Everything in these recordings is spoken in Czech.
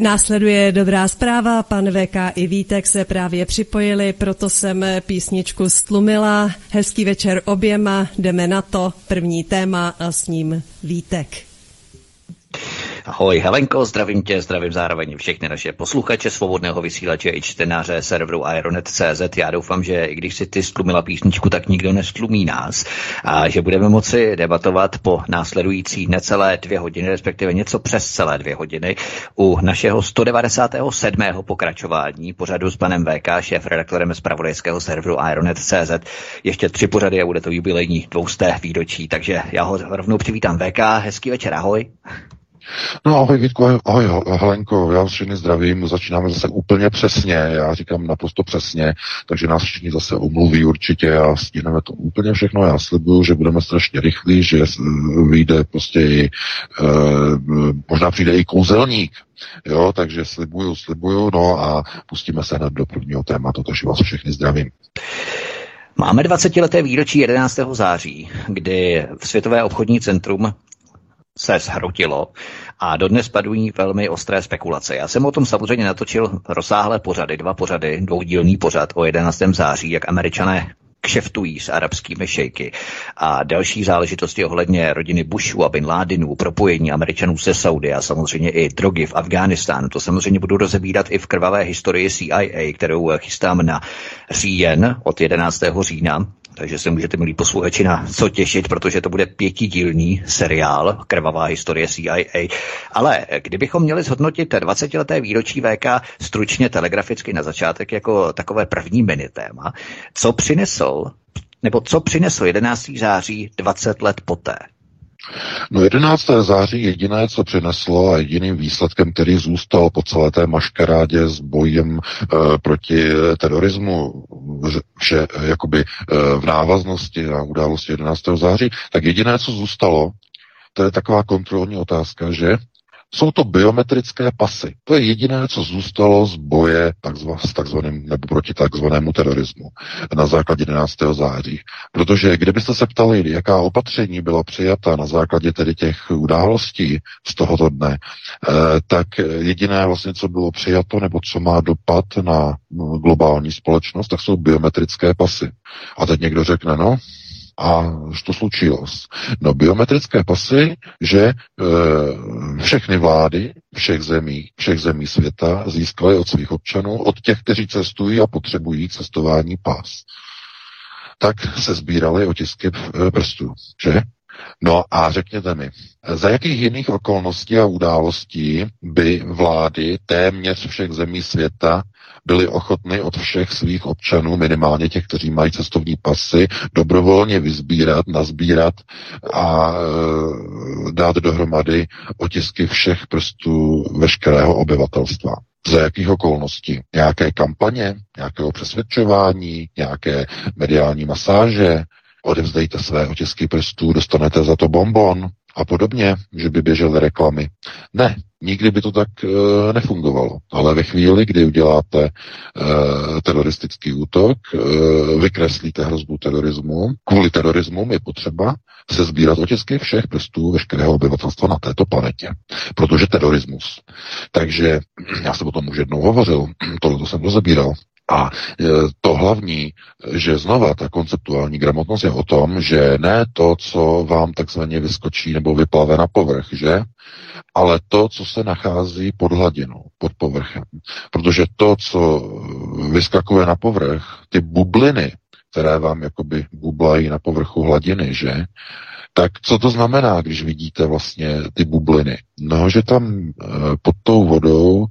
Následuje dobrá zpráva, pan VK i Vítek se právě připojili, proto jsem písničku stlumila. Hezký večer oběma, jdeme na to, první téma a s ním Vítek. Ahoj Helenko, zdravím tě, zdravím zároveň všechny naše posluchače svobodného vysílače i čtenáře serveru Ironet.cz. Já doufám, že i když si ty stlumila písničku, tak nikdo nestlumí nás a že budeme moci debatovat po následující necelé dvě hodiny, respektive něco přes celé dvě hodiny u našeho 197. pokračování pořadu s panem VK, šéf redaktorem z pravodejského serveru Ironet.cz. Ještě tři pořady a bude to jubilejní dvousté výročí, takže já ho rovnou přivítám VK. Hezký večer, ahoj. No ahoj Vítku, ahoj Helenko, já vás všechny zdravím, začínáme zase úplně přesně, já říkám naprosto přesně, takže nás všichni zase omluví určitě a stihneme to úplně všechno, já slibuju, že budeme strašně rychlí, že vyjde prostě i, e, možná přijde i kouzelník, jo, takže slibuju, slibuju, no a pustíme se hned do prvního tématu, takže vás všechny zdravím. Máme 20-leté výročí 11. září, kdy v Světové obchodní centrum se zhrotilo a dodnes padují velmi ostré spekulace. Já jsem o tom samozřejmě natočil rozsáhlé pořady, dva pořady, dvoudílný pořad o 11. září, jak američané kšeftují s arabskými šejky a další záležitosti ohledně rodiny Bushu a Bin Ládinů, propojení Američanů se Saudy a samozřejmě i drogy v Afghánistánu. To samozřejmě budu rozebírat i v krvavé historii CIA, kterou chystám na říjen od 11. října takže se můžete, milí posluchači, na co těšit, protože to bude pětidílný seriál Krvavá historie CIA. Ale kdybychom měli zhodnotit 20-leté výročí VK stručně telegraficky na začátek jako takové první mini téma, co přinesl, nebo co přinesl 11. září 20 let poté? No 11. září jediné, co přineslo a jediným výsledkem, který zůstal po celé té maškarádě s bojem e, proti terorismu, vše e, jakoby e, v návaznosti na události 11. září, tak jediné, co zůstalo, to je taková kontrolní otázka, že jsou to biometrické pasy. To je jediné, co zůstalo z boje takzva, s takzvaným, nebo proti takzvanému terorismu na základě 11. září. Protože kdybyste se ptali, jaká opatření byla přijata na základě tedy těch událostí z tohoto dne, eh, tak jediné vlastně, co bylo přijato, nebo co má dopad na globální společnost, tak jsou biometrické pasy. A teď někdo řekne, no, a to slučilo. No biometrické pasy, že e, všechny vlády všech zemí, všech zemí světa získaly od svých občanů, od těch, kteří cestují a potřebují cestování pas. Tak se sbíraly otisky e, prstů, že? No a řekněte mi, za jakých jiných okolností a událostí by vlády téměř všech zemí světa byly ochotny od všech svých občanů, minimálně těch, kteří mají cestovní pasy, dobrovolně vyzbírat, nazbírat a e, dát dohromady otisky všech prstů veškerého obyvatelstva. Za jakých okolností? Nějaké kampaně, nějakého přesvědčování, nějaké mediální masáže, odevzdejte své otisky prstů, dostanete za to bonbon a podobně, že by běžely reklamy. Ne, nikdy by to tak e, nefungovalo. Ale ve chvíli, kdy uděláte e, teroristický útok, e, vykreslíte hrozbu terorismu, kvůli terorismu je potřeba se sbírat otisky všech prstů veškerého obyvatelstva na této planetě. Protože terorismus. Takže já jsem o tom už jednou hovořil, tohle jsem rozebíral. A e, to hlavní, že znova ta konceptuální gramotnost je o tom, že ne to, co vám takzvaně vyskočí nebo vyplave na povrch, že? Ale to, co se nachází pod hladinou, pod povrchem. Protože to, co vyskakuje na povrch, ty bubliny, které vám jakoby bublají na povrchu hladiny, že? Tak co to znamená, když vidíte vlastně ty bubliny? No, že tam e, pod tou vodou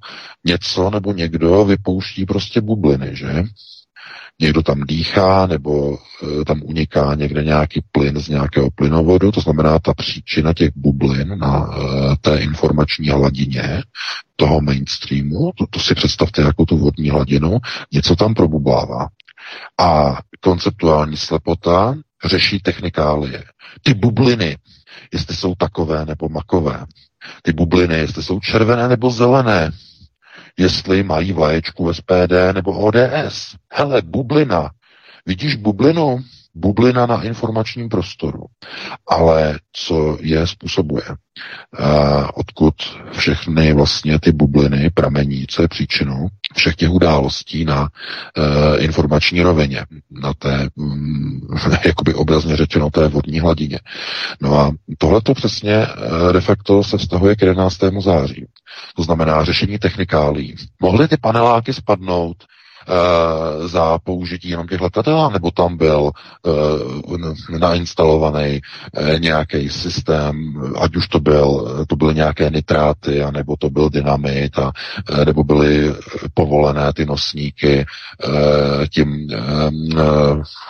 něco nebo někdo vypouští prostě bubliny, že? Někdo tam dýchá nebo e, tam uniká někde nějaký plyn z nějakého plynovodu, to znamená ta příčina těch bublin na e, té informační hladině toho mainstreamu, to, to si představte jako tu vodní hladinu, něco tam probublává. A konceptuální slepota řeší technikálie. Ty bubliny, jestli jsou takové nebo makové. Ty bubliny, jestli jsou červené nebo zelené. Jestli mají vlaječku SPD nebo ODS. Hele, bublina. Vidíš bublinu? Bublina na informačním prostoru. Ale co je způsobuje? Uh, odkud všechny vlastně ty bubliny pramení, co je příčinou všech těch událostí na uh, informační rovině, na té, um, jakoby obrazně řečeno, té vodní hladině. No a tohle to přesně uh, de facto se vztahuje k 11. září. To znamená řešení technikálí. Mohly ty paneláky spadnout Eh, za použití jenom těch letadel, nebo tam byl uh, nainstalovaný uh, nějaký systém, ať už to byl, to byly nějaké nitráty, anebo to byl dynamit, a, uh, nebo byly povolené ty nosníky uh, tím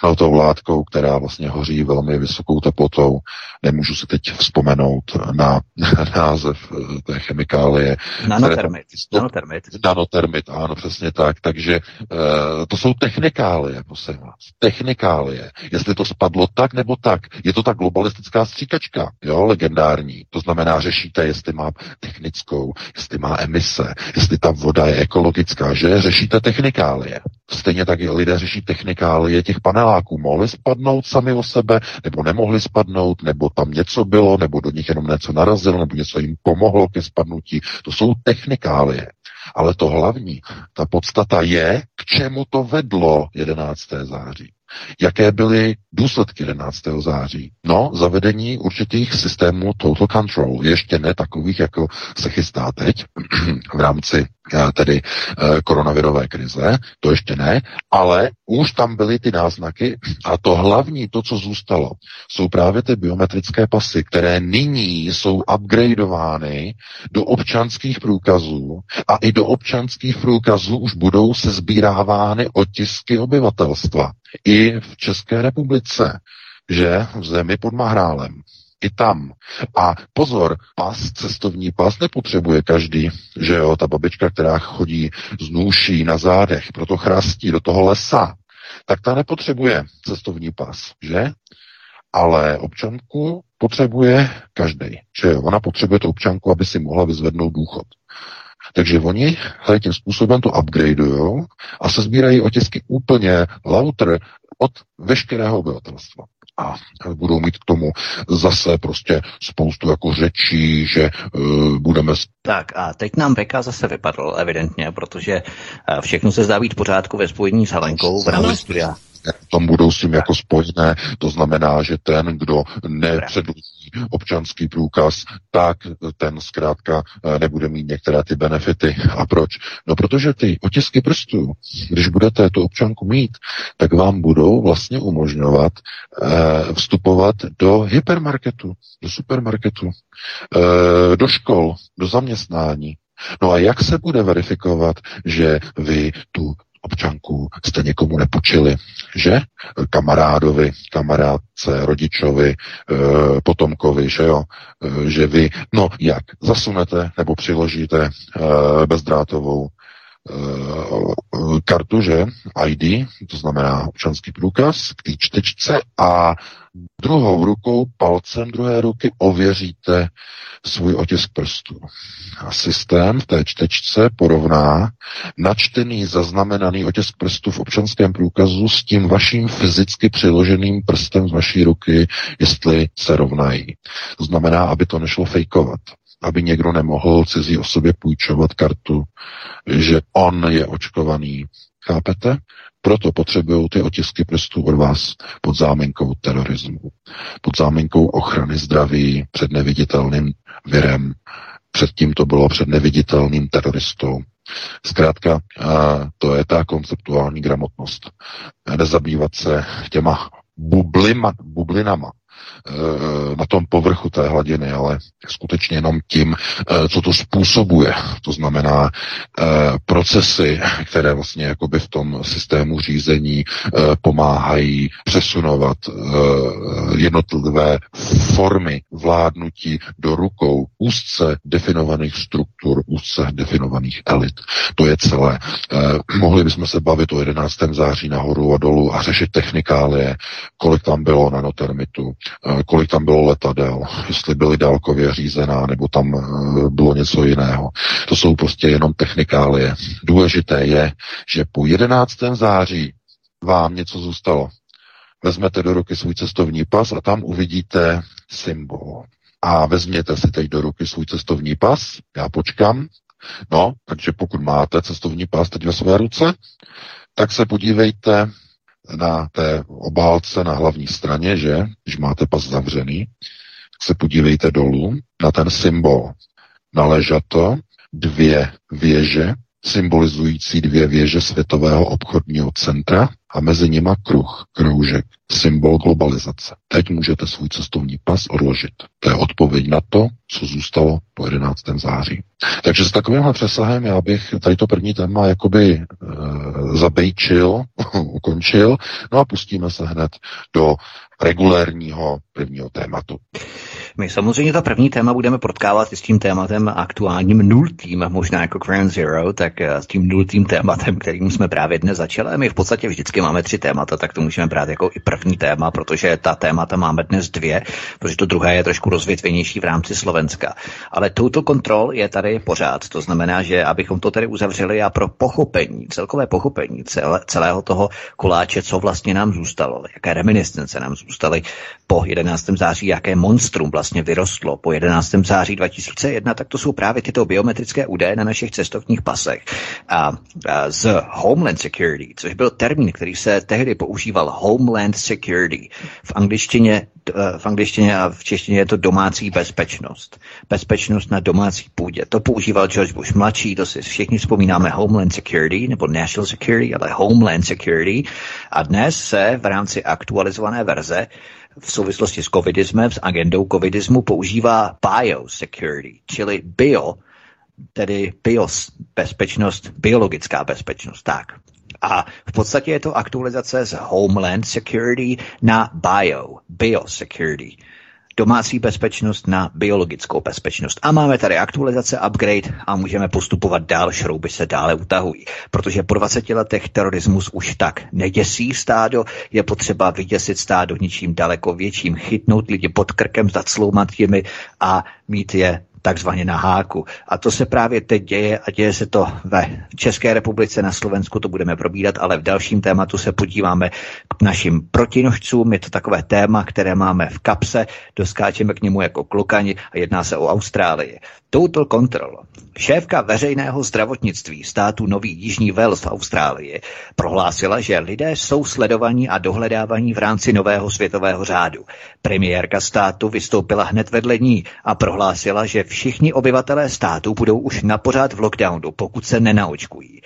uh, tou látkou, která vlastně hoří velmi vysokou teplotou. Nemůžu si teď vzpomenout na název té chemikálie. Nanotermit. Nanotermit. Nanotermit, ano, přesně tak. Takže to jsou technikálie, prosím vás. Technikálie. Jestli to spadlo tak nebo tak. Je to ta globalistická stříkačka, jo, legendární. To znamená, řešíte, jestli má technickou, jestli má emise, jestli ta voda je ekologická, že řešíte technikálie. Stejně tak lidé řeší technikálie těch paneláků. Mohli spadnout sami o sebe, nebo nemohli spadnout, nebo tam něco bylo, nebo do nich jenom něco narazilo, nebo něco jim pomohlo ke spadnutí. To jsou technikálie. Ale to hlavní, ta podstata je, k čemu to vedlo 11. září. Jaké byly důsledky 11. září? No, zavedení určitých systémů total control, ještě ne takových, jako se chystá teď v rámci eh, tedy eh, koronavirové krize, to ještě ne, ale už tam byly ty náznaky a to hlavní, to, co zůstalo, jsou právě ty biometrické pasy, které nyní jsou upgradeovány do občanských průkazů a i do občanských průkazů už budou se sbírávány otisky obyvatelstva i v České republice, že v zemi pod Mahrálem. I tam. A pozor, pas, cestovní pas nepotřebuje každý, že jo, ta babička, která chodí z nůší na zádech, proto chrastí do toho lesa, tak ta nepotřebuje cestovní pas, že? Ale občanku potřebuje každý, že jo? Ona potřebuje tu občanku, aby si mohla vyzvednout důchod. Takže oni tím způsobem to upgradeují a se sbírají otisky úplně lauter od veškerého obyvatelstva. A budou mít k tomu zase prostě spoustu jako řečí, že uh, budeme... Tak a teď nám Beka zase vypadl, evidentně, protože eh, všechno se zdá být v pořádku ve spojení s Helenkou v rámci studia budou s tím jako spojené. To znamená, že ten, kdo nepředloží občanský průkaz, tak ten zkrátka eh, nebude mít některé ty benefity. A proč? No protože ty otisky prstů, když budete tu občanku mít, tak vám budou vlastně umožňovat eh, vstupovat do hypermarketu, do supermarketu, eh, do škol, do zaměstnání. No a jak se bude verifikovat, že vy tu občanku jste někomu nepočili, že? Kamarádovi, kamarádce, rodičovi, e, potomkovi, že jo? E, že vy, no jak, zasunete nebo přiložíte e, bezdrátovou kartu, že? ID, to znamená občanský průkaz k té čtečce a druhou rukou, palcem druhé ruky ověříte svůj otisk prstů. A systém v té čtečce porovná načtený, zaznamenaný otisk prstů v občanském průkazu s tím vaším fyzicky přiloženým prstem z vaší ruky, jestli se rovnají. To znamená, aby to nešlo fejkovat aby někdo nemohl cizí osobě půjčovat kartu, že on je očkovaný. Chápete? Proto potřebují ty otisky prstů od vás pod záminkou terorismu, pod záminkou ochrany zdraví před neviditelným virem. Předtím to bylo před neviditelným teroristou. Zkrátka, to je ta konceptuální gramotnost. Nezabývat se těma bublima, bublinama, na tom povrchu té hladiny, ale skutečně jenom tím, eh, co to způsobuje. To znamená eh, procesy, které vlastně jakoby v tom systému řízení pomáhají přesunovat jednotlivé formy vládnutí do rukou úzce definovaných struktur, úzce definovaných elit. To je celé. Eh, mohli bychom se bavit o 11. září nahoru a dolů a řešit technikálie, kolik tam bylo nanotermitu, eh, kolik tam bylo letadel, jestli byly dálkově řízená, nebo tam eh, bylo něco jiného. To jsou prostě jenom technikálie. Důležité je, že po 11. září vám něco zůstalo. Vezmete do ruky svůj cestovní pas a tam uvidíte symbol. A vezměte si teď do ruky svůj cestovní pas, já počkám. No, takže pokud máte cestovní pas teď ve své ruce, tak se podívejte na té obálce na hlavní straně, že, když máte pas zavřený, tak se podívejte dolů na ten symbol. Naležato dvě věže, symbolizující dvě věže Světového obchodního centra a mezi nima kruh, kroužek, symbol globalizace. Teď můžete svůj cestovní pas odložit. To je odpověď na to, co zůstalo po 11. září. Takže s takovýmhle přesahem já bych tady to první téma jakoby e, zabejčil, ukončil, no a pustíme se hned do regulérního prvního tématu. My samozřejmě ta první téma budeme protkávat i s tím tématem aktuálním nultým, možná jako Ground Zero, tak eh, s tím nultým tématem, kterým jsme právě dnes začali. My v podstatě vždycky máme tři témata, tak to můžeme brát jako i první téma, protože ta témata máme dnes dvě, protože to druhé je trošku rozvětvenější v rámci Slovenska. Ale total control je tady pořád. To znamená, že abychom to tady uzavřeli a pro pochopení, celkové pochopení celé, celého toho koláče, co vlastně nám zůstalo, jaké reminiscence nám zůstaly po 11. září, jaké monstrum vlastně vyrostlo po 11. září 2001, tak to jsou právě tyto biometrické údaje na našich cestovních pasech. A, a z Homeland Security, což byl termín, který se tehdy používal Homeland Security. V angličtině, v angličtině a v češtině je to domácí bezpečnost. Bezpečnost na domácí půdě. To používal George Bush mladší, to si všichni vzpomínáme Homeland Security nebo National Security, ale Homeland Security. A dnes se v rámci aktualizované verze v souvislosti s covidismem, s agendou covidismu používá biosecurity, čili bio, tedy bios, bezpečnost, biologická bezpečnost, tak. A v podstatě je to aktualizace z Homeland Security na Bio, Biosecurity domácí bezpečnost na biologickou bezpečnost. A máme tady aktualizace, upgrade a můžeme postupovat dál, šrouby se dále utahují. Protože po 20 letech terorismus už tak neděsí stádo, je potřeba vyděsit stádo ničím daleko větším, chytnout lidi pod krkem, zacloumat jimi a mít je takzvaně na háku. A to se právě teď děje a děje se to ve České republice, na Slovensku, to budeme probírat, ale v dalším tématu se podíváme k našim protinožcům. Je to takové téma, které máme v kapse, doskáčeme k němu jako klukani a jedná se o Austrálii. Total Control, šéfka veřejného zdravotnictví státu Nový Jižní Wales v Austrálii, prohlásila, že lidé jsou sledovaní a dohledávaní v rámci nového světového řádu. Premiérka státu vystoupila hned vedle ní a prohlásila, že všichni obyvatelé státu budou už napořád v lockdownu, pokud se nenaočkují.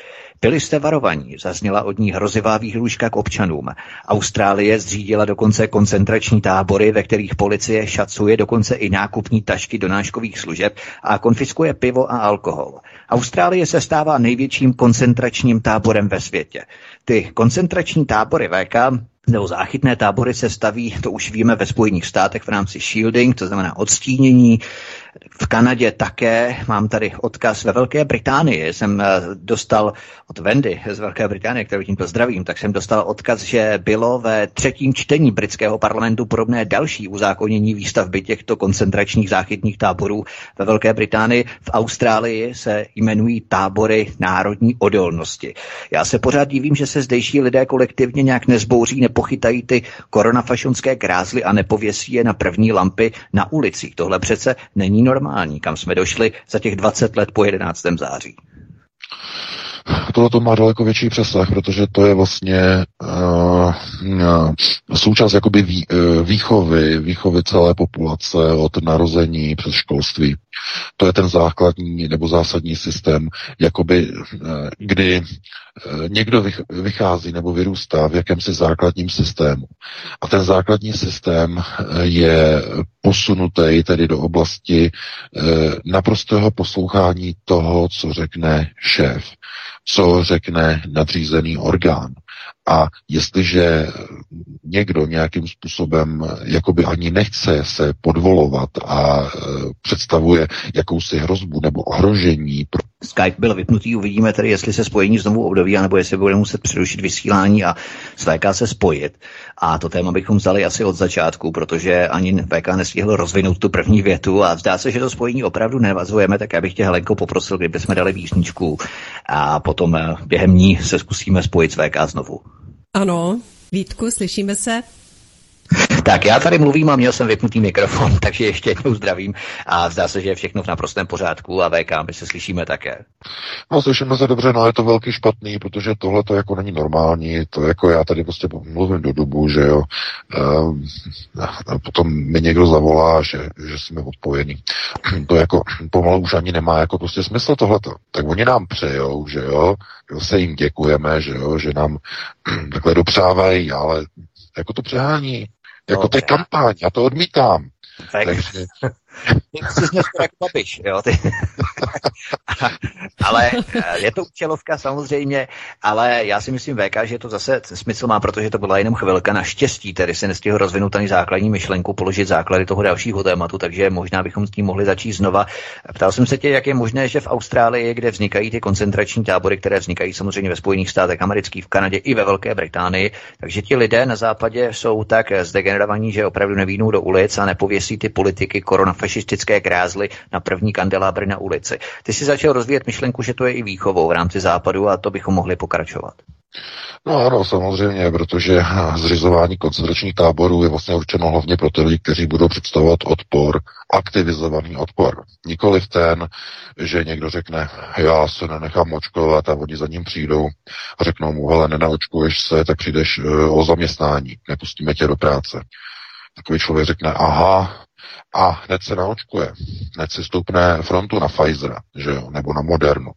Byli jste varovaní, zazněla od ní hrozivá výhluška k občanům. Austrálie zřídila dokonce koncentrační tábory, ve kterých policie šacuje dokonce i nákupní tašky donáškových služeb a konfiskuje pivo a alkohol. Austrálie se stává největším koncentračním táborem ve světě. Ty koncentrační tábory VK nebo záchytné tábory se staví, to už víme, ve Spojených státech v rámci shielding, to znamená odstínění, v Kanadě také, mám tady odkaz ve Velké Británii, jsem eh, dostal od Wendy z Velké Británie, kterou tím pozdravím, tak jsem dostal odkaz, že bylo ve třetím čtení britského parlamentu podobné další uzákonění výstavby těchto koncentračních záchytných táborů ve Velké Británii. V Austrálii se jmenují tábory národní odolnosti. Já se pořád divím, že se zdejší lidé kolektivně nějak nezbouří, nepochytají ty koronafašonské krázly a nepověsí je na první lampy na ulicích. Tohle přece není normální, kam jsme došli za těch 20 let po 11. září. Tohle to má daleko větší přesah, protože to je vlastně uh, součást jakoby vý, uh, výchovy, výchovy celé populace od narození přes školství. To je ten základní nebo zásadní systém, jakoby, uh, kdy někdo vychází nebo vyrůstá v jakémsi základním systému. A ten základní systém je posunutý tedy do oblasti naprostého poslouchání toho, co řekne šéf co řekne nadřízený orgán. A jestliže někdo nějakým způsobem jakoby ani nechce se podvolovat a e, představuje jakousi hrozbu nebo ohrožení. Pro... Skype byl vypnutý, uvidíme tedy, jestli se spojení znovu obdoví, nebo jestli bude muset přerušit vysílání a s VK se spojit. A to téma bychom vzali asi od začátku, protože ani VK nestihl rozvinout tu první větu a zdá se, že to spojení opravdu nevazujeme, tak já bych tě Helenko poprosil, kdyby jsme dali písničku a potom e, během ní se zkusíme spojit s VK znovu. Ano, Vítku, slyšíme se? Tak já tady mluvím a měl jsem vypnutý mikrofon, takže ještě jednou zdravím a zdá se, že je všechno v naprostém pořádku a VK, my se slyšíme také. No slyšíme se dobře, no je to velký špatný, protože tohle to jako není normální, to jako já tady prostě mluvím do dobu, že jo, ehm, a potom mi někdo zavolá, že, že jsme odpovědní. To jako pomalu už ani nemá jako prostě smysl tohleto. Tak oni nám přejou, že jo, se jim děkujeme, že jo, že nám takhle dopřávají, ale jako to přehání. Jako no, to je kampaň, já to odmítám. Tak. Takže... Ty jsi dnes jak babiš, jo? Ty. ale eh, je to účelovka samozřejmě, ale já si myslím, VK, že to zase smysl má, protože to byla jenom chvilka. Naštěstí tedy se nestihl rozvinout ani základní myšlenku, položit základy toho dalšího tématu, takže možná bychom s tím mohli začít znova. Ptal jsem se tě, jak je možné, že v Austrálii, kde vznikají ty koncentrační tábory, které vznikají samozřejmě ve Spojených státech amerických, v Kanadě i ve Velké Británii, takže ti lidé na západě jsou tak zdegenerovaní, že opravdu nevínou do ulic a nepověsí ty politiky koronafašistické grázly na první kandelábry na ulici. Ty si začal rozvíjet myšlenku, že to je i výchovou v rámci západu a to bychom mohli pokračovat. No ano, samozřejmě, protože zřizování koncentračních táborů je vlastně určeno hlavně pro ty lidi, kteří budou představovat odpor, aktivizovaný odpor. Nikoliv ten, že někdo řekne, já se nenechám očkovat a oni za ním přijdou a řeknou mu, hele, nenaočkuješ se, tak přijdeš uh, o zaměstnání, nepustíme tě do práce. Takový člověk řekne, aha, a hned se naočkuje. Hned si stoupne frontu na Pfizer, že jo, nebo na Modernu.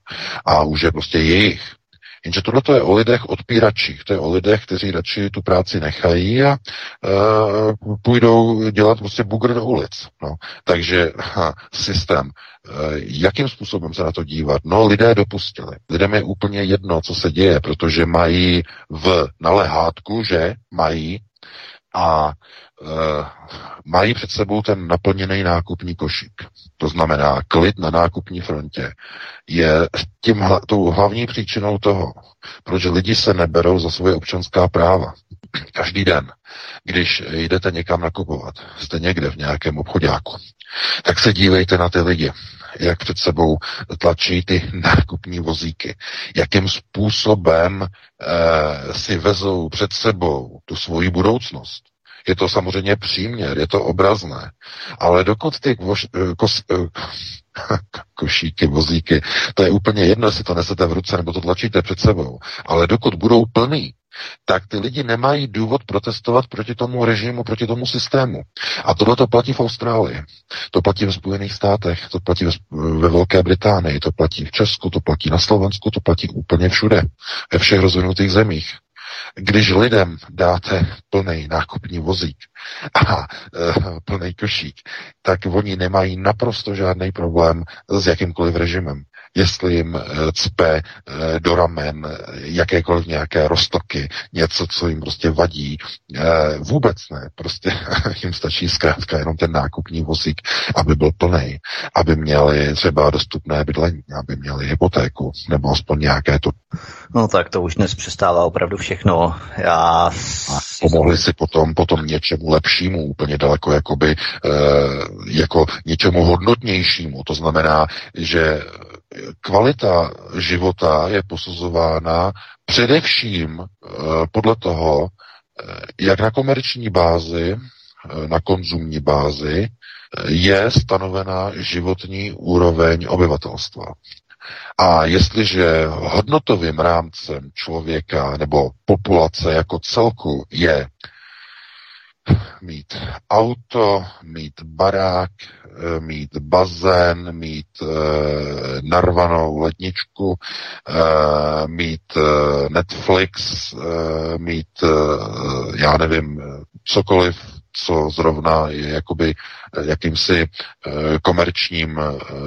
A už je prostě jejich. Jenže tohle je o lidech odpíračích, to je o lidech, kteří radši tu práci nechají a uh, půjdou dělat prostě bugr do ulic. No. Takže ha, systém, uh, jakým způsobem se na to dívat? No, lidé dopustili. Lidem je úplně jedno, co se děje, protože mají v nalehátku, že mají a e, mají před sebou ten naplněný nákupní košík. To znamená, klid na nákupní frontě je tím, tou hlavní příčinou toho, proč lidi se neberou za svoje občanská práva. Každý den, když jdete někam nakupovat, jste někde v nějakém obchodáku, tak se dívejte na ty lidi, jak před sebou tlačí ty nákupní vozíky, jakým způsobem e, si vezou před sebou tu svoji budoucnost. Je to samozřejmě příměr, je to obrazné, ale dokud ty voš, eh, kos, eh, košíky, vozíky, to je úplně jedno, jestli to nesete v ruce nebo to tlačíte před sebou, ale dokud budou plný, tak ty lidi nemají důvod protestovat proti tomu režimu, proti tomu systému. A tohle to platí v Austrálii, to platí ve Spojených státech, to platí ve Velké Británii, to platí v Česku, to platí na Slovensku, to platí úplně všude, ve všech rozvinutých zemích. Když lidem dáte plný nákupní vozík a e, plný košík, tak oni nemají naprosto žádný problém s jakýmkoliv režimem jestli jim eh, cpe eh, do ramen eh, jakékoliv nějaké roztoky, něco, co jim prostě vadí. Vůbec ne, prostě jim stačí zkrátka jenom ten nákupní vozík, aby byl plný, aby měli třeba dostupné bydlení, aby měli hypotéku, nebo aspoň nějaké to. No tak to už dnes přestává opravdu všechno. Já... A pomohli si potom, potom něčemu lepšímu, úplně daleko jakoby, jako něčemu hodnotnějšímu. To znamená, že kvalita života je posuzována především eh, podle toho, eh, jak na komerční bázi, eh, na konzumní bázi je stanovena životní úroveň obyvatelstva. A jestliže hodnotovým rámcem člověka nebo populace jako celku je mít auto, mít barák, eh, mít bazén, mít e, narvanou ledničku, e, mít e, Netflix, e, mít, e, já nevím, cokoliv, co zrovna je jakoby jakýmsi komerčním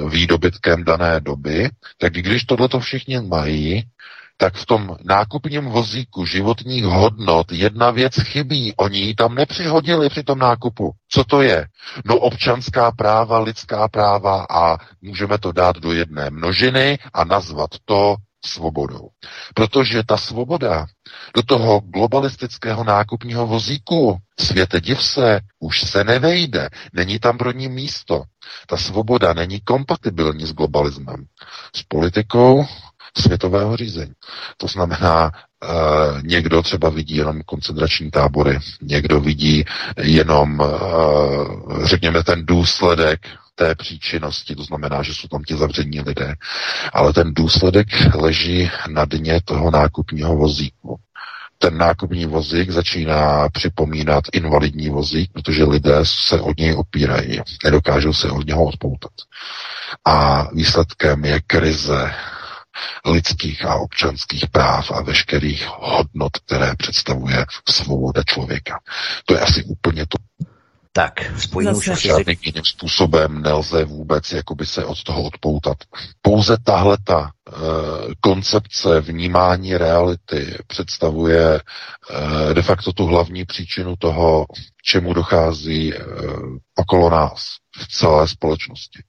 výdobytkem dané doby, tak když tohle to všichni mají, tak v tom nákupním vozíku životních hodnot jedna věc chybí. Oni ji tam nepřihodili při tom nákupu. Co to je? No občanská práva, lidská práva a můžeme to dát do jedné množiny a nazvat to svobodou. Protože ta svoboda do toho globalistického nákupního vozíku, světe div se, už se nevejde, není tam pro ní místo. Ta svoboda není kompatibilní s globalismem, s politikou světového řízení. To znamená, Uh, někdo třeba vidí jenom koncentrační tábory, někdo vidí jenom, uh, řekněme, ten důsledek té příčinnosti, to znamená, že jsou tam ti zavření lidé, ale ten důsledek leží na dně toho nákupního vozíku. Ten nákupní vozík začíná připomínat invalidní vozík, protože lidé se od něj opírají, nedokážou se od něho odpoutat. A výsledkem je krize lidských a občanských práv a veškerých hodnot, které představuje svoboda člověka. To je asi úplně to tak, spojím už asi... Žádným jiným způsobem nelze vůbec jakoby se od toho odpoutat. Pouze tahle ta e, koncepce vnímání reality představuje e, de facto tu hlavní příčinu toho, čemu dochází e, okolo nás v celé společnosti.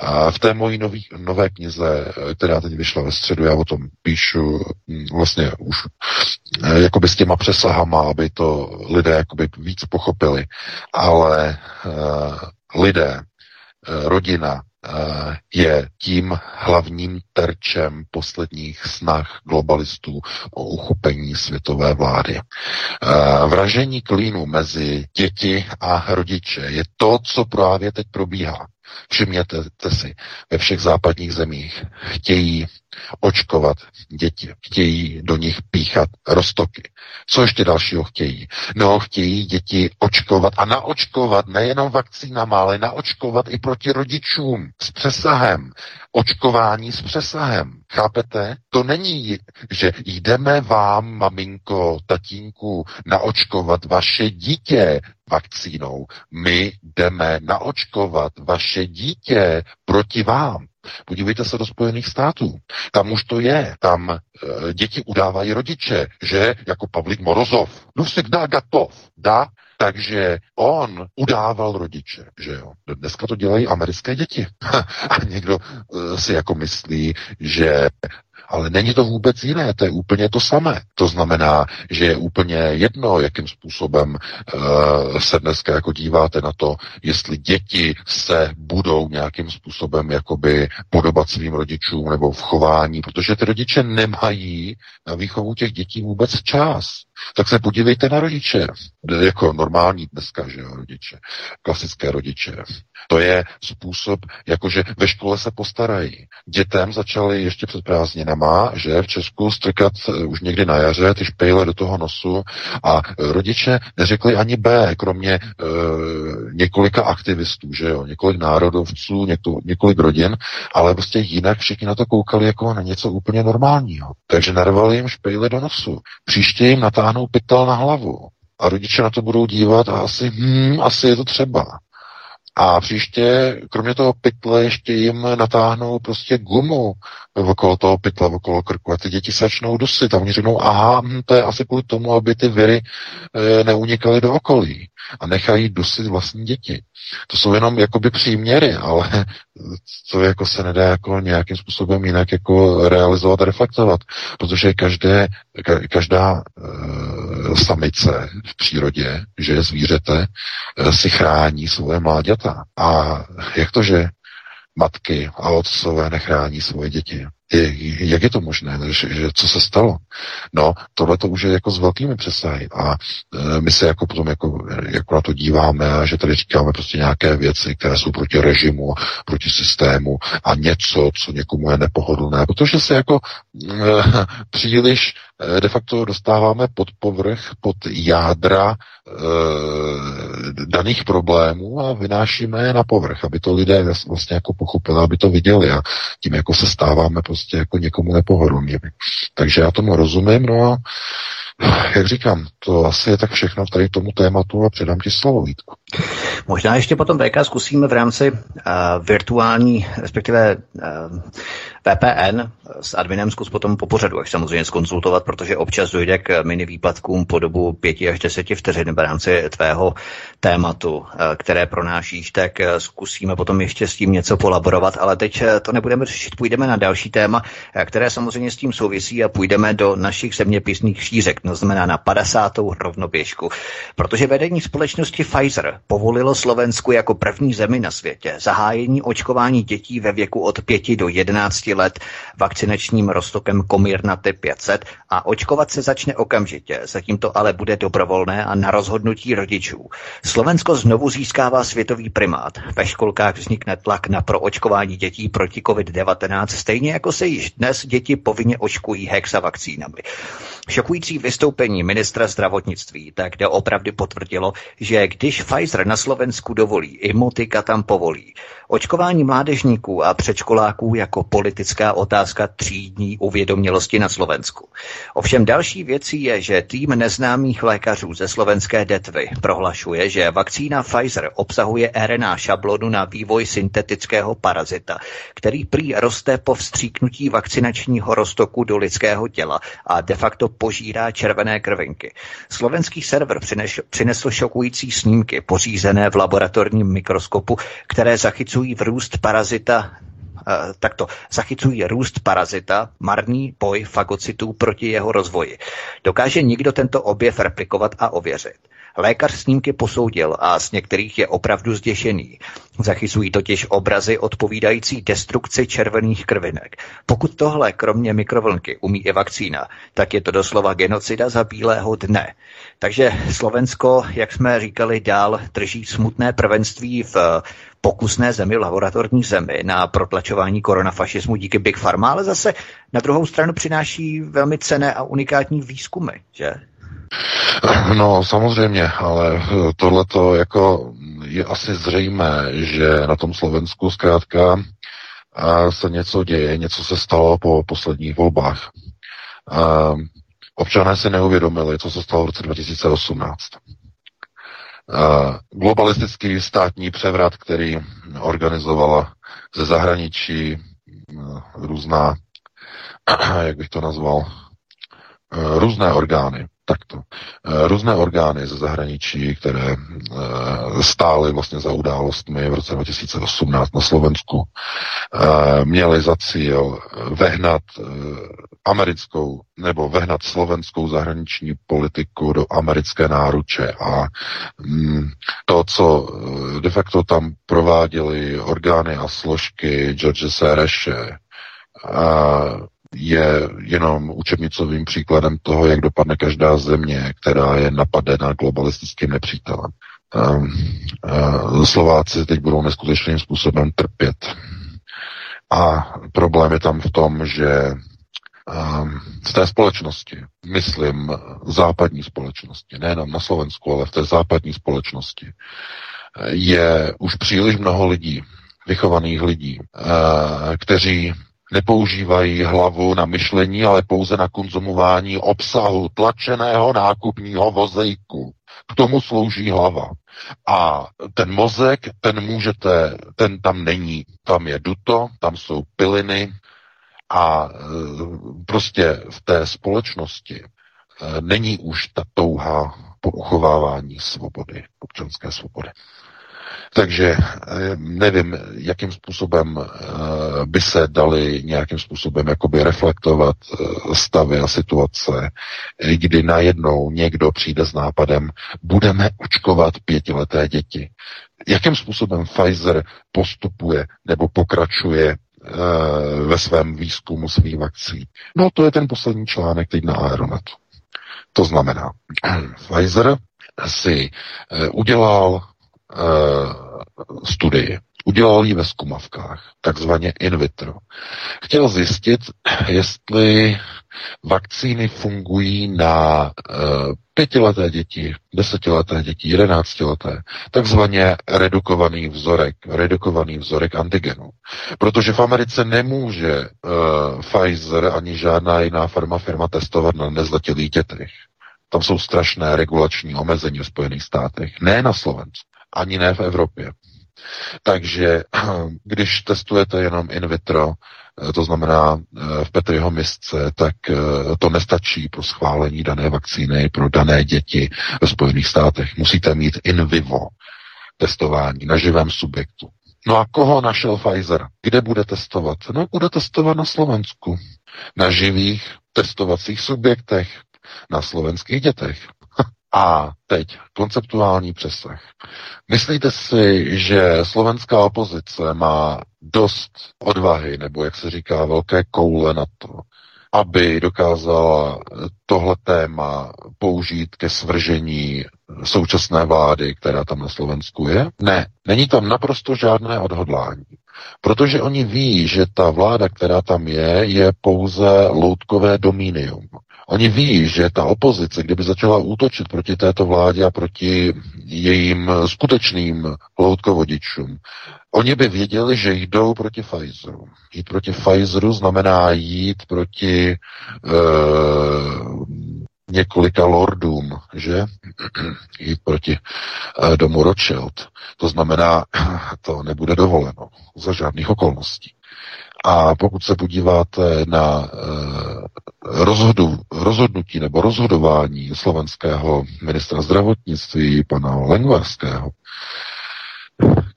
A v té mojí nový, nové knize, která teď vyšla ve středu, já o tom píšu hm, vlastně už eh, jakoby s těma přesahama, aby to lidé jakoby víc pochopili, ale uh, lidé, rodina, je tím hlavním terčem posledních snah globalistů o uchopení světové vlády. Vražení klínu mezi děti a rodiče je to, co právě teď probíhá. Všimněte si, ve všech západních zemích chtějí očkovat děti, chtějí do nich píchat roztoky. Co ještě dalšího chtějí? No, chtějí děti očkovat a naočkovat nejenom vakcínama, ale naočkovat i proti rodičům s přesahem. Očkování s přesahem. Chápete? To není, že jdeme vám, maminko, tatínku, naočkovat vaše dítě vakcínou. My jdeme naočkovat vaše dítě proti vám. Podívejte se do Spojených států. Tam už to je. Tam e, děti udávají rodiče, že jako Pavlik Morozov. No dá gatov. Dá takže on udával rodiče, že jo. Dneska to dělají americké děti. A někdo uh, si jako myslí, že ale není to vůbec jiné, to je úplně to samé. To znamená, že je úplně jedno, jakým způsobem uh, se dneska jako díváte na to, jestli děti se budou nějakým způsobem jakoby podobat svým rodičům nebo v chování, protože ty rodiče nemají na výchovu těch dětí vůbec čas. Tak se podívejte na rodiče, jako normální dneska, že jo, rodiče, klasické rodiče. To je způsob, jakože ve škole se postarají. Dětem začaly ještě před prázdninama, že v Česku strkat eh, už někdy na jaře ty špejle do toho nosu a rodiče neřekli ani B, kromě e, několika aktivistů, že jo, několik národovců, několik, několik rodin, ale prostě jinak všichni na to koukali jako na něco úplně normálního. Takže narvali jim špejle do nosu. Příště jim natáhnou pytel na hlavu. A rodiče na to budou dívat a asi, hm, asi je to třeba. A příště, kromě toho pytle, ještě jim natáhnou prostě gumu okolo toho pytla, okolo krku a ty děti začnou dusit a oni řeknou, aha, hm, to je asi kvůli tomu, aby ty viry e, neunikaly do okolí a nechají dusit vlastní děti. To jsou jenom jakoby příměry, ale to jako se nedá jako nějakým způsobem jinak jako realizovat a reflektovat, protože každé, každá e, samice v přírodě, že je zvířete, e, si chrání svoje mláďata. A jak to, že matky a otcové nechrání svoje děti? jak je to možné, že, že co se stalo? No, tohle to už je jako s velkými přesahy a e, my se jako potom jako, jako na to díváme a že tady říkáme prostě nějaké věci, které jsou proti režimu, proti systému a něco, co někomu je nepohodlné, protože se jako e, příliš de facto dostáváme pod povrch, pod jádra e, daných problémů a vynášíme je na povrch, aby to lidé vlastně jako pochopili, aby to viděli a tím jako se stáváme prostě jako někomu nepohodlnými. Takže já tomu rozumím, no a Jak říkám, to asi je tak všechno tady k tomu tématu a předám ti slovo, Vítku. Možná ještě potom VK zkusíme v rámci uh, virtuální, respektive uh, VPN s adminem zkus potom po pořadu, až samozřejmě skonzultovat, protože občas dojde k mini výpadkům po dobu 5 až 10 vteřin v rámci tvého tématu, eh, které pronášíš, tak eh, zkusíme potom ještě s tím něco kolaborovat, ale teď eh, to nebudeme řešit, půjdeme na další téma, které samozřejmě s tím souvisí a půjdeme do našich zeměpisných šířek, to znamená na 50. rovnoběžku, protože vedení společnosti Pfizer povolilo Slovensku jako první zemi na světě zahájení očkování dětí ve věku od 5 do 11 let vakcinačním roztokem Comirnaty 500 a očkovat se začne okamžitě. Zatím to ale bude dobrovolné a na rozhodnutí rodičů. Slovensko znovu získává světový primát. Ve školkách vznikne tlak na proočkování dětí proti COVID-19, stejně jako se již dnes děti povinně očkují hexavakcínami. Šokující vystoupení ministra zdravotnictví tak opravdu potvrdilo, že když Pfizer na Slovensku dovolí, i motika tam povolí. Očkování mládežníků a předškoláků jako politická otázka třídní uvědomělosti na Slovensku. Ovšem další věcí je, že tým neznámých lékařů ze slovenské detvy prohlašuje, že vakcína Pfizer obsahuje RNA šablonu na vývoj syntetického parazita, který prý roste po vstříknutí vakcinačního roztoku do lidského těla a de facto požírá červené krvinky. Slovenský server přinesl šokující snímky pořízené v laboratorním mikroskopu, které zachycují vrůst parazita Eh, takto zachycují růst parazita, marný boj fagocitů proti jeho rozvoji. Dokáže někdo tento objev replikovat a ověřit. Lékař snímky posoudil a z některých je opravdu zděšený. Zachycují totiž obrazy odpovídající destrukci červených krvinek. Pokud tohle kromě mikrovlnky umí i vakcína, tak je to doslova genocida za bílého dne. Takže Slovensko, jak jsme říkali, dál drží smutné prvenství v pokusné zemi, laboratorní zemi na protlačování koronafašismu díky Big Pharma, ale zase na druhou stranu přináší velmi cené a unikátní výzkumy, že? No samozřejmě, ale tohle to jako je asi zřejmé, že na tom Slovensku zkrátka se něco děje, něco se stalo po posledních volbách. Občané si neuvědomili, co se stalo v roce 2018. Globalistický státní převrat, který organizovala ze zahraničí různá, jak bych to nazval, různé orgány takto. Eh, různé orgány ze zahraničí, které eh, stály vlastně za událostmi v roce 2018 na Slovensku, eh, měly za cíl vehnat americkou nebo vehnat slovenskou zahraniční politiku do americké náruče a mm, to, co de facto tam prováděly orgány a složky George Sereše, je jenom učebnicovým příkladem toho, jak dopadne každá země, která je napadena globalistickým nepřítelem. Um, uh, Slováci teď budou neskutečným způsobem trpět. A problém je tam v tom, že um, v té společnosti, myslím západní společnosti, nejenom na Slovensku, ale v té západní společnosti, je už příliš mnoho lidí, vychovaných lidí, uh, kteří nepoužívají hlavu na myšlení, ale pouze na konzumování obsahu tlačeného nákupního vozejku. K tomu slouží hlava. A ten mozek, ten můžete, ten tam není. Tam je duto, tam jsou piliny a e, prostě v té společnosti e, není už ta touha po uchovávání svobody, občanské svobody. Takže eh, nevím, jakým způsobem eh, by se dali nějakým způsobem jakoby reflektovat eh, stavy a situace, kdy najednou někdo přijde s nápadem, budeme očkovat pětileté děti. Jakým způsobem Pfizer postupuje nebo pokračuje ve svém výzkumu svých vakcí. No to je ten poslední článek teď na Aeronetu. To znamená, Pfizer si udělal studii. Udělal ji ve zkumavkách, takzvaně in vitro. Chtěl zjistit, jestli vakcíny fungují na uh, pětileté děti, desetileté děti, jedenáctileté, takzvaně redukovaný vzorek, redukovaný vzorek antigenu. Protože v Americe nemůže uh, Pfizer ani žádná jiná farma firma testovat na nezletilých dětech. Tam jsou strašné regulační omezení v Spojených státech. Ne na Slovensku, ani ne v Evropě. Takže když testujete jenom in vitro, eh, to znamená eh, v Petriho misce, tak eh, to nestačí pro schválení dané vakcíny pro dané děti ve Spojených státech. Musíte mít in vivo testování na živém subjektu. No a koho našel Pfizer? Kde bude testovat? No, bude testovat na Slovensku. Na živých testovacích subjektech. Na slovenských dětech. A teď konceptuální přesah. Myslíte si, že slovenská opozice má dost odvahy, nebo jak se říká, velké koule na to, aby dokázala tohle téma použít ke svržení současné vlády, která tam na Slovensku je? Ne, není tam naprosto žádné odhodlání. Protože oni ví, že ta vláda, která tam je, je pouze loutkové domínium. Oni ví, že ta opozice, kdyby začala útočit proti této vládě a proti jejím skutečným loutkovodičům, oni by věděli, že jdou proti Pfizeru. Jít proti Pfizeru znamená jít proti uh, několika lordům, že? Jít proti uh, domu Rothschild. To znamená, to nebude dovoleno za žádných okolností. A pokud se podíváte na uh, rozhodu, rozhodnutí nebo rozhodování slovenského ministra zdravotnictví, pana Lengvarského,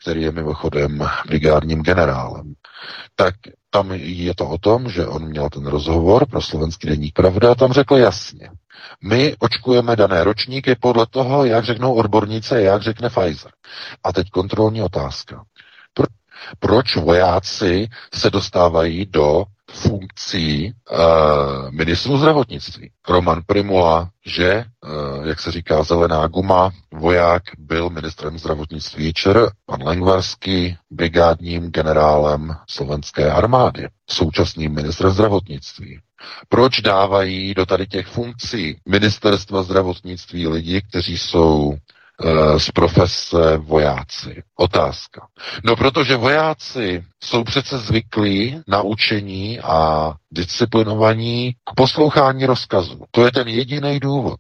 který je mimochodem brigádním generálem, tak tam je to o tom, že on měl ten rozhovor pro slovenský denník Pravda a tam řekl jasně, my očkujeme dané ročníky podle toho, jak řeknou odborníci, jak řekne Pfizer. A teď kontrolní otázka. Pro, proč vojáci se dostávají do funkcí uh, ministrů zdravotnictví. Roman Primula, že, uh, jak se říká, zelená guma, voják, byl ministrem zdravotnictví ČR, pan Lengvarský, brigádním generálem slovenské armády, současným ministrem zdravotnictví. Proč dávají do tady těch funkcí ministerstva zdravotnictví lidi, kteří jsou z profese vojáci. Otázka. No protože vojáci jsou přece zvyklí na učení a disciplinovaní k poslouchání rozkazu. To je ten jediný důvod.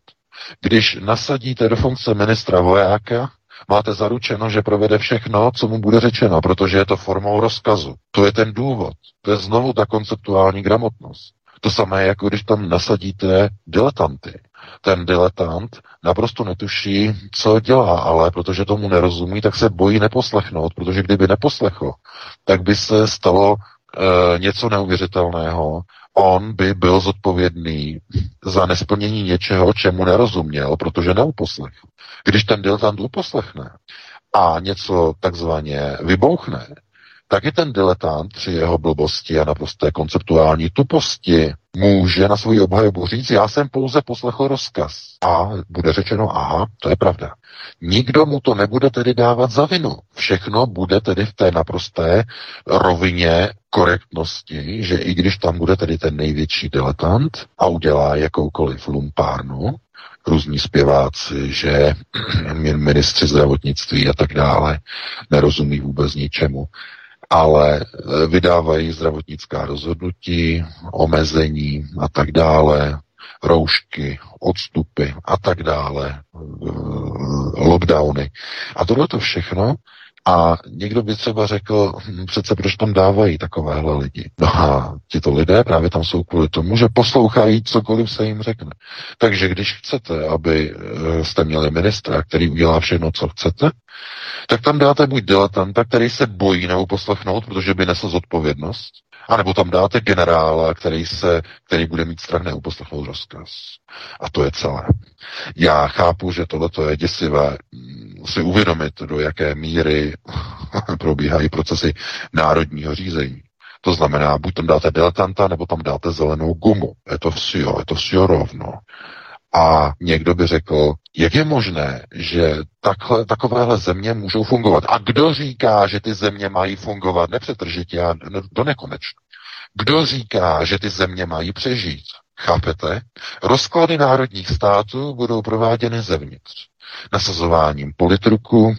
Když nasadíte do funkce ministra vojáka, máte zaručeno, že provede všechno, co mu bude řečeno, protože je to formou rozkazu. To je ten důvod. To je znovu ta konceptuální gramotnost. To samé, jako když tam nasadíte diletanty ten diletant naprosto netuší, co dělá, ale protože tomu nerozumí, tak se bojí neposlechnout, protože kdyby neposlechl, tak by se stalo e, něco neuvěřitelného. On by byl zodpovědný za nesplnění něčeho, čemu nerozuměl, protože neuposlechl. Když ten diletant uposlechne a něco takzvaně vybouchne, tak i ten diletant při jeho blbosti a naprosté konceptuální tuposti může na svou obhajobu říct, já jsem pouze poslechl rozkaz. A bude řečeno, aha, to je pravda. Nikdo mu to nebude tedy dávat za vinu. Všechno bude tedy v té naprosté rovině korektnosti, že i když tam bude tedy ten největší diletant a udělá jakoukoliv lumpárnu, různí zpěváci, že ministři zdravotnictví a tak dále nerozumí vůbec ničemu, ale e, vydávají zdravotnická rozhodnutí, omezení a tak dále, roušky, odstupy a tak dále, e, lockdowny. A tohle to všechno a někdo by třeba řekl, hm, přece proč tam dávají takovéhle lidi. No a tito lidé právě tam jsou kvůli tomu, že poslouchají cokoliv se jim řekne. Takže když chcete, aby e, jste měli ministra, který udělá všechno, co chcete, tak tam dáte buď diletanta, který se bojí neuposlechnout, protože by nesl zodpovědnost, a nebo tam dáte generála, který, se, který bude mít strach neuposlechnout rozkaz. A to je celé. Já chápu, že tohle je děsivé mm, si uvědomit, do jaké míry probíhají procesy národního řízení. To znamená, buď tam dáte diletanta, nebo tam dáte zelenou gumu. Je to vsio, je to vsio rovno. A někdo by řekl, jak je možné, že takhle, takovéhle země můžou fungovat? A kdo říká, že ty země mají fungovat nepřetržitě a do nekonečna? Kdo říká, že ty země mají přežít? Chápete? Rozklady národních států budou prováděny zevnitř. Nasazováním politruku,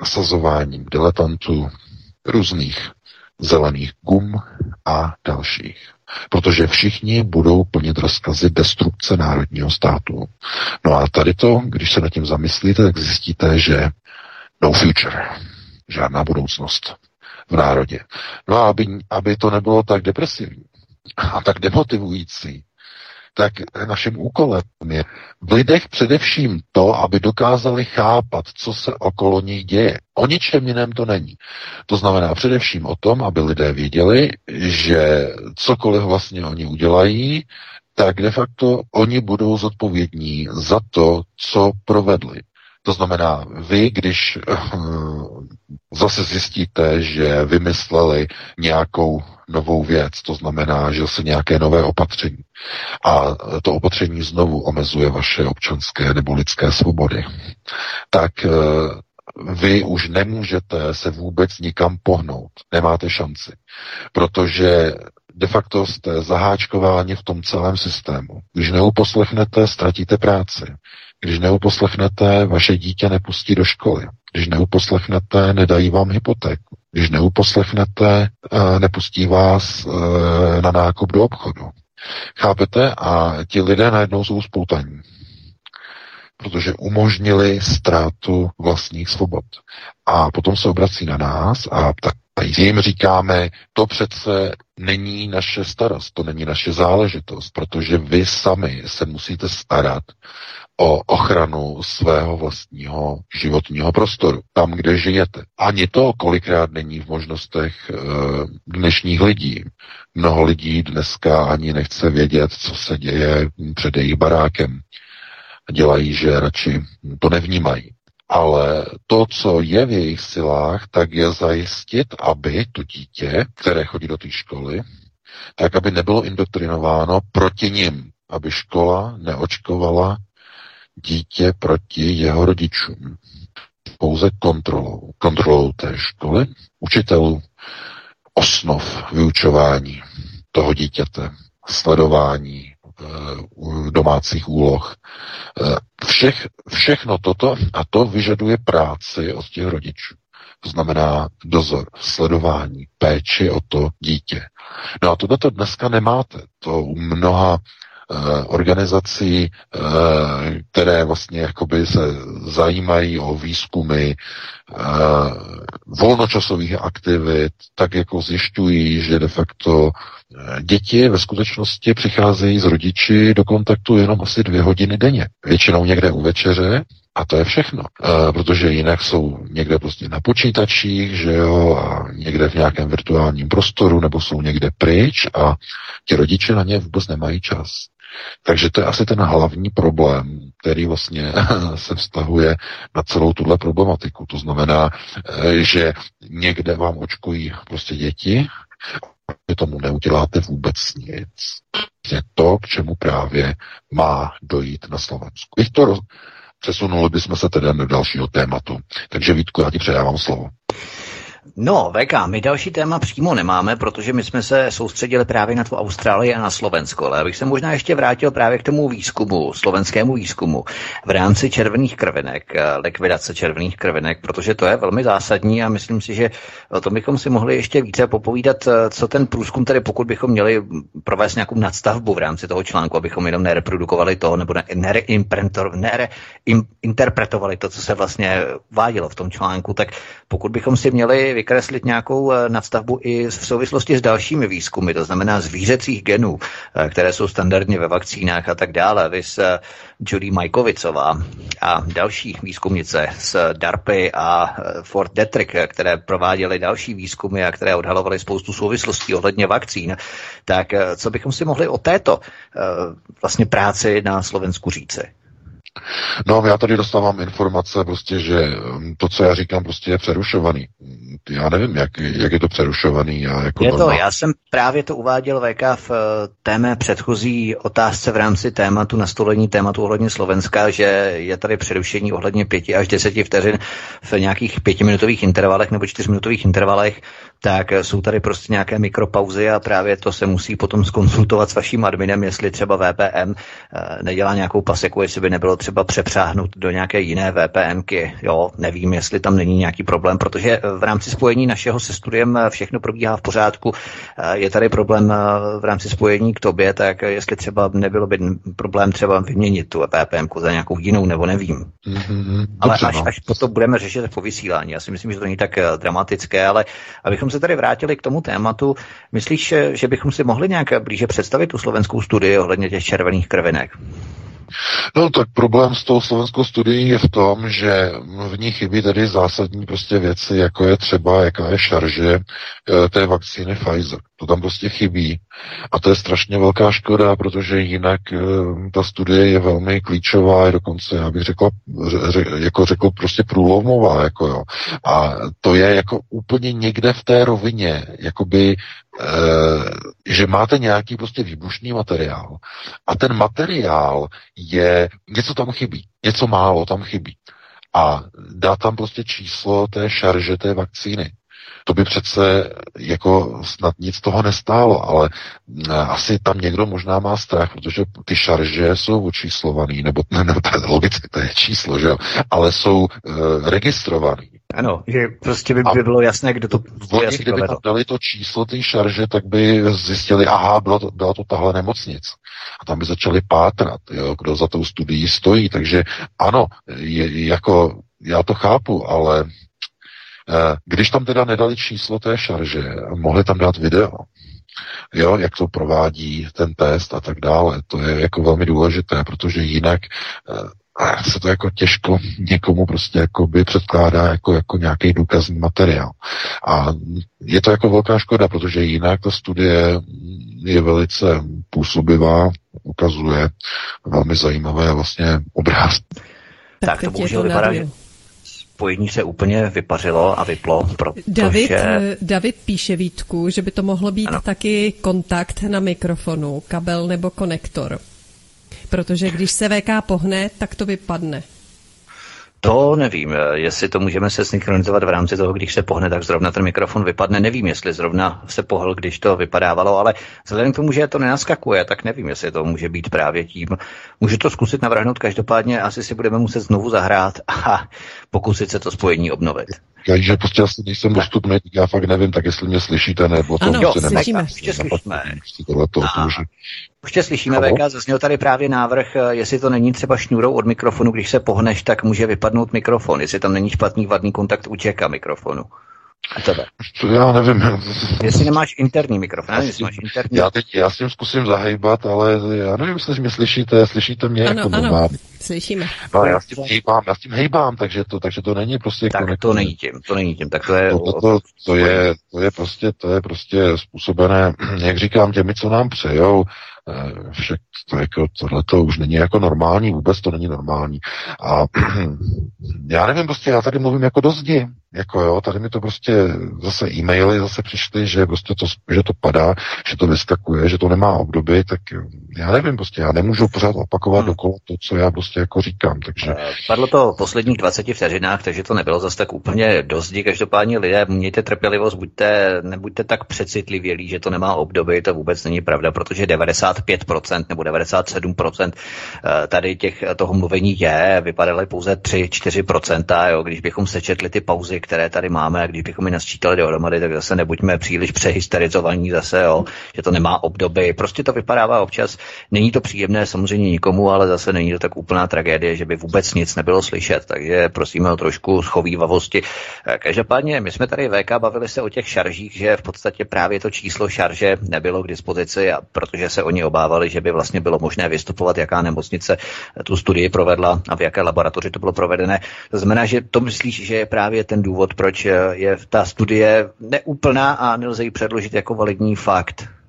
nasazováním diletantů, různých zelených gum a dalších. Protože všichni budou plnit rozkazy destrukce národního státu. No a tady to, když se nad tím zamyslíte, tak zjistíte, že no future, žádná budoucnost v národě. No a aby, aby to nebylo tak depresivní a tak demotivující, tak naším úkolem je v lidech především to, aby dokázali chápat, co se okolo nich děje. O ničem jiném to není. To znamená především o tom, aby lidé věděli, že cokoliv vlastně oni udělají, tak de facto oni budou zodpovědní za to, co provedli. To znamená, vy, když uh, zase zjistíte, že vymysleli nějakou novou věc, to znamená, že se nějaké nové opatření a to opatření znovu omezuje vaše občanské nebo lidské svobody, tak uh, vy už nemůžete se vůbec nikam pohnout. Nemáte šanci. Protože de facto jste zaháčkováni v tom celém systému. Když neuposlechnete, ztratíte práci. Když neuposlechnete, vaše dítě nepustí do školy. Když neuposlechnete, nedají vám hypotéku. Když neuposlechnete, eh, nepustí vás eh, na nákup do obchodu. Chápete? A ti lidé najednou jsou spoutaní protože umožnili ztrátu vlastních svobod. A potom se obrací na nás a tak jim říkáme, to přece není naše starost, to není naše záležitost, protože vy sami se musíte starat o ochranu svého vlastního životního prostoru, tam, kde žijete. Ani to kolikrát není v možnostech e, dnešních lidí. Mnoho lidí dneska ani nechce vědět, co se děje před jejich barákem. Dělají, že radši to nevnímají. Ale to, co je v jejich silách, tak je zajistit, aby to dítě, které chodí do té školy, tak aby nebylo indoktrinováno proti nim, aby škola neočkovala dítě proti jeho rodičům. Pouze kontrolou. Kontrolou té školy, učitelů, osnov vyučování toho dítěte, sledování domácích úloh. E, všech, všechno toto a to vyžaduje práci od těch rodičů. To znamená dozor, sledování, péči o to dítě. No a tohle dneska nemáte. To u mnoha Eh, organizací, eh, které vlastně jakoby se zajímají o výzkumy eh, volnočasových aktivit, tak jako zjišťují, že de facto děti ve skutečnosti přicházejí z rodiči do kontaktu jenom asi dvě hodiny denně. Většinou někde u večeře, a to je všechno. E, protože jinak jsou někde prostě na počítačích, že jo, a někde v nějakém virtuálním prostoru, nebo jsou někde pryč a ti rodiče na ně vůbec nemají čas. Takže to je asi ten hlavní problém, který vlastně se vztahuje na celou tuhle problematiku. To znamená, eh, že někde vám očkují prostě děti, vy tomu neuděláte vůbec nic. Je to, k čemu právě má dojít na Slovensku. Bych to. Přesunuli bychom se tedy do dalšího tématu. Takže Vítku, já ti předávám slovo. No, VK, my další téma přímo nemáme, protože my jsme se soustředili právě na tu Austrálii a na Slovensko, ale abych se možná ještě vrátil právě k tomu výzkumu, slovenskému výzkumu v rámci červených krvinek, eh, likvidace červených krvinek, protože to je velmi zásadní a myslím si, že o tom bychom si mohli ještě více popovídat, eh, co ten průzkum, tedy pokud bychom měli provést nějakou nadstavbu v rámci toho článku, abychom jenom nereprodukovali to, nebo neinterpretovali to, co se vlastně vádělo v tom článku, tak pokud bychom si měli vykreslit nějakou eh, nadstavbu i v souvislosti s dalšími výzkumy, to znamená zvířecích genů, eh, které jsou standardně ve vakcínách a tak dále. Vys eh, Judy Majkovicová a další výzkumnice z DARPy a Fort Detrick, které prováděly další výzkumy a které odhalovaly spoustu souvislostí ohledně vakcín, tak co bychom si mohli o této vlastně práci na Slovensku říci? No, já tady dostávám informace prostě, že mm, to, co já říkám, prostě je přerušovaný. Já nevím, jak, jak je to přerušovaný. Já jako je to, já jsem právě to uváděl VK v eh, té mé předchozí otázce v rámci tématu, nastolení tématu ohledně Slovenska, že je tady přerušení ohledně pěti až deseti vteřin v nějakých pětiminutových intervalech nebo čtyřminutových intervalech tak jsou tady prostě nějaké mikropauzy a právě to se musí potom skonsultovat s vaším adminem, jestli třeba VPN eh, nedělá nějakou paseku, jestli by nebylo třeba přepřáhnout do nějaké jiné VPNky. Jo, nevím, jestli tam není nějaký problém, protože v rámci spojení našeho se studiem všechno probíhá v pořádku. Je tady problém v rámci spojení k tobě, tak jestli třeba nebylo by problém třeba vyměnit tu VPNku za nějakou jinou, nebo nevím. Mm-hmm, ale až, no. až potom budeme řešit po vysílání. Já si myslím, že to není tak eh, dramatické, ale abychom se tady vrátili k tomu tématu, myslíš, že bychom si mohli nějak blíže představit tu slovenskou studii ohledně těch červených krvinek? No tak problém s tou slovenskou studií je v tom, že v ní chybí tedy zásadní prostě věci, jako je třeba, jaká je šarže eh, té vakcíny Pfizer. To tam prostě chybí. A to je strašně velká škoda, protože jinak eh, ta studie je velmi klíčová, je dokonce, já bych řekl, jako řekl prostě průlomová, jako jo. A to je jako úplně někde v té rovině, jakoby Eh, že máte nějaký prostě výbušný materiál a ten materiál je, něco tam chybí, něco málo tam chybí a dá tam prostě číslo té šarže té vakcíny. To by přece jako snad nic toho nestálo, ale eh, asi tam někdo možná má strach, protože ty šarže jsou očíslovaný, nebo, nebo to je logicky, to je číslo, že jo, ale jsou uh, registrovaný. Ano, že prostě by, by bylo jasné, kdo to Oni, kdyby tam dali to číslo té šarže, tak by zjistili, aha, bylo to, byla to tahle nemocnic. A tam by začali pátrat, jo, kdo za tou studií stojí. Takže ano, je, jako já to chápu, ale když tam teda nedali číslo té šarže, mohli tam dát video, jo, jak to provádí ten test a tak dále. To je jako velmi důležité, protože jinak eh, se to jako těžko někomu prostě jako by předkládá jako, jako nějaký důkazní materiál. A je to jako velká škoda, protože jinak ta studie je velice působivá, ukazuje velmi zajímavé vlastně obraz. Tak, tak to bohužel vypadá, že spojení se úplně vypařilo a vyplo. Protože... David, eh, David píše Vítku, že by to mohlo být ano. taky kontakt na mikrofonu, kabel nebo konektor protože když se VK pohne, tak to vypadne. To nevím, jestli to můžeme se synchronizovat v rámci toho, když se pohne, tak zrovna ten mikrofon vypadne. Nevím, jestli zrovna se pohl, když to vypadávalo, ale vzhledem k tomu, že to nenaskakuje, tak nevím, jestli to může být právě tím. Můžu to zkusit navrhnout, každopádně asi si budeme muset znovu zahrát a pokusit se to spojení obnovit. Já, že prostě asi nejsem dostupný, já fakt nevím, tak jestli mě slyšíte, nebo to ano, prostě slyšíme. Ještě slyšíme. Ještě slyšíme, VK, zazněl tady právě návrh, eh, jestli to není třeba šňůrou od mikrofonu, když se pohneš, tak může vypadnout mikrofon, jestli tam není špatný vadný kontakt u čeka mikrofonu. A tebe. Já nevím. Jestli nemáš interní mikrofon, nevím, jestli máš interní. Já teď, já s tím zkusím zahejbat, ale já nevím, jestli mě slyšíte, slyšíte mě ano, jako ano, slyšíme. No, já s tím hejbám, já s tím hejbám, takže to, takže to není prostě... Tak jako to není tím, to není tím, tak to je... To, to, to, to, je, to je prostě, to je prostě způsobené, jak říkám, těmi, co nám přejou, Eh, však to jako, tohle to už není jako normální, vůbec to není normální. A já nevím, prostě já tady mluvím jako do zdi, jako jo, tady mi to prostě zase e-maily zase přišly, že prostě to, že to padá, že to vyskakuje, že to nemá obdoby, tak já nevím, prostě já nemůžu pořád opakovat hmm. dokola to, co já prostě jako říkám, takže... Eh, padlo to v posledních 20 vteřinách, takže to nebylo zase tak úplně dosti. Každopádně lidé, mějte trpělivost, buďte, nebuďte tak přecitlivělí, že to nemá obdoby, to vůbec není pravda, protože 95% nebo 97% eh, tady těch, toho mluvení je, vypadaly pouze 3-4%, jo, když bychom sečetli ty pauzy, které tady máme, a když bychom je nasčítali dohromady, tak zase nebuďme příliš přehysterizovaní zase, jo, že to nemá obdoby. Prostě to vypadává občas. Není to příjemné samozřejmě nikomu, ale zase není to tak úplná tragédie, že by vůbec nic nebylo slyšet. Takže prosíme o trošku schovývavosti. Eh, každopádně, my jsme tady VK bavili se o těch šaržích, že v podstatě právě to číslo šarže nebylo k dispozici, a protože se oni obávali, že by vlastně bylo možné vystupovat, jaká nemocnice tu studii provedla a v jaké laboratoři to bylo provedené. To znamená, že to myslíš, že je právě ten důvod, proč je ta studie neúplná a nelze ji předložit jako validní fakt.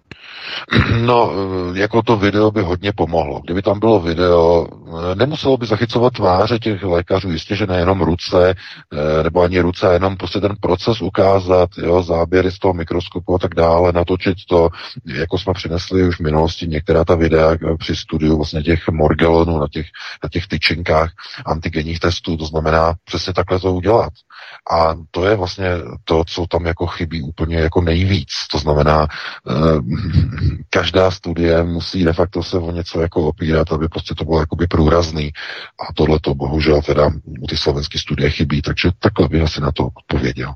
No, jako to video by hodně pomohlo. Kdyby tam bylo video, nemuselo by zachycovat tváře těch lékařů, jistě, že nejenom ruce, eh, nebo ani ruce, jenom prostě ten proces ukázat, jo, záběry z toho mikroskopu a tak dále, natočit to, jako jsme přinesli už v minulosti některá ta videa při studiu vlastně těch morgelonů na těch, na těch tyčinkách antigenních testů, to znamená přesně takhle to udělat. A to je vlastně to, co tam jako chybí úplně jako nejvíc. To znamená, eh, každá studie musí de facto se o něco jako opírat, aby prostě to bylo jakoby průrazný. A tohle to bohužel teda u ty slovenské studie chybí, takže takhle bych asi na to odpověděl.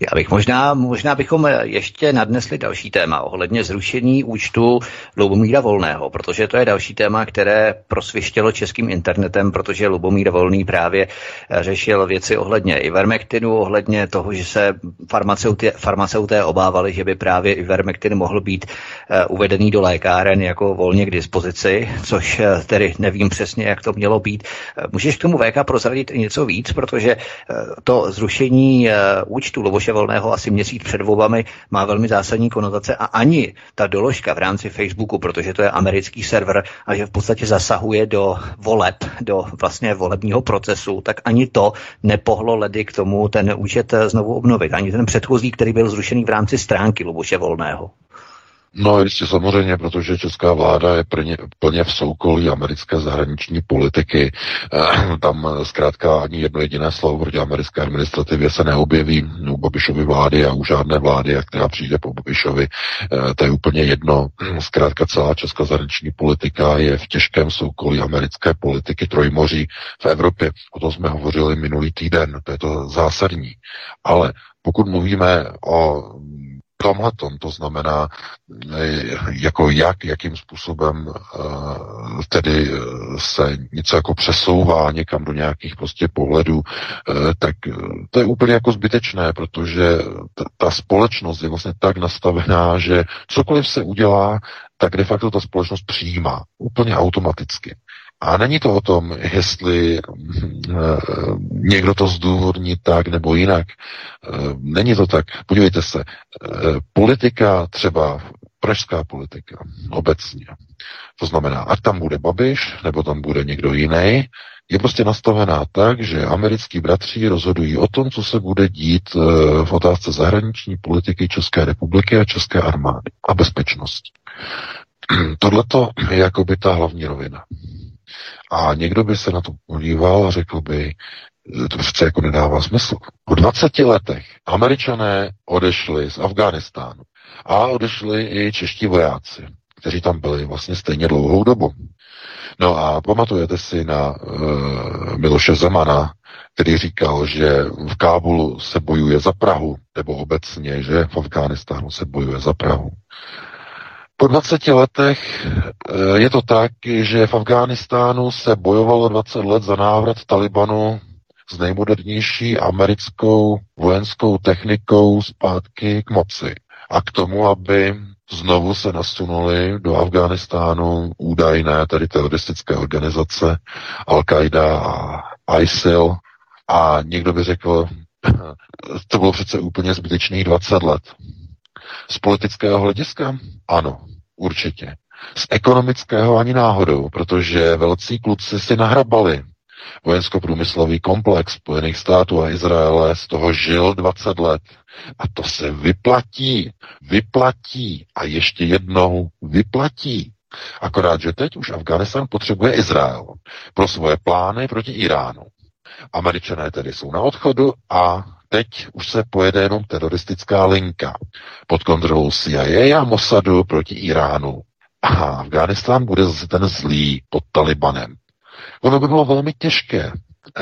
Já bych možná, možná bychom ještě nadnesli další téma ohledně zrušení účtu Lubomíra Volného, protože to je další téma, které prosvištělo českým internetem, protože Lubomír Volný právě řešil věci ohledně Ivermectinu, ohledně toho, že se farmaceuté, farmaceuté obávali, že by právě Ivermectin mohl být uh, uvedený do lékáren jako volně k dispozici, což tedy nevím přesně, jak to mělo být. Můžeš k tomu VK prozradit něco víc, protože to zrušení účtu Luboše Volného asi měsíc před volbami má velmi zásadní konotace a ani ta doložka v rámci Facebooku, protože to je americký server a že v podstatě zasahuje do voleb, do vlastně volebního procesu, tak ani to nepohlo ledy k tomu ten účet znovu obnovit. Ani ten předchozí, který byl zrušený v rámci stránky Luboše Volného. No jistě samozřejmě, protože česká vláda je plně, plně v soukolí americké zahraniční politiky. Eh, tam zkrátka ani jedno jediné slovo proti americké administrativě se neobjeví u Babišovy vlády a u žádné vlády, která přijde po Babišovi. Eh, to je úplně jedno. Zkrátka celá česká zahraniční politika je v těžkém soukolí americké politiky trojmoří v Evropě. O tom jsme hovořili minulý týden, to je to zásadní. Ale pokud mluvíme o tomhle to znamená, eh, jako jak, jakým způsobem uh, tedy eh, se něco jako přesouvá někam do nějakých prostě pohledů, tak to je úplně jako zbytečné, protože ta, ta společnost je vlastně tak nastavená, že cokoliv se udělá, tak de facto ta společnost přijímá úplně automaticky. A není to o tom, jestli e, někdo to zdůvodní tak nebo jinak. E, není to tak. Podívejte se, e, politika třeba pražská politika obecně. To znamená, ať tam bude Babiš, nebo tam bude někdo jiný, je prostě nastavená tak, že americký bratři rozhodují o tom, co se bude dít v otázce zahraniční politiky České republiky a České armády a bezpečnosti. Tohle je jakoby ta hlavní rovina. A někdo by se na to podíval a řekl by, to přece jako nedává smysl. Po 20 letech američané odešli z Afghánistánu a odešli i čeští vojáci, kteří tam byli vlastně stejně dlouhou dobu. No a pamatujete si na uh, Miloše Zemana, který říkal, že v Kábulu se bojuje za Prahu, nebo obecně, že v Afghánistánu se bojuje za Prahu. Po 20 letech eh, je to tak, že v Afghánistánu se bojovalo 20 let za návrat Talibanu s nejmodernější americkou vojenskou technikou zpátky k moci. A k tomu, aby znovu se nasunuli do Afghánistánu údajné, tedy teroristické organizace Al-Qaida a ISIL. A někdo by řekl, to bylo přece úplně zbytečných 20 let. Z politického hlediska? Ano, určitě. Z ekonomického ani náhodou, protože velcí kluci si nahrabali vojensko-průmyslový komplex Spojených států a Izraele z toho žil 20 let. A to se vyplatí, vyplatí a ještě jednou vyplatí. Akorát, že teď už Afganistán potřebuje Izrael pro svoje plány proti Iránu. Američané tedy jsou na odchodu a teď už se pojede jenom teroristická linka pod kontrolou CIA a Mossadu proti Iránu. A Afganistán bude ten zlý pod Talibanem. Ono by bylo velmi těžké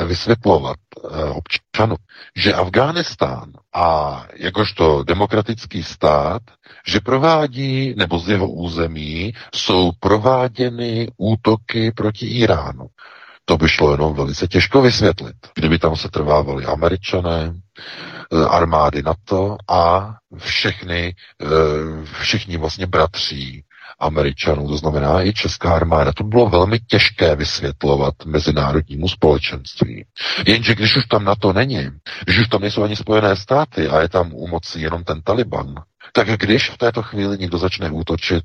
vysvětlovat eh, občanům, že Afghánistán a jakožto demokratický stát, že provádí, nebo z jeho území, jsou prováděny útoky proti Iránu. To by šlo jenom velice těžko vysvětlit, kdyby tam se trvávali američané, eh, armády NATO a všechny, eh, všichni vlastně bratří Američanů, to znamená i česká armáda. To bylo velmi těžké vysvětlovat mezinárodnímu společenství. Jenže když už tam na to není, když už tam nejsou ani Spojené státy a je tam u moci jenom ten Taliban, tak když v této chvíli někdo začne útočit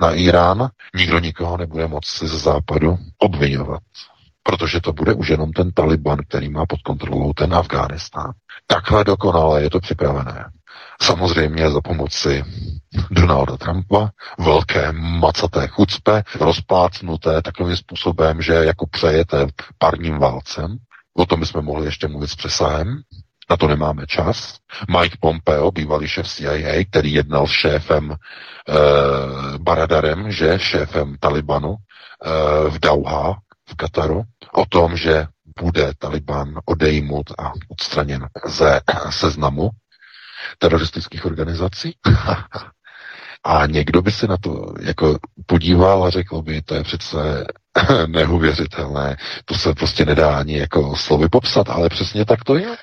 na Irán, nikdo nikoho nebude moci ze západu obvinovat. Protože to bude už jenom ten Taliban, který má pod kontrolou ten Afghánistán. Takhle dokonale je to připravené. Samozřejmě za pomoci Donalda Trumpa, velké macaté chucpe, rozplácnuté takovým způsobem, že jako přejete parním válcem. O tom bychom mohli ještě mluvit s přesahem. Na to nemáme čas. Mike Pompeo, bývalý šéf CIA, který jednal s šéfem e, Baradarem, že šéfem Talibanu e, v Dauha, v Kataru, o tom, že bude Taliban odejmut a odstraněn ze seznamu teroristických organizací. a někdo by se na to jako podíval a řekl by, to je přece neuvěřitelné, to se prostě nedá ani jako slovy popsat, ale přesně tak to je.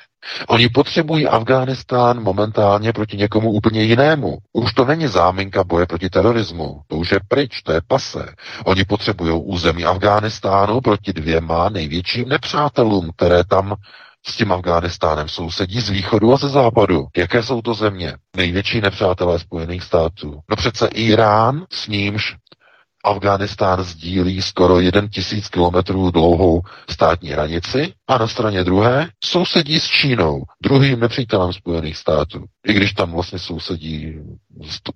Oni potřebují Afghánistán momentálně proti někomu úplně jinému. Už to není záminka boje proti terorismu. To už je pryč, to je pase. Oni potřebují území Afghánistánu proti dvěma největším nepřátelům, které tam s tím Afghánistánem sousedí z východu a ze západu. Jaké jsou to země? Největší nepřátelé Spojených států. No přece Irán, s nímž Afghánistán sdílí skoro 1 tisíc kilometrů dlouhou státní hranici a na straně druhé sousedí s Čínou, druhým nepřítelem Spojených států. I když tam vlastně sousedí,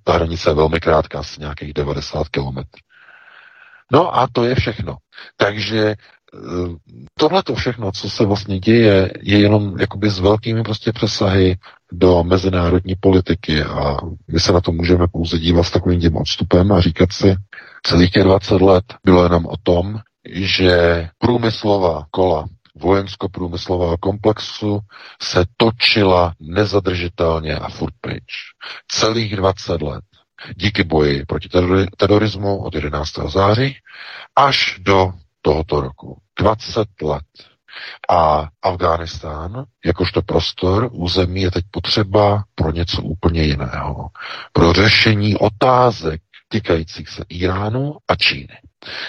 ta hranice je velmi krátká, z nějakých 90 kilometrů. No a to je všechno. Takže Eh, tohle to všechno, co se vlastně děje, je jenom jakoby s velkými prostě přesahy do mezinárodní politiky a my se na to můžeme pouze dívat s takovým tím odstupem a říkat si, celých těch 20 let bylo jenom o tom, že průmyslová kola vojensko-průmyslového komplexu se točila nezadržitelně a furt pryč. Celých 20 let. Díky boji proti terorismu od 11. září až do tohoto roku. 20 let. A Afghánistán, jakožto prostor, území je teď potřeba pro něco úplně jiného. Pro řešení otázek týkajících se Iránu a Číny.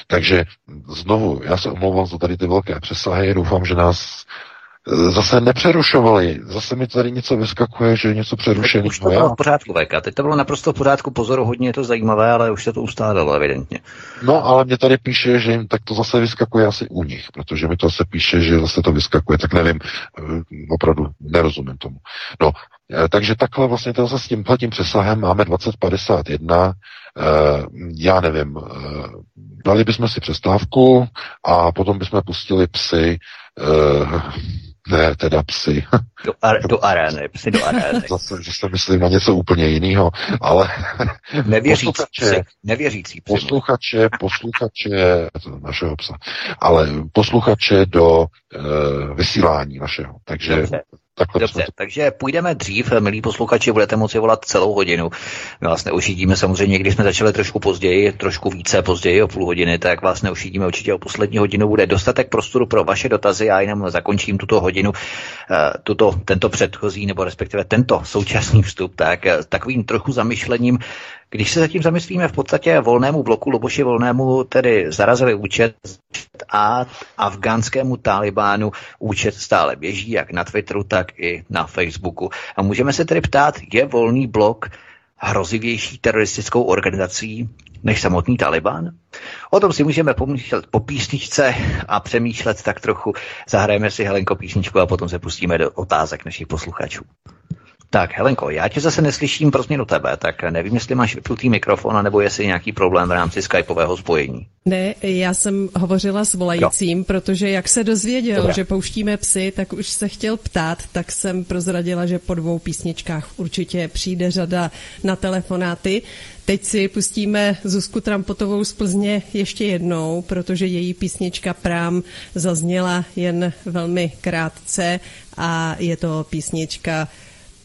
Takže znovu, já se omlouvám za tady ty velké přesahy, doufám, že nás zase nepřerušovali. Zase mi tady něco vyskakuje, že něco přerušený. Už to bylo v pořádku, VK. Teď to bylo naprosto v pořádku, pozoru, hodně je to zajímavé, ale už se to ustálilo, evidentně. No, ale mě tady píše, že jim tak to zase vyskakuje asi u nich, protože mi to zase píše, že zase to vyskakuje, tak nevím, eh, opravdu nerozumím tomu. No, eh, takže takhle vlastně to zase s tím tím přesahem máme 2051, eh, já nevím, dali bychom si přestávku a potom bychom pustili psy, ne, teda psy. Do, ar, do arény, psy do arény. Zase, se myslím na něco úplně jiného, ale... Nevěřící psy, nevěřící psy. Posluchače, posluchače našeho psa, ale posluchače do e, vysílání našeho. Takže Dobře. Takhle Dobře, to... takže půjdeme dřív, milí posluchači, budete moci volat celou hodinu. My vás neušidíme samozřejmě, když jsme začali trošku později, trošku více později, o půl hodiny, tak vás neušidíme určitě o poslední hodinu. Bude dostatek prostoru pro vaše dotazy, já jenom zakončím tuto hodinu, eh, tuto, tento předchozí, nebo respektive tento současný vstup, tak eh, takovým trochu zamyšlením, když se zatím zamyslíme v podstatě volnému bloku Loboši volnému tedy zarazili účet a afgánskému Talibánu účet stále běží, jak na Twitteru, tak i na Facebooku. A můžeme se tedy ptát, je volný blok hrozivější teroristickou organizací než samotný Taliban? O tom si můžeme pomýšlet po písničce a přemýšlet tak trochu. Zahrajeme si Helenko písničku a potom se pustíme do otázek našich posluchačů. Tak, Helenko, já tě zase neslyším pro změnu tebe, tak nevím, jestli máš vypnutý mikrofon, nebo jestli nějaký problém v rámci skypového spojení. Ne, já jsem hovořila s volajícím, jo. protože jak se dozvěděl, Dobre. že pouštíme psy, tak už se chtěl ptát, tak jsem prozradila, že po dvou písničkách určitě přijde řada na telefonáty. Teď si pustíme Zuzku Trampotovou z Plzně ještě jednou, protože její písnička Prám zazněla jen velmi krátce a je to písnička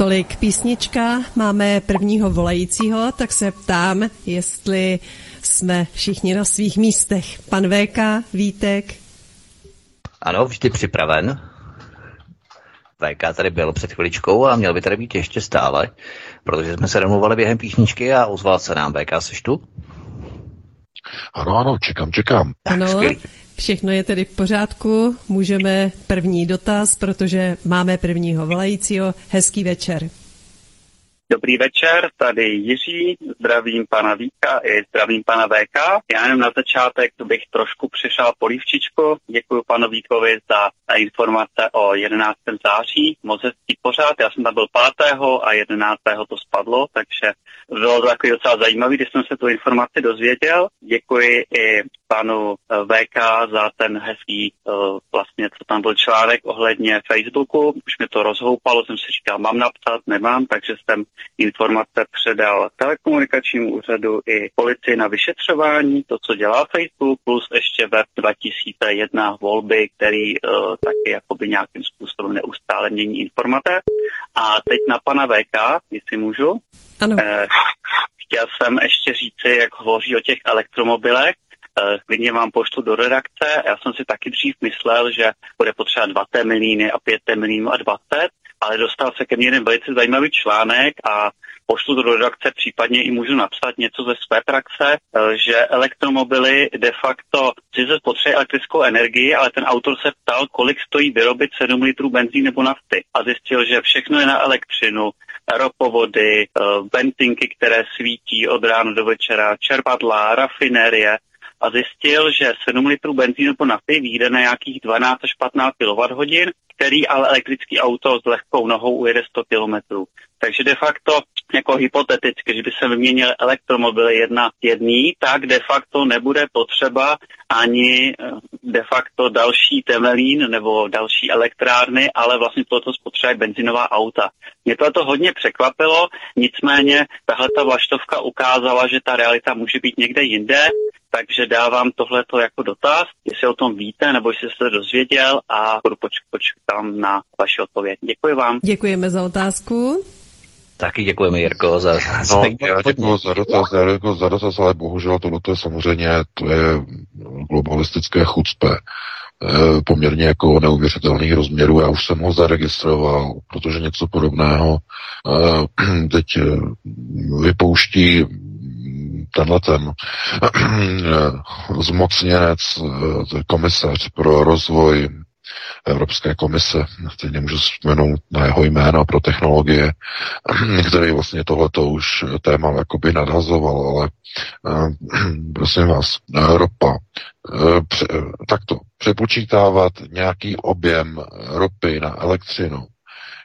Tolik písnička, máme prvního volajícího, tak se ptám, jestli jsme všichni na svých místech. Pan VK, Vítek. Ano, vždy připraven. VK tady byl před chviličkou a měl by tady být ještě stále, protože jsme se domluvali během písničky a ozval se nám. VK, seš tu? Ano, ano, čekám, čekám. Ano, skvělý. Všechno je tedy v pořádku, můžeme první dotaz, protože máme prvního volajícího. Hezký večer. Dobrý večer, tady Jiří, zdravím pana Víka i zdravím pana VK. Já jenom na začátek bych trošku přišel polívčičku. Děkuji panu Víkovi za informace o 11. září. Moc hezký pořád, já jsem tam byl 5. a 11. to spadlo, takže bylo to takový docela zajímavý, když jsem se tu informaci dozvěděl. Děkuji i panu eh, VK za ten hezký, eh, vlastně, co tam byl článek ohledně Facebooku. Už mi to rozhoupalo, jsem si říkal, mám napsat, nemám, takže jsem informace předal telekomunikačnímu úřadu i policii na vyšetřování, to, co dělá Facebook, plus ještě web 2001 volby, který uh, taky jakoby nějakým způsobem neustále mění informace. A teď na pana VK, jestli můžu. Ano. Eh, chtěl jsem ještě říci, jak hovoří o těch elektromobilech, eh, klidně vám poštu do redakce. Já jsem si taky dřív myslel, že bude potřeba 2 milíny a 5 milínů a 20, ale dostal se ke mně jeden velice zajímavý článek a pošlu do redakce, případně i můžu napsat něco ze své praxe, eh, že elektromobily de facto sice spotřebují elektrickou energii, ale ten autor se ptal, kolik stojí vyrobit 7 litrů benzín nebo nafty a zjistil, že všechno je na elektřinu, ropovody, eh, benzinky, které svítí od rána do večera, čerpadla, rafinérie, a zjistil, že 7 litrů benzínu po nafty vyjde na nějakých 12 až 15 kWh, který ale elektrický auto s lehkou nohou ujede 100 km. Takže de facto, jako hypoteticky, že by se vyměnil elektromobily jedna jedný, tak de facto nebude potřeba ani eh, de facto další temelín nebo další elektrárny, ale vlastně toto spotřebuje benzinová auta. Mě to, to hodně překvapilo, nicméně tahle ta vlaštovka ukázala, že ta realita může být někde jinde, takže dávám tohleto jako dotaz, jestli o tom víte, nebo jestli jste dozvěděl a budu poč- počkám na vaši odpověď. Děkuji vám. Děkujeme za otázku. Taky děkujeme, Jirko, za... No, já děkuji za dotaz, děkuji za dotaz, ale bohužel to je samozřejmě, to je globalistické chucpe eh, poměrně jako neuvěřitelných rozměrů. Já už jsem ho zaregistroval, protože něco podobného eh, teď eh, vypouští tenhle ten zmocněnec, komisař pro rozvoj Evropské komise, teď nemůžu vzpomenout na jeho jméno pro technologie, který vlastně tohleto už téma jakoby nadhazoval, ale prosím vás, ropa, pře, takto, přepočítávat nějaký objem ropy na elektřinu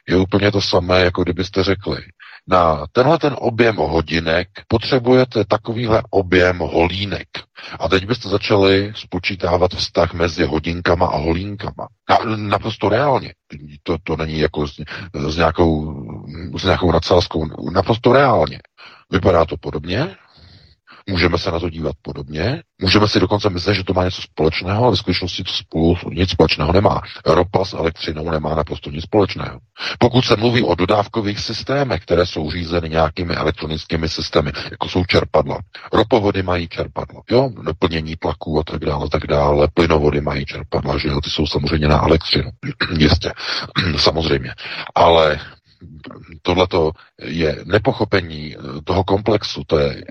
je úplně to samé, jako kdybyste řekli, na tenhle ten objem hodinek potřebujete takovýhle objem holínek. A teď byste začali spočítávat vztah mezi hodinkama a holínkama. Na, naprosto reálně. To, to není jako s, s, nějakou, s nějakou nadsázkou. Naprosto reálně. Vypadá to podobně, Můžeme se na to dívat podobně, můžeme si dokonce myslet, že to má něco společného, ale ve skutečnosti to spolu nic společného nemá. Ropa s elektřinou nemá naprosto nic společného. Pokud se mluví o dodávkových systémech, které jsou řízeny nějakými elektronickými systémy, jako jsou čerpadla. Ropovody mají čerpadla, jo, naplnění tlaků a tak dále, tak dále. Plynovody mají čerpadla, že jo, ty jsou samozřejmě na elektřinu. Jistě, samozřejmě. Ale tohleto je nepochopení eh, toho komplexu, to je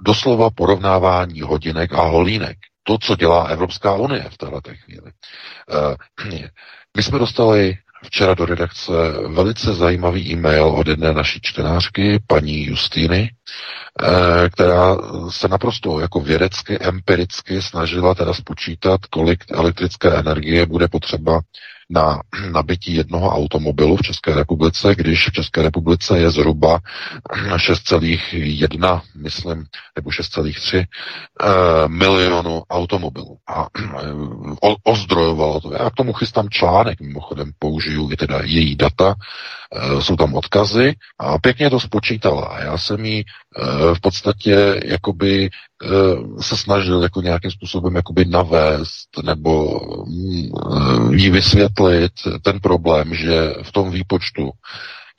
doslova porovnávání hodinek a holínek. To, co dělá Evropská unie v této chvíli. Eh, my jsme dostali včera do redakce velice zajímavý e-mail od jedné naší čtenářky, paní Justýny, eh, která se naprosto jako vědecky, empiricky snažila teda spočítat, kolik elektrické energie bude potřeba na nabití jednoho automobilu v České republice, když v České republice je zhruba 6,1, myslím, nebo 6,3 eh, milionu automobilů. A eh, ozdrojovalo to. Já k tomu chystám článek, mimochodem použiju i teda její data, eh, jsou tam odkazy a pěkně to spočítala. A já jsem jí v podstatě jakoby se snažil jako nějakým způsobem jakoby navést nebo mm, jí vysvětlit ten problém, že v tom výpočtu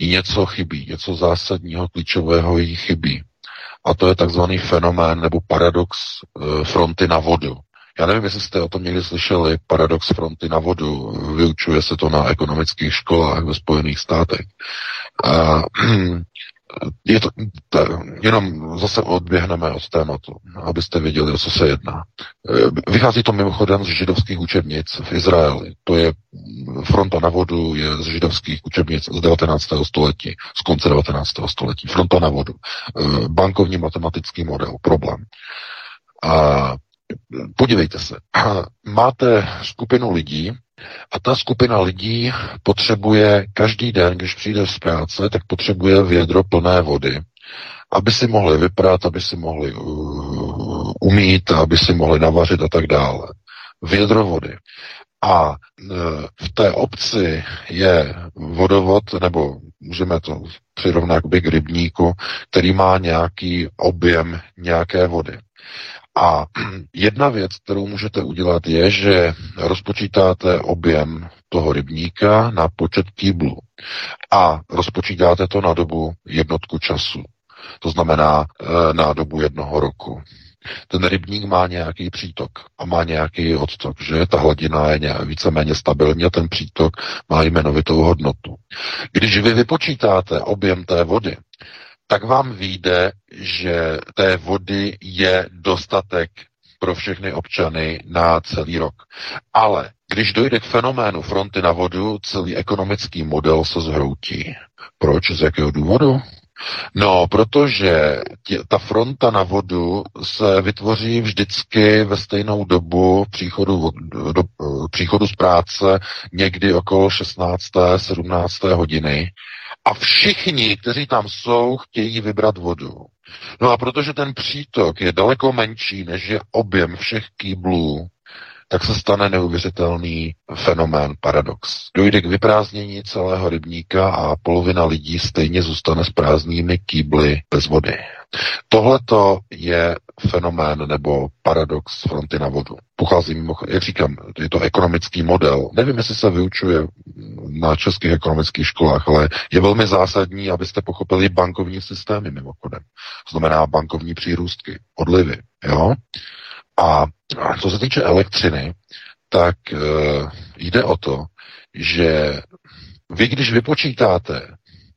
něco chybí, něco zásadního, klíčového jí chybí. A to je takzvaný fenomén nebo paradox e, fronty na vodu. Já nevím, jestli jste o tom někdy slyšeli, paradox fronty na vodu. Vyučuje se to na ekonomických školách ve Spojených státech. A je to, to, jenom zase odběhneme od tématu, abyste věděli, o co se jedná. E, vychází to mimochodem z židovských učebnic v Izraeli. To je Fronta na vodu je z židovských učebnic z 19. století, z konce 19. století. Fronta na vodu. Eh, bankovní matematický model, problém. A podívejte se, máte skupinu lidí a ta skupina lidí potřebuje každý den, když přijde z práce, tak potřebuje vědro plné vody, aby si mohli vyprat, aby si mohli uh, umít, aby si mohli navařit a tak dále. Vědro vody. A uh, v té obci je vodovod, nebo můžeme to přirovnat k rybníku, který má nějaký objem nějaké vody. A jedna věc, kterou můžete udělat, je, že rozpočítáte objem toho rybníka na počet kýblů a rozpočítáte to na dobu jednotku času. To znamená e, na dobu jednoho roku. Ten rybník má nějaký přítok a má nějaký odtok, že ta hladina je víceméně stabilní a ten přítok má jmenovitou hodnotu. Když vy vypočítáte objem té vody, tak vám vyjde, že té vody je dostatek pro všechny občany na celý rok. Ale když dojde k fenoménu fronty na vodu, celý ekonomický model se zhroutí. Proč? Z jakého důvodu? No, protože tě, ta fronta na vodu se vytvoří vždycky ve stejnou dobu příchodu, do, příchodu z práce někdy okolo 16. 17. hodiny a všichni, kteří tam jsou, chtějí vybrat vodu. No a protože ten přítok je daleko menší, než je objem všech kýblů, tak se stane neuvěřitelný fenomén, paradox. Dojde k vyprázdnění celého rybníka a polovina lidí stejně zůstane s prázdnými kýbly bez vody. Tohleto je fenomén nebo paradox fronty na vodu. Pochází mimo, jak říkám, je to ekonomický model. Nevím, jestli se vyučuje na českých ekonomických školách, ale je velmi zásadní, abyste pochopili bankovní systémy mimochodem. Znamená bankovní přírůstky, odlivy. Jo? A co se týče elektřiny, tak e, jde o to, že vy, když vypočítáte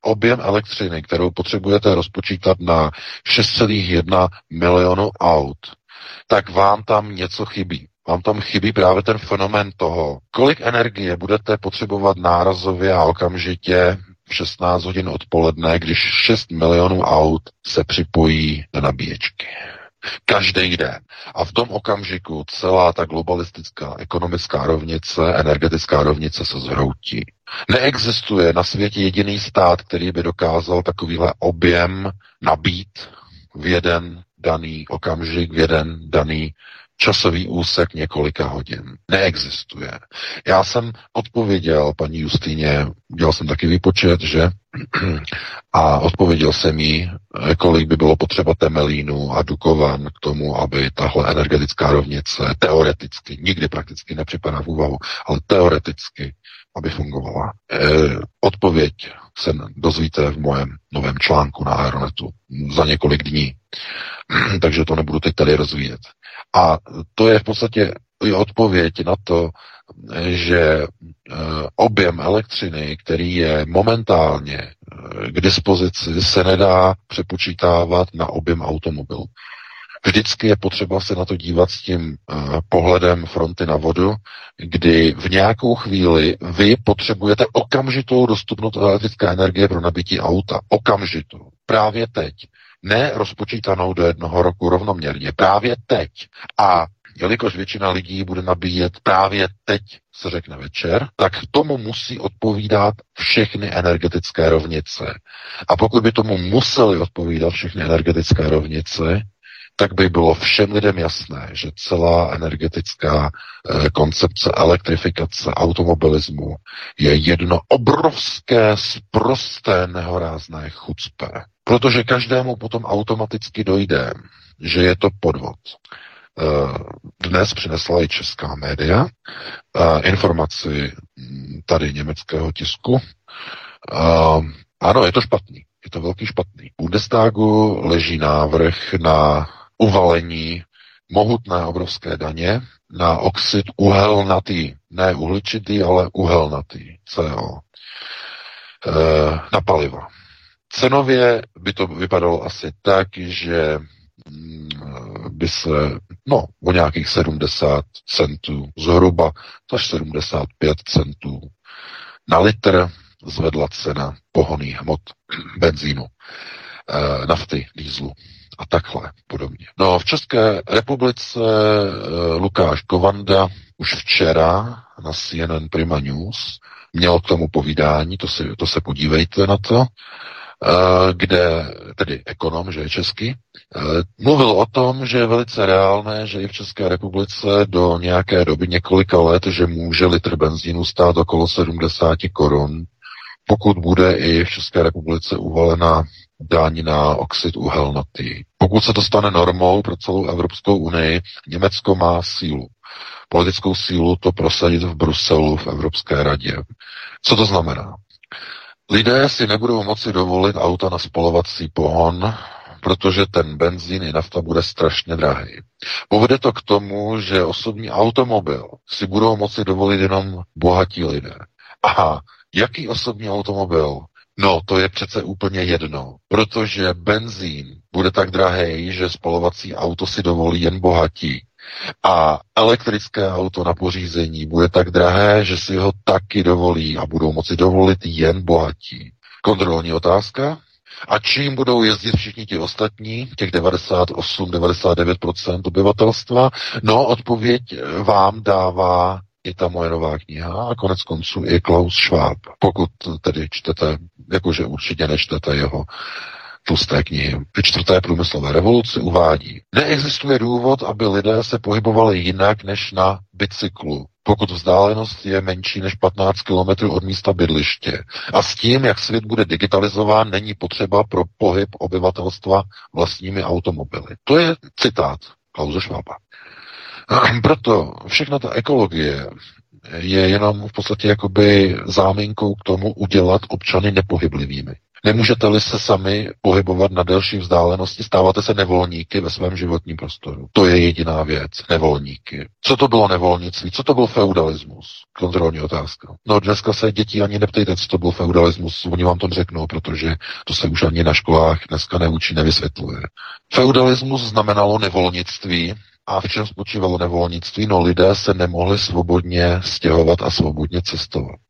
objem elektřiny, kterou potřebujete rozpočítat na 6,1 milionu aut, tak vám tam něco chybí. Vám tam chybí právě ten fenomén toho, kolik energie budete potřebovat nárazově a okamžitě v 16 hodin odpoledne, když 6 milionů aut se připojí na nabíječky. Každý den. A v tom okamžiku celá ta globalistická ekonomická rovnice, energetická rovnice se zhroutí. Neexistuje na světě jediný stát, který by dokázal takovýhle objem nabít v jeden daný okamžik, v jeden daný časový úsek několika hodin. Neexistuje. Já jsem odpověděl paní Justýně, udělal jsem taky výpočet, že a odpověděl jsem jí, kolik by bylo potřeba temelínu a dukovan k tomu, aby tahle energetická rovnice teoreticky, nikdy prakticky nepřipadá v úvahu, ale teoreticky, aby fungovala. E, odpověď se dozvíte v mojem novém článku na Aeronetu za několik dní. Takže to nebudu teď tady rozvíjet. A to je v podstatě i odpověď na to, že eh, objem elektřiny, který je momentálně eh, k dispozici, se nedá přepočítávat na objem automobilů. Vždycky je potřeba se na to dívat s tím uh, pohledem fronty na vodu, kdy v nějakou chvíli vy potřebujete okamžitou dostupnost elektrické energie pro nabití auta. Okamžitou. Právě teď ne rozpočítanou do jednoho roku rovnoměrně, právě teď. A jelikož většina lidí bude nabíjet právě teď, se řekne večer, tak tomu musí odpovídat všechny energetické rovnice. A pokud by tomu museli odpovídat všechny energetické rovnice, tak by bylo všem lidem jasné, že celá energetická eh, koncepce elektrifikace automobilismu je jedno obrovské, sprosté, nehorázné chucpe. Protože každému potom automaticky dojde, že je to podvod. Eh, dnes přinesla i česká média eh, informaci hm, tady německého tisku. Eh, ano, je to špatný. Je to velký špatný. U Bundestagu leží návrh na uvalení mohutné obrovské daně na oxid uhelnatý. Ne uhličitý, ale uhelnatý. CO. Na paliva. Cenově by to vypadalo asi tak, že mm, by se, no, o nějakých 70 centů, zhruba až 75 centů Na litr zvedla cena pohoných hmot, benzínu, eh, nafty, dýzlu a takhle podobně. No v České republice eh, Lukáš Kovanda už včera na CNN Prima News měl k tomu povídání, to, si, to se podívejte na to, kde tedy ekonom, že je český, eh, mluvil o tom, že je velice reálné, že i v České republice do nějaké doby několika let, že může litr benzínu stát okolo 70 korun, pokud bude i v České republice uvalena daň na oxid uhelnatý. Pokud se to stane normou pro celou Evropskou unii, Německo má sílu politickou sílu to prosadit v Bruselu, v Evropské radě. Co to znamená? Lidé si nebudou moci dovolit auta na spolovací pohon, protože ten benzín i nafta bude strašně drahý. Povede to k tomu, že osobní automobil si budou moci dovolit jenom bohatí lidé. Aha, jaký osobní automobil? No, to je přece úplně jedno, protože benzín bude tak drahý, že spolovací auto si dovolí jen bohatí. A elektrické auto na pořízení bude tak drahé, že si ho taky dovolí a budou moci dovolit jen bohatí. Kontrolní otázka. A čím budou jezdit všichni ti ostatní, těch 98-99% obyvatelstva? No, odpověď vám dává i ta moje nová kniha a konec konců i Klaus Schwab. Pokud tedy čtete, jakože určitě nečtete jeho tlusté knihy. Ve čtvrté průmyslové revoluci uvádí, neexistuje důvod, aby lidé se pohybovali jinak než na bicyklu, pokud vzdálenost je menší než 15 km od místa bydliště. A s tím, jak svět bude digitalizován, není potřeba pro pohyb obyvatelstva vlastními automobily. To je citát Klause Schwaba. Proto všechna ta ekologie je jenom v podstatě jakoby záminkou k tomu udělat občany nepohyblivými. Nemůžete-li se sami pohybovat na delší vzdálenosti, stáváte se nevolníky ve svém životním prostoru. To je jediná věc. Nevolníky. Co to bylo nevolnictví? Co to byl feudalismus? Kontrolní otázka. No dneska se děti ani neptejte, co to byl feudalismus. Oni vám to řeknou, protože to se už ani na školách dneska neučí, nevysvětluje. Feudalismus znamenalo nevolnictví, a v čem spočívalo nevolnictví? No lidé se nemohli svobodně stěhovat a svobodně cestovat.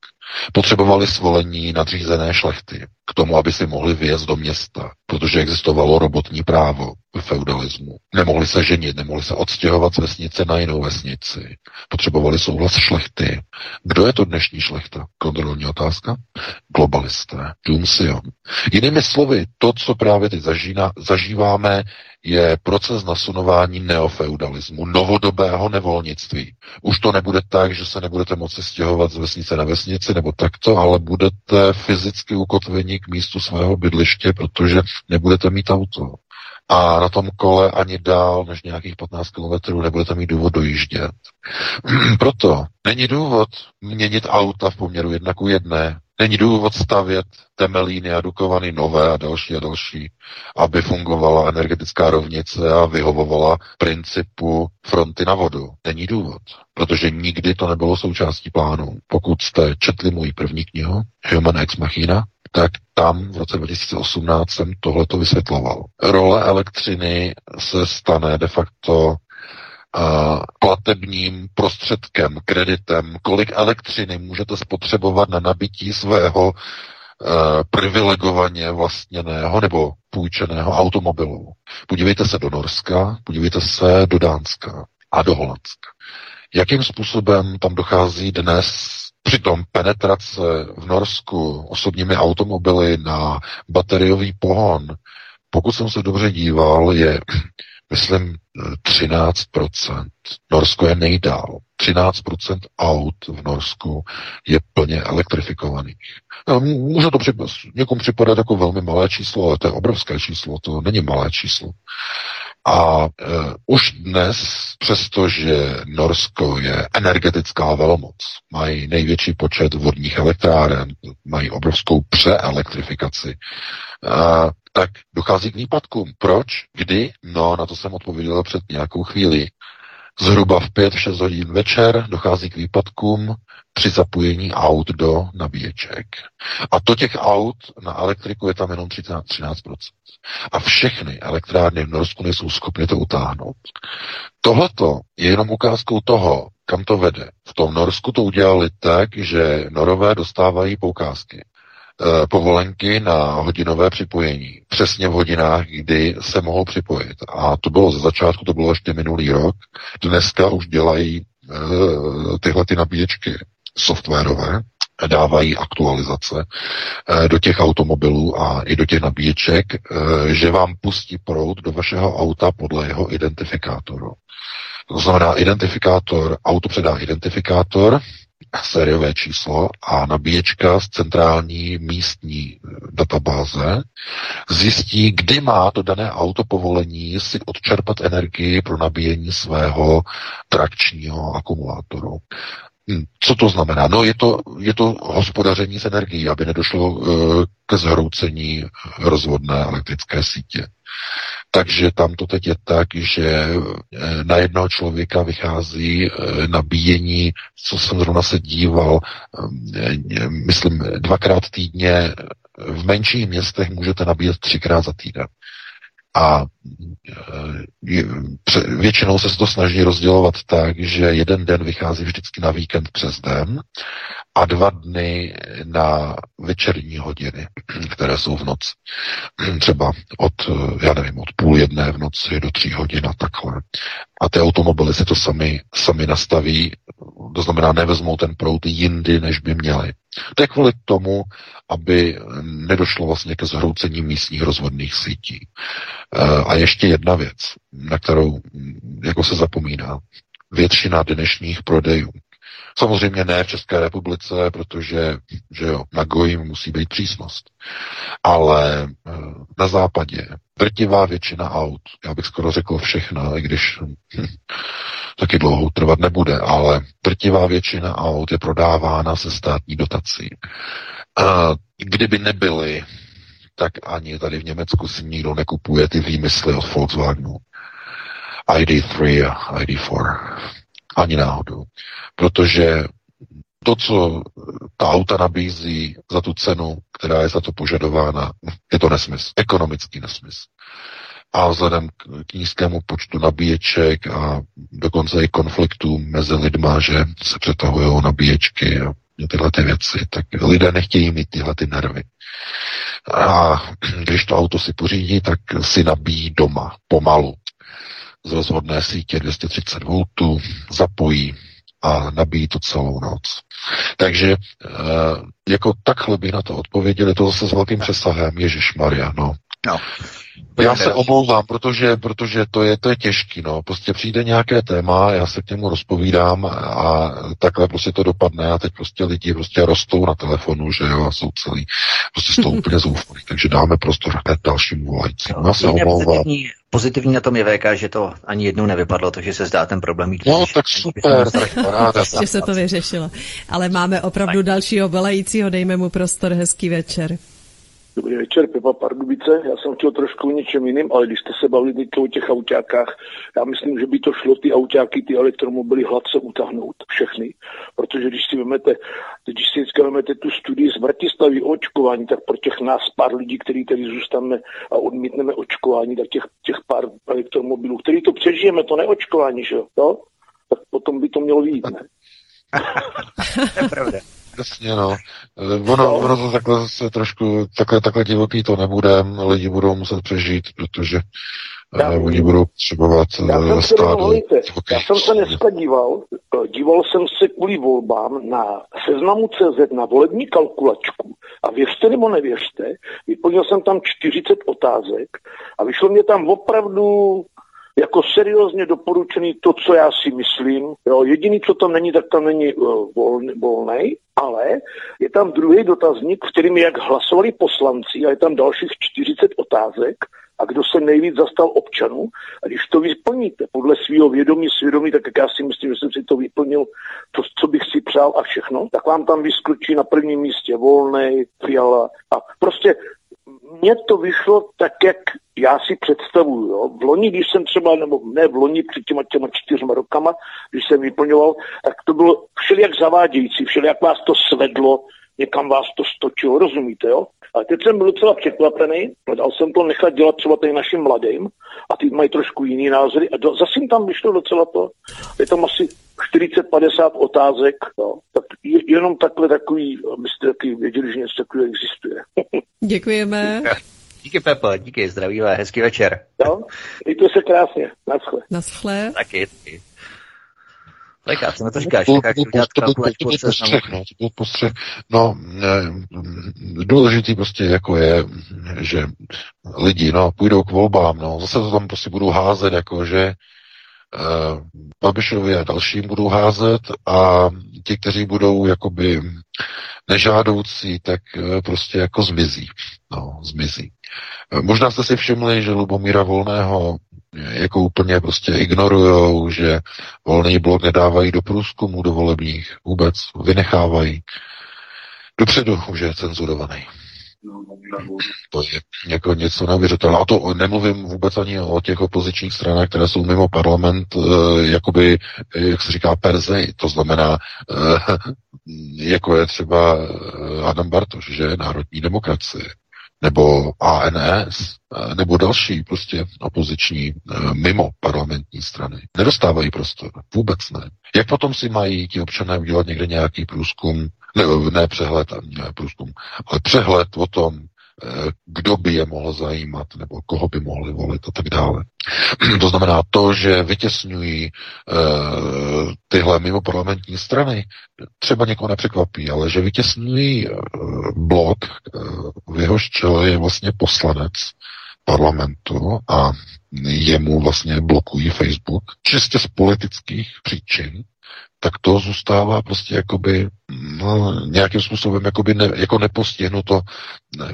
Potřebovali svolení nadřízené šlechty k tomu, aby si mohli vyjezd do města, protože existovalo robotní právo feudalismu. Nemohli se ženit, nemohli se odstěhovat z vesnice na jinou vesnici. Potřebovali souhlas šlechty. Kdo je to dnešní šlechta? Kontrolní otázka? Globalisté. Doomsion. Jinými slovy, to, co právě teď zažíváme, je proces nasunování neofeudalismu, novodobého nevolnictví. Už to nebude tak, že se nebudete moci stěhovat z vesnice na vesnici nebo takto, ale budete fyzicky ukotveni k místu svého bydliště, protože nebudete mít auto. A na tom kole ani dál než nějakých 15 kilometrů nebudete mít důvod dojíždět. Proto není důvod měnit auta v poměru jedna ku jedné. Není důvod stavět temelíny a dukovany nové a další a další, aby fungovala energetická rovnice a vyhovovala principu fronty na vodu. Není důvod, protože nikdy to nebylo součástí plánu. Pokud jste četli můj první knihu, Human Ex Machina, tak tam v roce 2018 jsem tohleto vysvětloval. Role elektřiny se stane de facto platebním prostředkem, kreditem, kolik elektřiny můžete spotřebovat na nabití svého uh, privilegovaně vlastněného nebo půjčeného automobilu. Podívejte se do Norska, podívejte se do Dánska a do Holandska. Jakým způsobem tam dochází dnes Přitom penetrace v Norsku osobními automobily na bateriový pohon, pokud jsem se dobře díval, je myslím, 13%. Norsko je nejdál. 13% aut v Norsku je plně elektrifikovaných. No, může to připadat, někomu připadat jako velmi malé číslo, ale to je obrovské číslo, to není malé číslo. A e, už dnes, přestože Norsko je energetická velmoc, mají největší počet vodních elektráren, mají obrovskou přeelektrifikaci, e, tak dochází k výpadkům. Proč? Kdy? No, na to jsem odpověděl před nějakou chvíli. Zhruba v 5-6 hodin večer dochází k výpadkům při zapojení aut do nabíječek. A to těch aut na elektriku je tam jenom 13, 13%. A všechny elektrárny v Norsku nejsou schopny to utáhnout. Tohleto je jenom ukázkou toho, kam to vede. V tom Norsku to udělali tak, že Norové dostávají poukázky povolenky na hodinové připojení. Přesně v hodinách, kdy se mohou připojit. A to bylo ze začátku, to bylo ještě minulý rok. Dneska už dělají uh, tyhle ty nabíječky softwarové, dávají aktualizace uh, do těch automobilů a i do těch nabíječek, že vám pustí proud do vašeho auta podle jeho identifikátoru. To znamená, identifikátor, auto předá identifikátor, sériové číslo a nabíječka z centrální místní eh, databáze zjistí, kdy má to dané auto povolení si odčerpat energii pro nabíjení svého trakčního akumulátoru. Hm, co to znamená? No je to, je to hospodaření s energií, aby nedošlo uh, ke zhroucení rozvodné elektrické sítě. Takže tam to teď je tak, že eh, na jednoho člověka vychází eh, nabíjení, co jsem zrovna se díval, eh, myslím dvakrát týdně, v menších městech můžete nabíjet třikrát za týden. A většinou se to snaží rozdělovat tak, že jeden den vychází vždycky na víkend přes den a dva dny na večerní hodiny, které jsou v noci. Třeba od, já nevím, od půl jedné v noci do tří hodin a takhle. A ty automobily si to sami, sami nastaví, to znamená nevezmou ten prout jindy, než by měli. To je kvůli tomu, aby nedošlo vlastně ke zhroucení místních rozvodných sítí. Eh, a ještě jedna věc, na kterou jako se zapomíná. Většina dnešních prodejů Samozřejmě ne v České republice, protože že jo, na Goji musí být přísnost. Ale eh, na západě drtivá většina aut, já bych skoro řekl všechna, i když hm, taky dlouho trvat nebude, ale drtivá většina aut je prodávána se státní dotací. Kdyby nebyly, tak ani tady v Německu si nikdo nekupuje ty výmysly od Volkswagenu. ID3 a ID4. Ani náhodou. Protože to, co ta auta nabízí za tu cenu, která je za to požadována, je to nesmysl, ekonomický nesmysl. A vzhledem k nízkému počtu nabíječek a dokonce i konfliktů mezi lidma, že se přetahují nabíječky a tyhle ty věci, tak lidé nechtějí mít tyhle ty nervy. A když to auto si pořídí, tak si nabíjí doma, pomalu z rozvodné sítě 230 V, zapojí a nabíjí to celou noc. Takže e, jako takhle by na to odpověděli, to zase s velkým přesahem, Ježíš Maria, no. No. Já se omlouvám, protože, protože to je, to je těžký, no. Prostě přijde nějaké téma, já se k němu rozpovídám a takhle prostě to dopadne a teď prostě lidi prostě rostou na telefonu, že jo, a jsou celý prostě z toho úplně zoufalí. Takže dáme prostor hned dalším volajícím. Já se omlouvám. Pozitivní, pozitivní na tom je VK, že to ani jednou nevypadlo, takže se zdá ten problém mít. No, tak super, tak paráda. Ještě se to vyřešilo. Ale máme opravdu dalšího volajícího, dejme mu prostor, hezký večer. Dobrý večer, Pepa Pardubice. Já jsem chtěl trošku o něčem jiným, ale když jste se bavili o těch autákách, já myslím, že by to šlo ty autáky, ty elektromobily hladce utáhnout, všechny. Protože když si vezmete, když si vždycky vezmete tu studii z Bratislavy o očkování, tak pro těch nás pár lidí, kteří tady zůstaneme a odmítneme očkování, tak těch, těch pár elektromobilů, který to přežijeme, to neočkování, že jo? No? Tak potom by to mělo výjít, ne? to je pravda. Jasně, no. Eh, ono, ono to takhle se trošku, takhle, takhle divoký to nebude, lidi budou muset přežít, protože eh, já, oni budou potřebovat já jsem se, stádu. já jsem se dneska díval, eh, díval jsem se kvůli volbám na seznamu CZ na volební kalkulačku a věřte nebo nevěřte, vyplnil jsem tam 40 otázek a vyšlo mě tam opravdu jako seriózně doporučený to, co já si myslím. Jo, jediný, co tam není, tak tam není uh, volný, volnej, ale je tam druhý dotazník, v kterým jak hlasovali poslanci a je tam dalších 40 otázek a kdo se nejvíc zastal občanů. A když to vyplníte podle svého vědomí, svědomí, tak jak já si myslím, že jsem si to vyplnil, to, co bych si přál a všechno, tak vám tam vyskočí na prvním místě volnej, fiala a prostě mně to vyšlo tak, jak já si představuju. Jo. V loni, když jsem třeba, nebo ne v loni, před těma, těma čtyřma rokama, když jsem vyplňoval, tak to bylo všelijak zavádějící, všelijak vás to svedlo, někam vás to stočilo, rozumíte, jo? A teď jsem byl docela překvapený, dal jsem to nechat dělat třeba tady našim mladým a ty mají trošku jiný názory a do, zase jim tam vyšlo docela to. Je tam asi 40-50 otázek, no. tak jenom takhle takový, abyste taky věděli, že něco takového existuje. Děkujeme. Díky Pepo, díky, zdravíme, hezký večer. Jo, mějte se krásně, naschle. Naschle. Taky, taky. Tak já jsem to říkáš, jak udělat kalkulačku to, postřeh, no. No, důležitý prostě jako je, že lidi, no, půjdou k volbám, no, zase to tam prostě budou házet, jako že uh, Babišovi a dalším budou házet a ti, kteří budou jakoby nežádoucí, tak uh, prostě jako zmizí. No, zmizí. Uh, možná jste si všimli, že Lubomíra Volného jako úplně prostě ignorujou, že volný blok nedávají do průzkumu do volebních, vůbec vynechávají. Dopředu už je cenzurovaný. To je jako něco neuvěřitelného. A to nemluvím vůbec ani o těch opozičních stranách, které jsou mimo parlament, eh, jakoby, jak se říká, perze. To znamená, eh, jako je třeba Adam Bartoš, že národní demokracie nebo ANS, nebo další prostě opoziční eh, mimo parlamentní strany. Nedostávají prostor. Vůbec ne. Jak potom si mají ti občané udělat někde nějaký průzkum, ne, ne přehled, ne průzkum, ale přehled o tom, Eh, kdo by je mohl zajímat, nebo koho by mohli volit a tak dále. To znamená to, že vytěsňují uh, tyhle mimo parlamentní strany, třeba někoho nepřekvapí, ale že vytěsňují uh, blok, v jehož čele je vlastně poslanec parlamentu a jemu vlastně blokují Facebook, čistě z politických příčin, tak to zůstává prostě jakoby no, nějakým způsobem jakoby ne, jako nepostihnuto.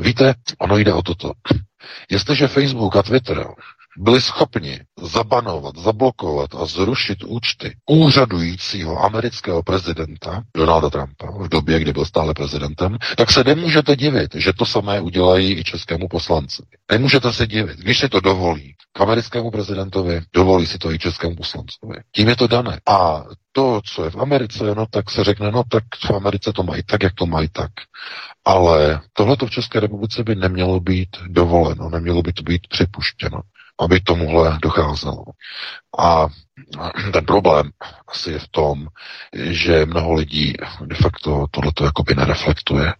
Víte, ono jde o toto. Jestliže Facebook a Twitter byli schopni zabanovat, zablokovat a zrušit účty úřadujícího amerického prezidenta Donalda Trumpa v době, kdy byl stále prezidentem, tak se nemůžete divit, že to samé udělají i českému poslanci. Nemůžete se divit, když si to dovolí k americkému prezidentovi, dovolí si to i českému poslancovi. Tím je to dané. A to, co je v Americe, no tak se řekne, no tak v Americe to mají tak, jak to mají tak. Ale tohle v České republice by nemělo být dovoleno, nemělo by to být připuštěno aby tomuhle docházelo. A ten problém asi je v tom, že mnoho lidí de facto tohleto jakoby nereflektuje. E,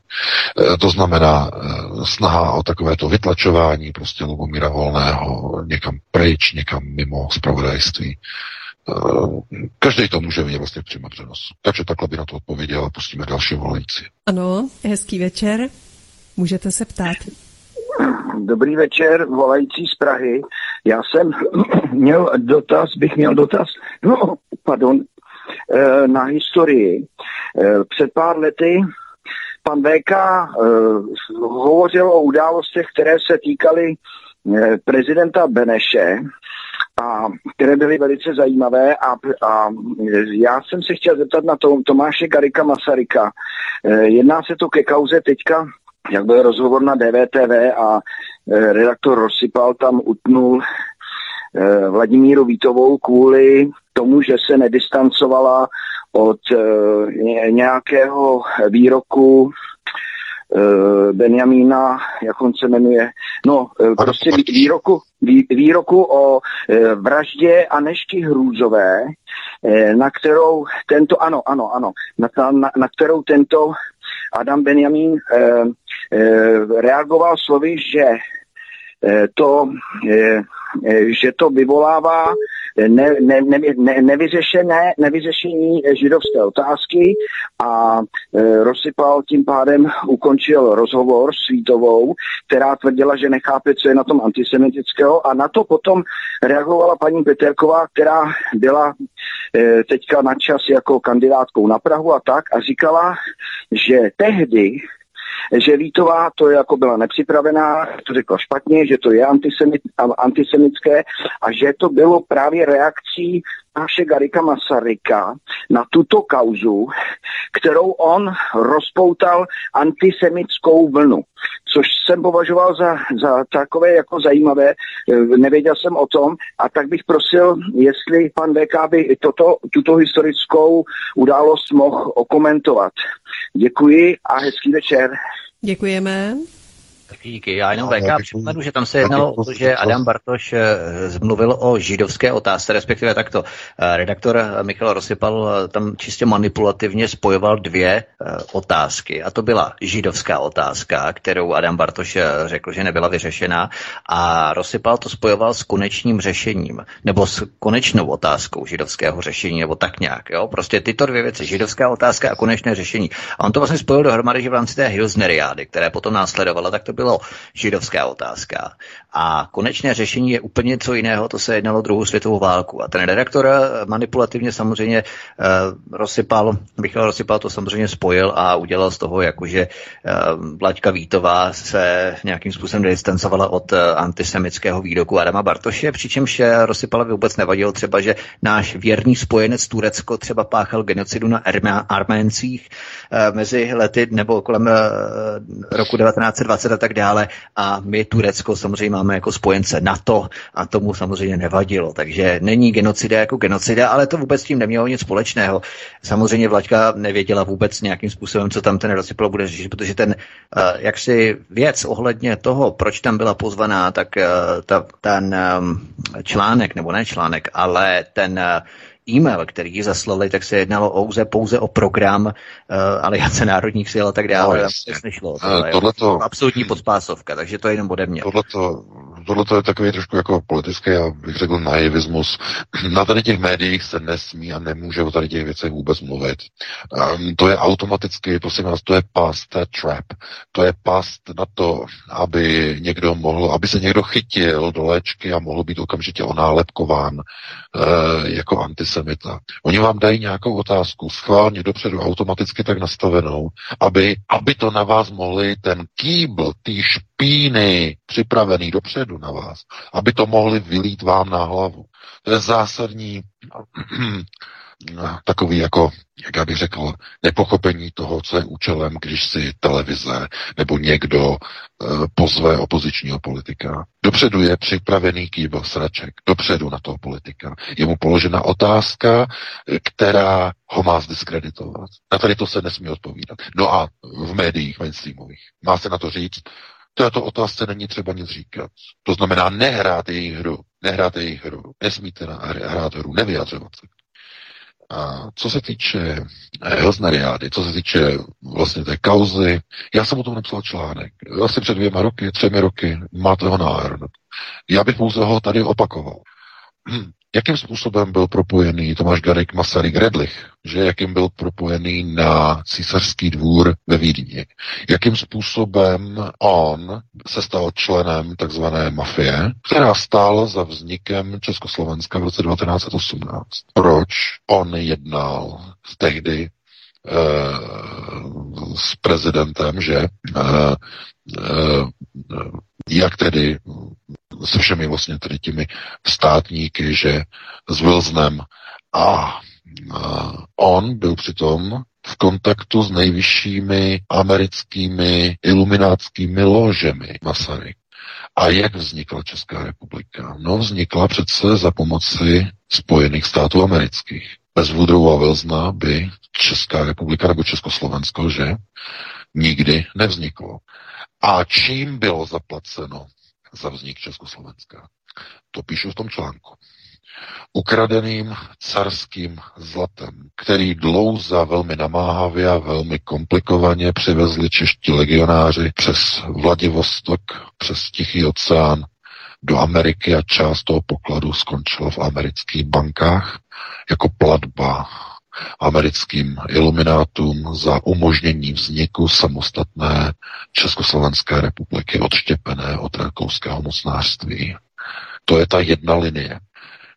to znamená e, snaha o takovéto vytlačování prostě Lubomíra Volného někam pryč, někam mimo spravodajství. E, každý to může vidět vlastně v přímém přenosu. Takže takhle by na to odpověděl a pustíme další volající. Ano, hezký večer. Můžete se ptát. Dobrý večer, volající z Prahy. Já jsem měl dotaz, bych měl dotaz, no, pardon, eh, na historii. Eh, před pár lety pan VK eh, hovořil o událostech, které se týkaly prezidenta Beneše, a které byly velice zajímavé a, a já jsem se chtěl zeptat na to, Tomáše Garika Masaryka. Jedná se to ke kauze teďka jak byl rozhovor na DVTV a e, redaktor Rozsypal tam utnul e, Vladimíru Vítovou kvůli tomu, že se nedistancovala od e, nějakého výroku Benjamína, jak on se jmenuje, no prostě výroku, výroku o vraždě Anešky Hrůzové, na kterou tento, ano, ano, ano, na, na, na kterou tento Adam Benjamin eh, reagoval slovy, že eh, to, eh, eh že to vyvolává ne, ne, ne, ne, nevyřešené, nevyřešení židovské otázky a e, rozsypal tím pádem, ukončil rozhovor s Svítovou, která tvrdila, že nechápe, co je na tom antisemitického. A na to potom reagovala paní Peterková, která byla e, teďka na čas jako kandidátkou na Prahu a tak a říkala, že tehdy že Vítová to jako byla nepřipravená, to řekla špatně, že to je antisemit, antisemické a že to bylo právě reakcí naše Garika Masaryka na tuto kauzu, kterou on rozpoutal antisemickou vlnu, což jsem považoval za, za takové jako zajímavé, nevěděl jsem o tom a tak bych prosil, jestli pan VK by toto, tuto historickou událost mohl okomentovat. Děkuji a hezký večer. Děkujeme. Díky. Já jenom VK připomenu, že tam se jednalo o to, že Adam Bartoš eh, zmluvil o židovské otázce, respektive takto. Eh, redaktor Michal Rosypal eh, tam čistě manipulativně spojoval dvě otázky. A to byla židovská otázka, kterou Adam Bartoš řekl, že nebyla vyřešená. A Rosypal to spojoval s konečným řešením, nebo s konečnou otázkou židovského řešení, nebo tak nějak. Jo? Prostě tyto dvě věci, židovská otázka a konečné řešení. A on to vlastně spojil dohromady, že v rámci té Hilsneriády, které potom následovala, tak to bylo židovská otázka. A konečné řešení je úplně něco jiného, to se jednalo druhou světovou válku. A ten redaktor manipulativně samozřejmě uh, rozsypal, Michal rozsypal to samozřejmě spojil a udělal z toho, jakože uh, Vlaďka Vítová se nějakým způsobem distancovala od uh, antisemického výroku Adama Bartoše, přičemž rozsypala vůbec nevadilo třeba, že náš věrný spojenec Turecko třeba páchal genocidu na Arméncích uh, mezi lety nebo kolem roku 1920 a tak dále. A my Turecko samozřejmě máme jako spojence NATO a tomu samozřejmě nevadilo. Takže není genocida jako genocida, ale to vůbec s tím nemělo nic společného. Samozřejmě Vlaďka nevěděla vůbec nějakým způsobem, co tam ten Rosiplo bude řešit, protože ten uh, jaksi věc ohledně toho, proč tam byla pozvaná, tak uh, ta, ten um, článek, nebo ne článek, ale ten uh, e-mail, který ji zaslali, tak se jednalo pouze, pouze o program uh, Aliance národních sil a tak dále. No, jasně. Nešlo. Tohle to, absolutní podpásovka, takže to je jenom ode mě. Tohle to je takový trošku jako politický, já bych řekl naivismus. Na tady těch médiích se nesmí a nemůže o tady těch věcech vůbec mluvit. Um, to je automaticky, prosím vás, to je past, trap. To je past na to, aby někdo mohl, aby se někdo chytil do léčky a mohl být okamžitě onálepkován uh, jako antisem antisemita. Oni vám dají nějakou otázku, schválně dopředu automaticky tak nastavenou, aby, aby to na vás mohli ten kýbl, ty špíny připravený dopředu na vás, aby to mohli vylít vám na hlavu. To je zásadní takový jako, jak já bych řekl, nepochopení toho, co je účelem, když si televize nebo někdo e, pozve opozičního politika. Dopředu je připravený kýbl sraček, dopředu na toho politika. Je mu položena otázka, která ho má zdiskreditovat. Na tady to se nesmí odpovídat. No a v médiích mainstreamových má se na to říct, této otázce není třeba nic říkat. To znamená nehrát jejich hru. Nehrát jejich hru. Nesmíte hrát hru, nevyjadřovat se. A co se týče Hilsneriády, co se týče vlastně té kauzy, já jsem o tom napsal článek. Asi před dvěma roky, třemi roky, máte ho na. Já bych pouze ho tady opakoval. Jakým způsobem byl propojený Tomáš Garik Masaryk Redlich, že jakým byl propojený na císařský dvůr ve Vídni. Jakým způsobem on se stal členem takzvané mafie, která stála za vznikem Československa v roce 1918. Proč on jednal tehdy eh, s prezidentem, že eh, jak tedy se všemi vlastně tedy těmi státníky, že s Wilsonem a on byl přitom v kontaktu s nejvyššími americkými iluminátskými ložemi Masaryk. A jak vznikla Česká republika? No, vznikla přece za pomoci Spojených států amerických. Bez Woodrowa Wilsona by Česká republika nebo Československo, že nikdy nevzniklo. A čím bylo zaplaceno za vznik Československa? To píšu v tom článku. Ukradeným carským zlatem, který dlouza velmi namáhavě a velmi komplikovaně přivezli čeští legionáři přes Vladivostok, přes Tichý oceán do Ameriky a část toho pokladu skončila v amerických bankách jako platba americkým iluminátům za umožnění vzniku samostatné Československé republiky odštěpené od rakouského mocnářství. To je ta jedna linie.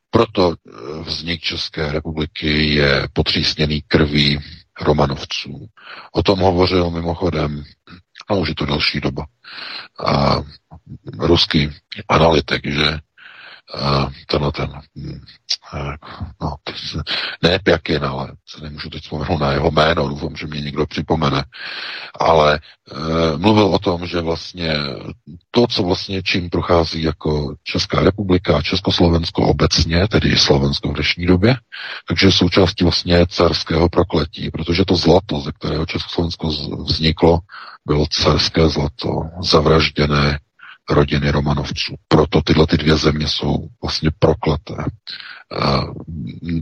Proto eh, vznik České republiky je potřísněný krví Romanovců. O tom hovořil mimochodem, a už je to další doba, a ruský analytik, že tenhle ten, hm, no, ne Pjakin, ale se nemůžu teď vzpomenout na jeho jméno, doufám, že mě někdo připomene, ale e, mluvil o tom, že vlastně to, co vlastně čím prochází jako Česká republika, Československo obecně, tedy Slovensko v dnešní době, takže součástí vlastně carského prokletí, protože to zlato, ze kterého Československo vzniklo, bylo carské zlato, zavražděné rodiny Romanovců. Proto tyhle ty dvě země jsou vlastně prokleté.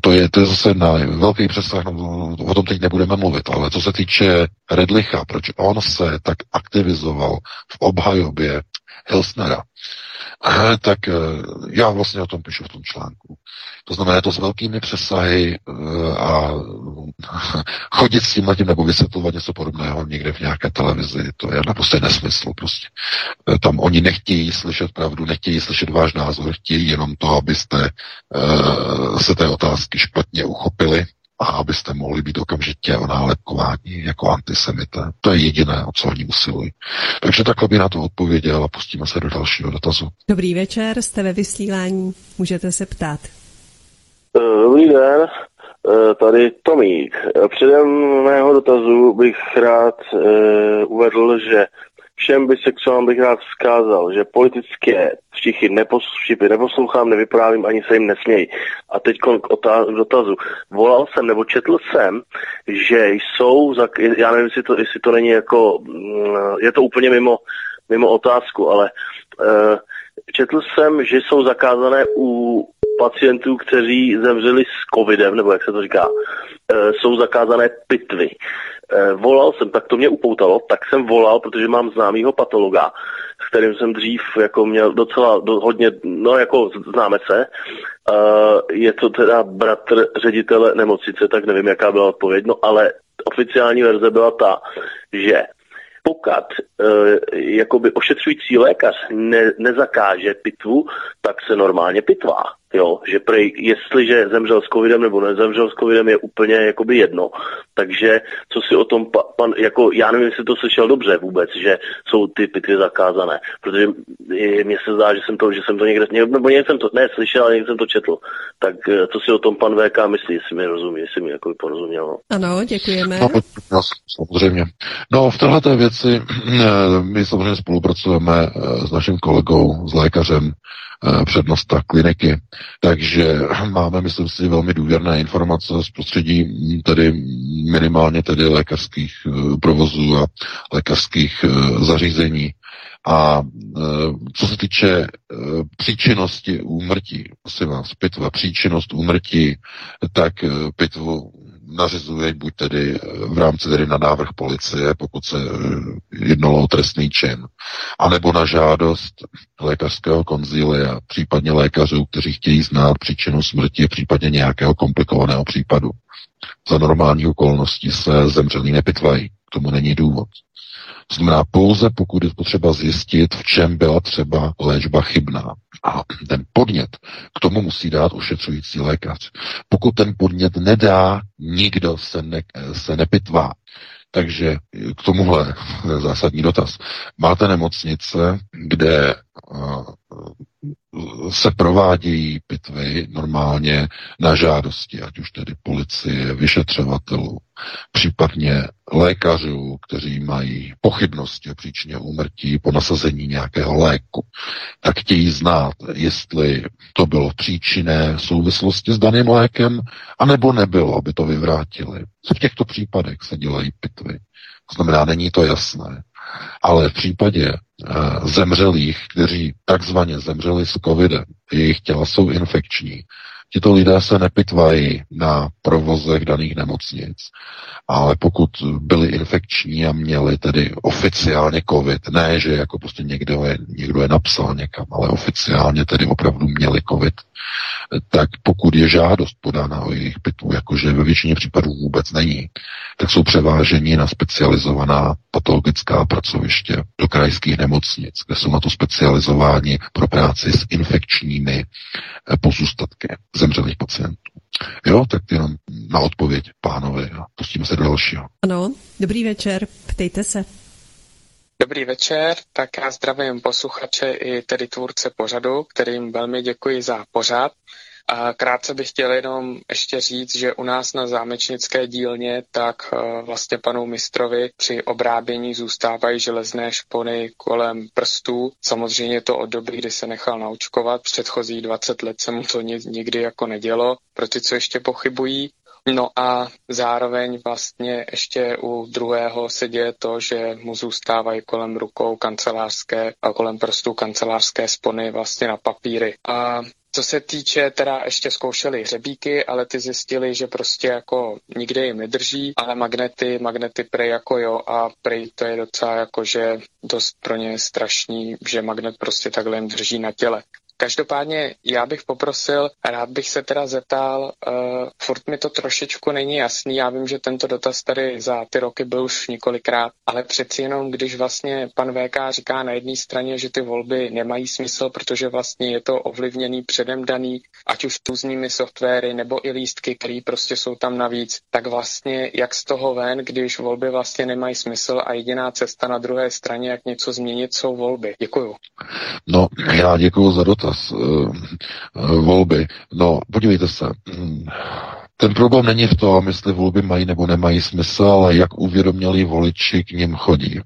To je, to je zase na velký přesah, no, o tom teď nebudeme mluvit, ale co se týče Redlicha, proč on se tak aktivizoval v obhajobě Hilsnera, tak eh, já vlastně o tom píšu v tom článku. To znamená, to s velkými přesahy eh, a chodit s tím tím nebo vysvětlovat něco podobného někde v nějaké televizi, to je naprosto nesmysl prostě. Eh, tam oni nechtějí slyšet pravdu, nechtějí slyšet váš názor, chtějí jenom to, abyste se té otázky špatně uchopili a abyste mohli být okamžitě onálepkováni jako antisemité. To je jediné, o co oni usilují. Takže takhle by na to odpověděl a pustíme se do dalšího dotazu. Dobrý večer, jste ve vysílání, můžete se ptát. Eh, dobrý den, eh, tady Tomík. Předem mého dotazu bych rád eh, uvedl, že všem bisexuálům bych rád vzkázal, že politické štichy neposlušipy neposlouchám, nevyprávím, ani se jim nesmějí. A teď k dotazu. Volal jsem nebo četl jsem, že jsou, já nevím, jestli to, jestli to není jako, mm, je to úplně mimo, mimo otázku, ale uh, četl jsem, že jsou zakázané u pacientů, kteří zemřeli s covidem, nebo jak se to říká, uh, jsou zakázané pitvy. Eh, volal jsem, tak to mě upoutalo, tak jsem volal, protože mám známýho patologa, s kterým jsem dřív jako měl docela do, hodně, no jako známe se. Uh, je to teda bratr ředitele nemocnice, tak nevím, jaká byla odpověď, no ale oficiální verze byla ta, že pokud uh, jakoby ošetřující lékař ne, nezakáže pitvu, tak se normálně pitvá. Jo, že prej, jestliže zemřel s covidem nebo nezemřel s covidem je úplně jakoby jedno. Takže co si o tom pa, pan, jako já nevím, jestli to slyšel dobře vůbec, že jsou ty pitvy zakázané, protože mně se zdá, že jsem to, že jsem to někde, nebo někde jsem to, ne slyšel, ale někde jsem to četl. Tak eh, co si o tom pan VK myslí, jestli mi rozumí, jestli mi jako porozuměl. No. Ano, děkujeme. No, no, samozřejmě. No, v této věci eh, my samozřejmě spolupracujeme eh, s naším kolegou, s lékařem, přednosta kliniky. Takže máme, myslím si, velmi důvěrné informace z prostředí tedy minimálně tedy lékařských eh, provozů a lékařských eh, zařízení. A co se týče příčinnosti úmrtí, prosím vás, pitva, příčinnost úmrtí, tak pitvu nařizuje buď tedy v rámci tedy na návrh policie, pokud se eh, jednalo o trestný čin, anebo na žádost lékařského konzília, případně lékařů, kteří chtějí znát příčinu smrti, případně nějakého komplikovaného případu. Za normální okolností se zemřelí nepitvají, tomu není důvod. To znamená pouze, pokud je potřeba zjistit, v čem byla třeba léčba chybná. A ten podnět k tomu musí dát ošetřující lékař. Pokud ten podnět nedá, nikdo se, ne, se nepitvá. Takže k tomuhle zásadní dotaz. Máte nemocnice, kde se provádějí pitvy normálně na žádosti, ať už tedy policie, vyšetřovatelů, případně lékařů, kteří mají pochybnosti o příčině úmrtí po nasazení nějakého léku, tak chtějí znát, jestli to bylo v příčinné souvislosti s daným lékem, anebo nebylo, aby to vyvrátili. V těchto případech se dělají pitvy. To znamená, není to jasné. Ale v případě zemřelých, kteří takzvaně zemřeli s covidem, jejich těla jsou infekční, Tito lidé se nepitvají na provozech daných nemocnic, ale pokud byli infekční a měli tedy oficiálně covid, ne, že jako prostě někdo je, někdo je napsal někam, ale oficiálně tedy opravdu měli covid, tak pokud je žádost podána o jejich pitvu, jakože ve většině případů vůbec není, tak jsou převáženi na specializovaná patologická pracoviště do krajských nemocnic, kde jsou na to specializováni pro práci s infekčními eh, pozůstatky zemřelých pacientů. Jo, tak jenom na odpověď pánovi a pustíme se do dalšího. Ano, dobrý večer, ptejte se. Dobrý večer, tak já zdravím posluchače i tedy tvůrce pořadu, kterým velmi děkuji za pořad. A krátce bych chtěl jenom ještě říct, že u nás na zámečnické dílně tak eh, vlastně panu mistrovi při obrábění zůstávají železné špony kolem prstů. Samozřejmě to od doby, kdy se nechal naučkovat. Předchozí 20 let se mu to nikdy jako nedělo. Pro ty, co ještě pochybují, No a zároveň vlastně ještě u druhého se děje to, že mu zůstávají kolem rukou kancelářské a kolem prstů kancelářské spony vlastně na papíry. A co se týče, teda ještě zkoušeli hřebíky, ale ty zjistili, že prostě jako nikde jim nedrží, ale magnety, magnety prej jako jo a prej to je docela jako, že dost pro ně strašný, že magnet prostě takhle jim drží na těle. Každopádně já bych poprosil, rád bych se teda zeptal, uh, furt mi to trošičku není jasný, já vím, že tento dotaz tady za ty roky byl už několikrát, ale přeci jenom, když vlastně pan VK říká na jedné straně, že ty volby nemají smysl, protože vlastně je to ovlivněný předem daný, ať už různými softwary nebo i lístky, které prostě jsou tam navíc, tak vlastně jak z toho ven, když volby vlastně nemají smysl a jediná cesta na druhé straně, jak něco změnit, jsou volby. Děkuju. No, já děkuji za dotaz dotaz uh, volby. No, podívejte se. Ten problém není v tom, jestli volby mají nebo nemají smysl, ale jak uvědomělí voliči k ním chodí.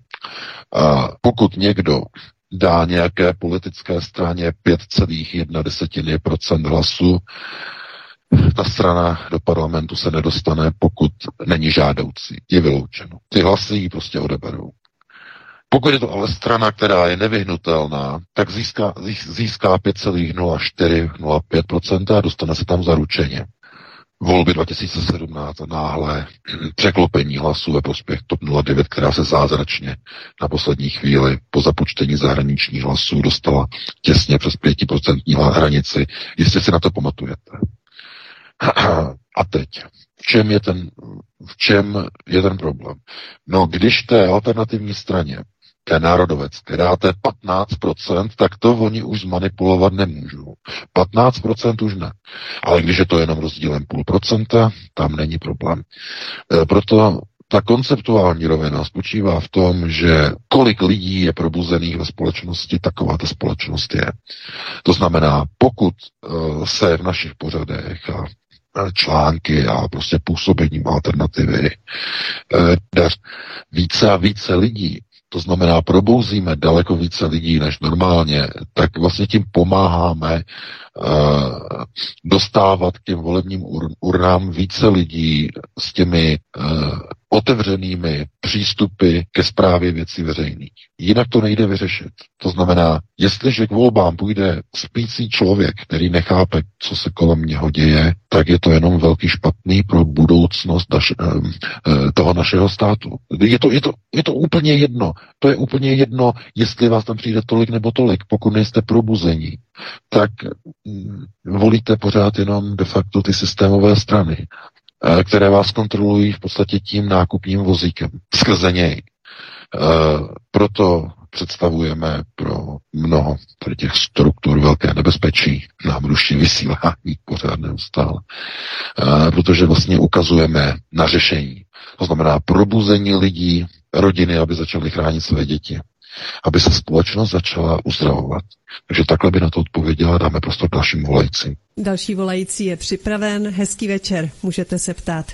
A pokud někdo dá nějaké politické straně 5,1% hlasu, ta strana do parlamentu se nedostane, pokud není žádoucí. Je vyloučeno. Ty hlasy ji prostě odeberou. Pokud je to ale strana, která je nevyhnutelná, tak získá, získá 5,04-05% a dostane se tam zaručeně. Volby 2017 náhle překlopení hlasů ve prospěch TOP 09, která se zázračně na poslední chvíli po započtení zahraničních hlasů dostala těsně přes 5% hranici. Jestli si na to pamatujete. A teď, v čem je ten, v čem je ten problém? No, když té alternativní straně té národovecké dáte 15%, tak to oni už zmanipulovat nemůžou. 15% už ne. Ale když je to jenom rozdílem půl procenta, tam není problém. E, proto ta konceptuální rovina spočívá v tom, že kolik lidí je probuzených ve společnosti, taková ta společnost je. To znamená, pokud uh, se v našich pořadech a články a prostě působením alternativy e, více a více lidí to znamená probouzíme daleko více lidí než normálně, tak vlastně tím pomáháme dostávat k těm volebním ur- urnám více lidí s těmi uh, otevřenými přístupy ke zprávě věcí veřejných. Jinak to nejde vyřešit. To znamená, jestliže k volbám půjde spící člověk, který nechápe, co se kolem něho děje, tak je to jenom velký špatný pro budoucnost naš, eh, eh, toho našeho státu. Je to, je, to, je to úplně jedno. To je úplně jedno, jestli vás tam přijde tolik nebo tolik, pokud nejste probuzení tak volíte pořád jenom de facto ty systémové strany. Eh, které vás kontrolují v podstatě tím nákupním vozíkem, skrze něj. Eh, proto představujeme pro mnoho tady těch struktur velké nebezpečí. Nám ruší vysílání pořád neustále. Eh, protože vlastně ukazujeme na řešení. To znamená probuzení lidí, rodiny, aby začaly chránit své děti aby se společnost začala uzdravovat. Takže takhle by na to odpověděla, dáme prostor dalším volajícím. Další volající je připraven. Hezký večer, můžete se ptát.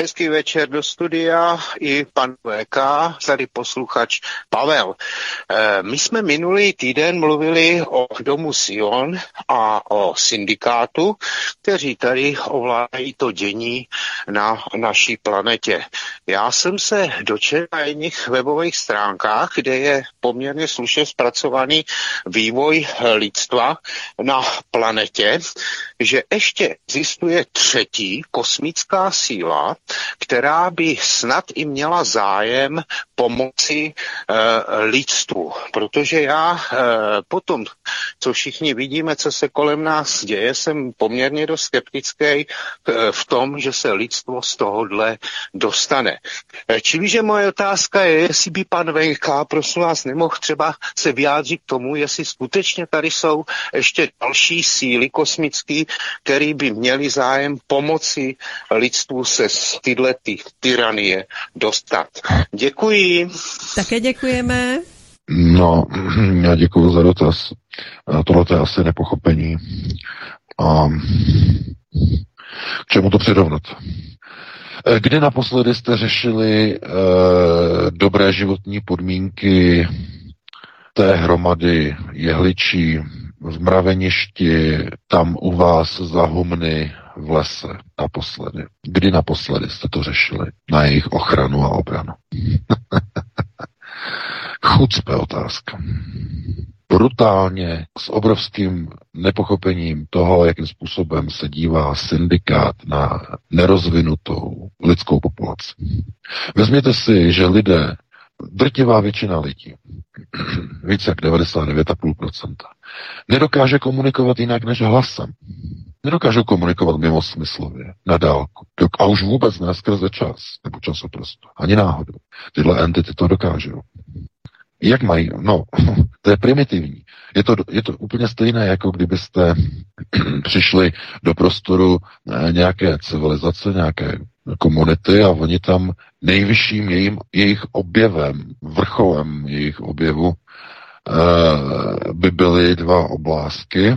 Hezký večer do studia i pan VK, tady posluchač Pavel. Eh, my jsme minulý týden mluvili o domu Sion a o syndikátu, kteří tady ovládají to dění na naší planetě. Já jsem se dočetl na jedných webových stránkách, kde je poměrně slušně zpracovaný vývoj lidstva na planetě, že ještě existuje třetí kosmická síla, která by snad i měla zájem pomoci e, lidstvu. Protože já e, potom, co všichni vidíme, co se kolem nás děje, jsem poměrně dost skeptický e, v tom, že se lidstvo z tohohle dostane. E, čili, že moje otázka je, jestli by pan VK, prosím vás, nemohl třeba se vyjádřit k tomu, jestli skutečně tady jsou ještě další síly kosmické, který by měli zájem pomoci lidstvu se z tyhle ty tyranie dostat. Děkuji. Také děkujeme. No, já děkuji za dotaz. Tohle je asi nepochopení. A k čemu to přirovnat? Kdy naposledy jste řešili eh, dobré životní podmínky té hromady jehličí v mraveništi, tam u vás za humny v lese naposledy? Kdy naposledy jste to řešili? Na jejich ochranu a obranu. Chucpe otázka. Brutálně, s obrovským nepochopením toho, jakým způsobem se dívá syndikát na nerozvinutou lidskou populaci. Vezměte si, že lidé, drtivá většina lidí, více jak 99,5%, nedokáže komunikovat jinak než hlasem. Nedokážou komunikovat mimo smyslově, na dálku. A už vůbec ne skrze čas, nebo časoprosto. Ani náhodou. Tyhle entity to dokážou. Jak mají? No, to je primitivní. Je to, je to úplně stejné, jako kdybyste přišli do prostoru eh, nějaké civilizace, nějaké komunity a oni tam nejvyšším jejím, jejich objevem, vrcholem jejich objevu by byly dva oblásky, eh,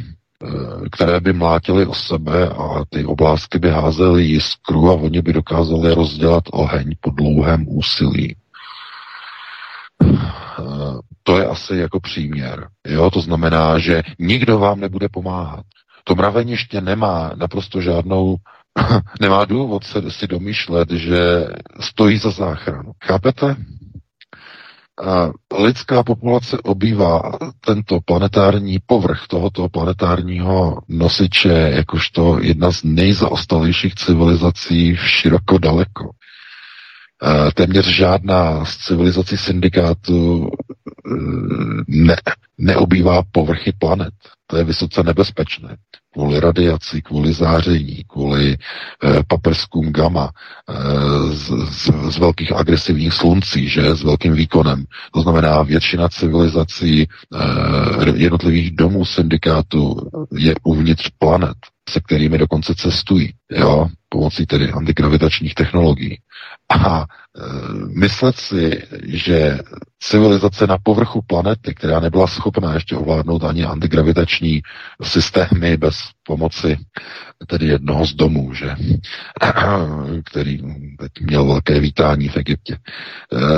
které by mlátily o sebe a ty oblásky by házely jiskru a oni by dokázali rozdělat oheň po dlouhém úsilí. To je asi jako příměr. Jo? To znamená, že nikdo vám nebude pomáhat. To mraveniště nemá naprosto žádnou, nemá důvod se si domýšlet, že stojí za záchranu. Chápete? Lidská populace obývá tento planetární povrch tohoto planetárního nosiče jakožto jedna z nejzaostalejších civilizací v široko daleko. Téměř žádná z civilizací syndikátu e, ne, neobývá povrchy planet. To je vysoce nebezpečné. Kvůli radiaci, kvůli záření, kvůli e, paperským gamma, e, z, z, z velkých agresivních sluncí, že, s velkým výkonem. To znamená, většina civilizací e, jednotlivých domů syndikátu je uvnitř planet se kterými dokonce cestují, jo, pomocí tedy antigravitačních technologií. A e, myslet si, že civilizace na povrchu planety, která nebyla schopná ještě ovládnout ani antigravitační systémy bez pomoci tedy jednoho z domů, že, který teď měl velké vítání v Egyptě, e,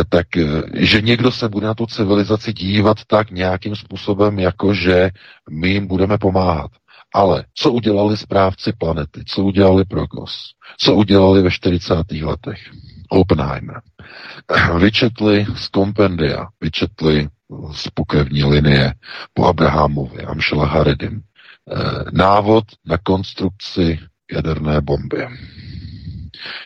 tak, e, že někdo se bude na tu civilizaci dívat tak nějakým způsobem, jako že my jim budeme pomáhat. Ale co udělali správci planety? Co udělali Progos? Co udělali ve 40. letech? Oppenheimer. Vyčetli z kompendia, vyčetli z pokevní linie po Abrahamovi, Amšela Haredim, eh, návod na konstrukci jaderné bomby.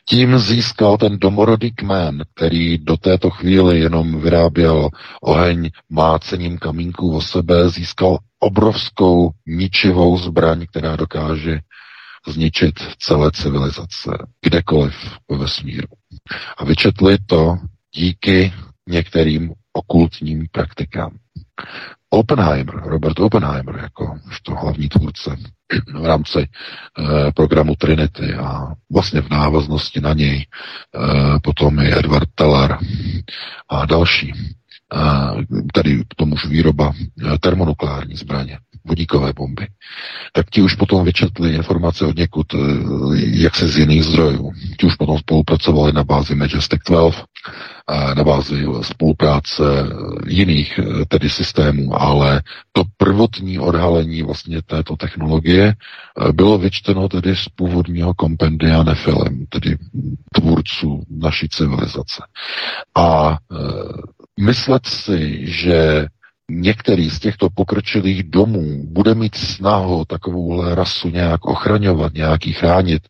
Tím získal ten domorodý kmen, který do této chvíli jenom vyráběl oheň mácením kamínků o sebe, získal obrovskou ničivou zbraň, která dokáže zničit celé civilizace, kdekoliv ve vesmíru. A vyčetli to díky některým okultním praktikám. Oppenheimer, Robert Oppenheimer, jako to hlavní tvůrce v rámci eh, programu Trinity a vlastně v návaznosti na něj eh, potom i Edward Teller a další tady k tomu už výroba e, termonukleární zbraně, vodíkové bomby, tak ti už potom vyčetli informace od někud, e, jak se z jiných zdrojů. Ti už potom spolupracovali na bázi Majestic 12, na bázi spolupráce jiných e, tedy systémů, ale to prvotní odhalení vlastně této technologie bylo vyčteno tedy z původního kompendia Nefilem, tedy tvůrců naší civilizace. A myslet si, že některý z těchto pokročilých domů bude mít snahu takovouhle rasu nějak ochraňovat, nějaký chránit,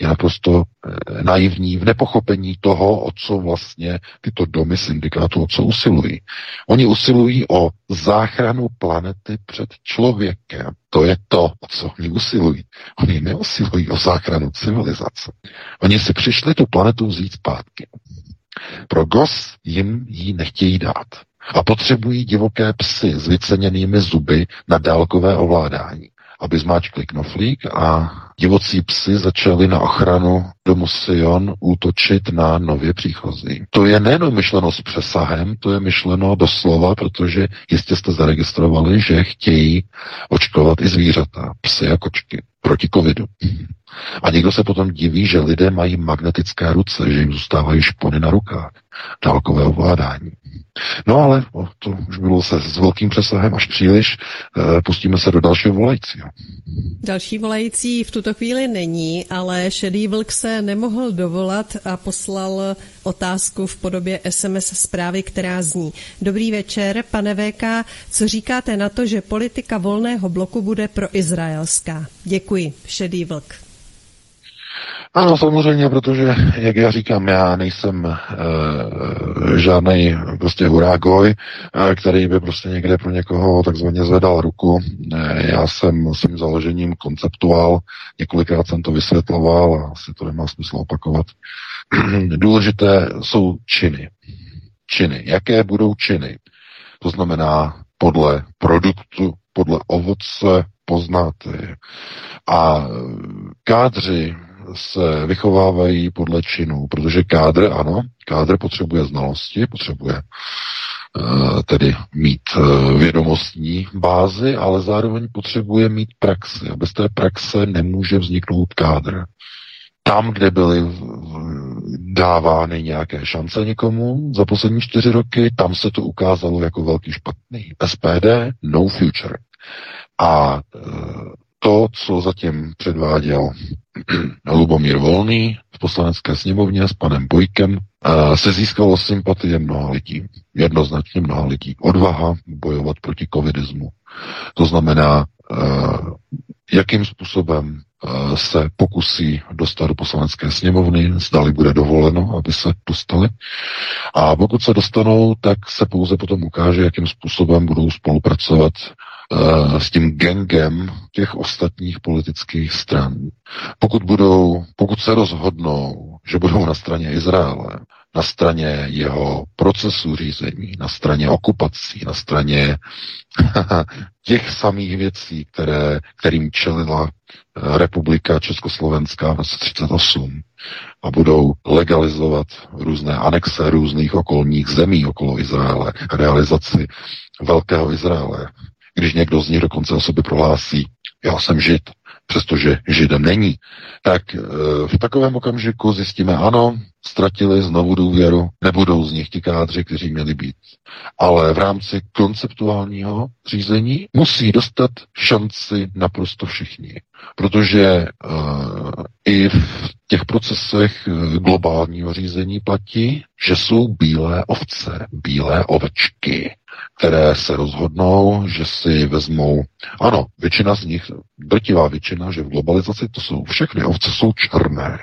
je naprosto eh, naivní v nepochopení toho, o co vlastně tyto domy syndikátu, o co usilují. Oni usilují o záchranu planety před člověkem. To je to, o co oni usilují. Oni neusilují o záchranu civilizace. Oni si přišli tu planetu vzít zpátky. Pro GOS jim ji nechtějí dát. A potřebují divoké psy s vyceněnými zuby na dálkové ovládání. aby zmáčkli knoflík a divocí psy začali na ochranu domu Sion útočit na nově příchozí. To je nejenom myšleno s přesahem, to je myšleno doslova, protože jistě jste zaregistrovali, že chtějí očkovat i zvířata, psy a kočky proti covidu. A někdo se potom diví, že lidé mají magnetické ruce, že jim zůstávají špony na rukách. Dálkové ovládání. No ale o, to už bylo se s velkým přesahem až příliš. E, pustíme se do dalšího volajícího. Další volající v tuto chvíli není, ale Šedý vlk se nemohl dovolat a poslal otázku v podobě SMS zprávy, která zní. Dobrý večer, pane VK, co říkáte na to, že politika volného bloku bude pro izraelská? Děkuji, Šedý vlk. Ano, samozřejmě, protože, jak já říkám, já nejsem e, žádný prostě hurágoj, e, který by prostě někde pro někoho takzvaně zvedal ruku. E, já jsem svým založením konceptuál, několikrát jsem to vysvětloval a asi to nemá smysl opakovat. Důležité jsou činy. Činy. Jaké budou činy? To znamená podle produktu, podle ovoce poznáte. A kádři se vychovávají podle činů, protože kádr, ano, kádr potřebuje znalosti, potřebuje uh, tedy mít uh, vědomostní bázi, ale zároveň potřebuje mít praxi. A bez té praxe nemůže vzniknout kádr. Tam, kde byly dávány nějaké šance někomu za poslední čtyři roky, tam se to ukázalo jako velký špatný. SPD, no future. A uh, to, co zatím předváděl Lubomír Volný v poslanecké sněmovně s panem Bojkem, se získalo sympatie mnoha lidí. Jednoznačně mnoha lidí. Odvaha bojovat proti covidismu. To znamená, jakým způsobem se pokusí dostat do poslanecké sněmovny, zdali bude dovoleno, aby se dostali. A pokud se dostanou, tak se pouze potom ukáže, jakým způsobem budou spolupracovat uh, s tím gengem těch ostatních politických stran. Pokud budou, pokud se rozhodnou, že budou na straně Izraele, na straně jeho procesu řízení, na straně okupací, na straně těch samých věcí, které, kterým čelila eh, republika Československá v roce 38 a budou legalizovat různé anexe různých okolních zemí okolo Izraele, realizaci velkého Izraele, když někdo z nich dokonce o sobě prohlásí, já jsem žid, přestože židem není, tak e, v takovém okamžiku zjistíme, ano, ztratili znovu důvěru, nebudou z nich ti kádři, kteří měli být. Ale v rámci konceptuálního řízení musí dostat šanci naprosto všichni. Protože uh, i v těch procesech globálního řízení platí, že jsou bílé ovce, bílé ovečky, které se rozhodnou, že si vezmou, ano, většina z nich, drtivá většina, že v globalizaci to jsou všechny ovce jsou černé.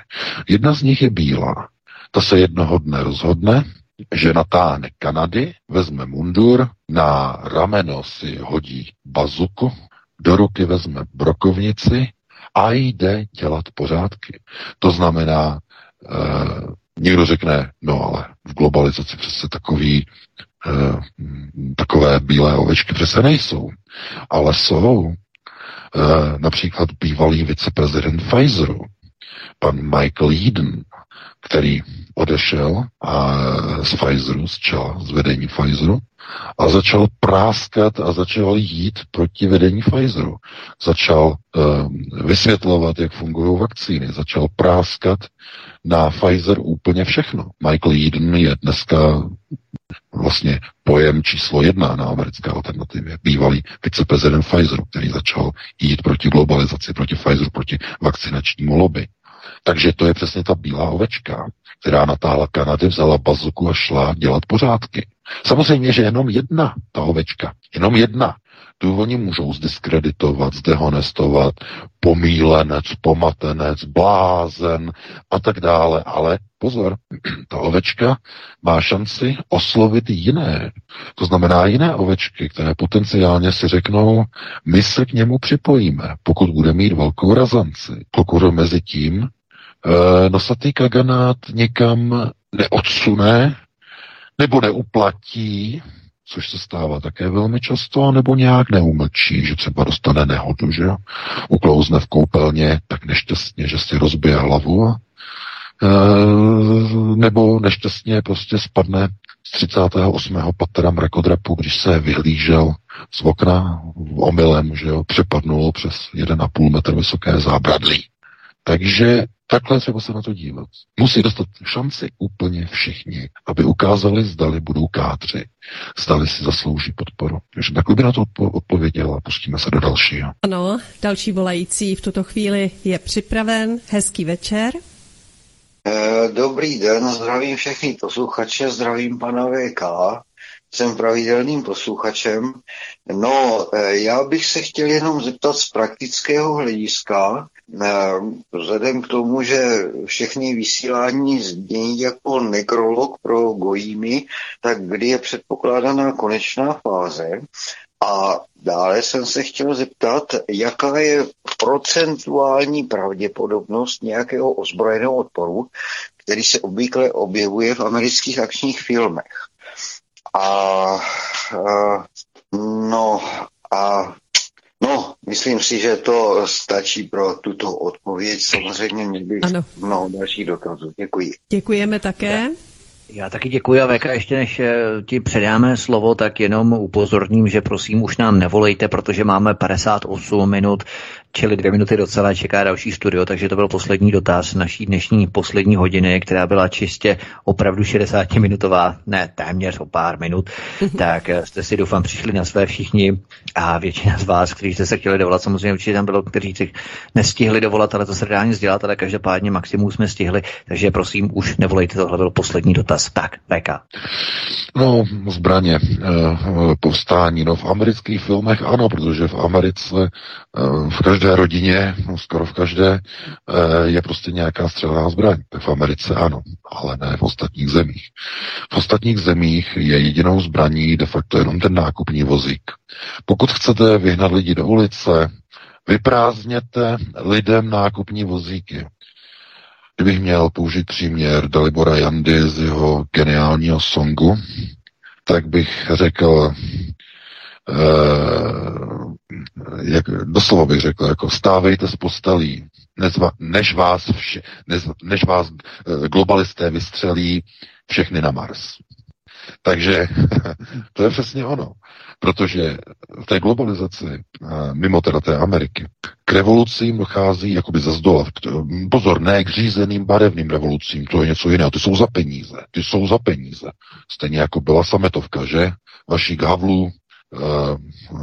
Jedna z nich je bílá. Ta se jednoho dne rozhodne, že natáhne Kanady, vezme mundur, na rameno si hodí bazuku, do ruky vezme brokovnici a jde dělat pořádky. To znamená, eh, někdo řekne, no ale v globalizaci přece takový, takové bílé ovečky přece nejsou. Ale jsou. Eh, například bývalý viceprezident Pfizeru, pan Michael Eden, který odešel a z Pfizeru, z čela, z vedení Pfizeru a začal práskat a začal jít proti vedení Pfizeru. Začal uh, vysvětlovat, jak fungují vakcíny, začal práskat na Pfizer úplně všechno. Michael Eden je dneska vlastně pojem číslo jedna na americké alternativě. Bývalý viceprezident Pfizeru, který začal jít proti globalizaci, proti Pfizeru, proti vakcinačnímu lobby. Takže to je přesně ta bílá ovečka, která natáhla Kanady, vzala bazuku a šla dělat pořádky. Samozřejmě, že jenom jedna ta ovečka, jenom jedna. Tu oni můžou zdiskreditovat, zdehonestovat, pomílenec, pomatenec, blázen a tak dále. Ale pozor, ta ovečka má šanci oslovit jiné. To znamená jiné ovečky, které potenciálně si řeknou, my se k němu připojíme, pokud bude mít velkou razanci. Pokud mezi tím e, nosatý kaganát někam neodsune nebo neuplatí, což se stává také velmi často, nebo nějak neumlčí, že třeba dostane nehodu, že uklouzne v koupelně tak nešťastně, že si rozbije hlavu, e, nebo nešťastně prostě spadne z 38. patra mrakodrapu, když se vyhlížel z okna omylem, že jo, přepadnul přes 1,5 metr vysoké zábradlí. Takže takhle třeba se na to dívat. Musí dostat šanci úplně všichni, aby ukázali, zdali budou kádři, zdali si zaslouží podporu. Takže takhle by na to odpověděla. Pustíme se do dalšího. Ano, další volající v tuto chvíli je připraven. Hezký večer. Eh, dobrý den, zdravím všechny posluchače, zdravím pana VK jsem pravidelným posluchačem. No, eh, já bych se chtěl jenom zeptat z praktického hlediska, vzhledem k tomu, že všechny vysílání znějí jako nekrolog pro gojímy, tak kdy je předpokládaná konečná fáze. A dále jsem se chtěl zeptat, jaká je procentuální pravděpodobnost nějakého ozbrojeného odporu, který se obvykle objevuje v amerických akčních filmech. A, a no a No, myslím si, že to stačí pro tuto odpověď. Samozřejmě mě bych ano. mnoho dalších dotazů. Děkuji. Děkujeme také. Já taky děkuji a Veka, ještě než eh, ti předáme slovo, tak jenom upozorním, že prosím už nám nevolejte, protože máme 58 minut čili dvě minuty docela čeká další studio, takže to byl poslední dotaz naší dnešní poslední hodiny, která byla čistě opravdu 60-minutová, ne téměř o pár minut, tak eh, jste si doufám přišli na své všichni a většina z vás, kteří jste se chtěli dovolat, samozřejmě určitě tam bylo, kteří si nestihli dovolat, ale to se dá nic dělat, ale každopádně maximum jsme stihli, takže prosím už nevolejte, tohle byl poslední dotaz. Tak, VK. No, zbraně, eh, povstání, no v amerických filmech ano, protože v Americe eh, v každé každé rodině, no skoro v každé, eh, je prostě nějaká střelná zbraň. V Americe ano, ale ne v ostatních zemích. V ostatních zemích je jedinou zbraní de facto jenom ten nákupní vozík. Pokud chcete vyhnat lidi do ulice, vyprázdněte lidem nákupní vozíky. Kdybych měl použít příměr Dalibora Jandy z jeho geniálního songu, tak bych řekl, jak, doslova bych řekl, jako stávejte z postelí, než, vás, vše, než, než vás eh, globalisté vystřelí všechny na Mars. Takže to je přesně ono. Protože v té globalizaci, eh, mimo teda té Ameriky, k revolucím dochází jakoby ze zdola. Pozor, ne k řízeným barevným revolucím, to je něco jiného. Ty jsou za peníze. Ty jsou za peníze. Stejně jako byla sametovka, že? Vaší Havlu Eh,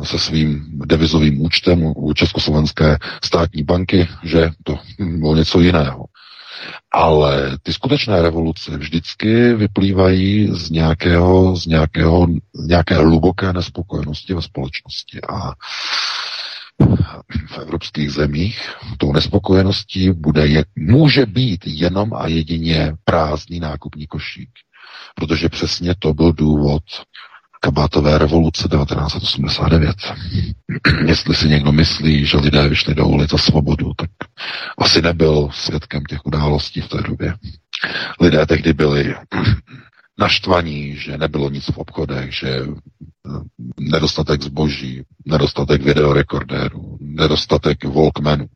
se svým devizovým účtem u Československé státní banky, že to bylo něco jiného. Ale ty skutečné revoluce vždycky vyplývají z nějakého, z nějakého, nějaké hluboké nespokojenosti ve společnosti. A v evropských zemích tou nespokojeností bude je, může být jenom a jedině prázdný nákupní košík. Protože přesně to byl důvod kabátové revoluce 1989. Jestli si někdo myslí, že lidé vyšli do ulic za svobodu, tak asi nebyl svědkem těch událostí v té době. Lidé tehdy byli naštvaní, že nebylo nic v obchodech, že eh, nedostatek zboží, nedostatek videorekordérů, nedostatek Walkmanů,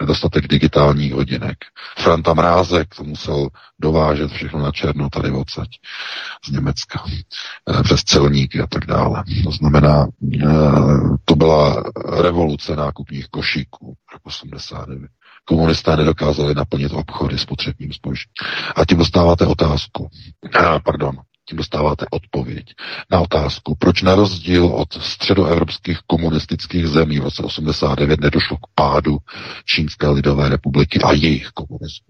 nedostatek digitálních hodinek. Franta Mrázek to musel dovážet všechno na černo tady odsaď z Německa, eh, přes celníky a tak dále. To znamená, eh, to byla revoluce nákupních košíků roku 89 komunisté nedokázali naplnit obchody s potřebním zbožím. A tím dostáváte otázku, a, pardon, tím dostáváte odpověď na otázku, proč na rozdíl od středoevropských komunistických zemí v roce 89 nedošlo k pádu Čínské lidové republiky a jejich komunismu.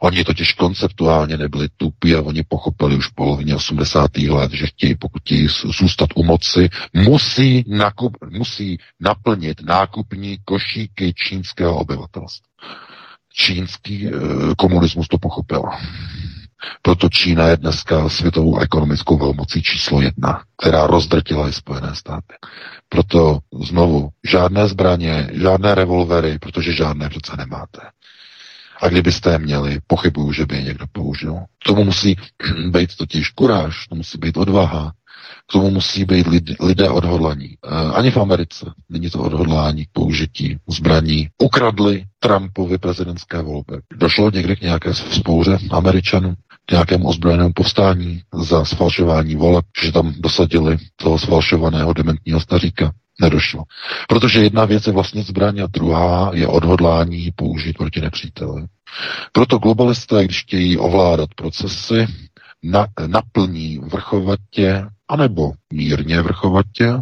Oni totiž konceptuálně nebyli tupí a oni pochopili už v polovině 80. let, že chtějí, pokud chtějí zůstat u moci, musí, nakup, musí naplnit nákupní košíky čínského obyvatelstva. Čínský e, komunismus to pochopil. Proto Čína je dneska světovou ekonomickou velmocí číslo jedna, která rozdrtila i Spojené státy. Proto znovu žádné zbraně, žádné revolvery, protože žádné přece nemáte. A kdybyste je měli, pochybuju, že by je někdo použil. Tomu musí být totiž kuráž, to musí být odvaha, Tomu musí být lidé odhodlaní. Eh, ani v Americe není to odhodlání k použití zbraní. Ukradli Trumpovi prezidentské volby. Došlo někdy k nějaké spouře Američanů, k nějakému ozbrojenému povstání za sfalšování voleb, že tam dosadili toho sfalšovaného dementního staříka. Nedošlo. Protože jedna věc je vlastně zbraň a druhá je odhodlání použít proti nepříteli. Proto globalisté, když chtějí ovládat procesy, na, naplní vrchovatě anebo mírně vrchovatě,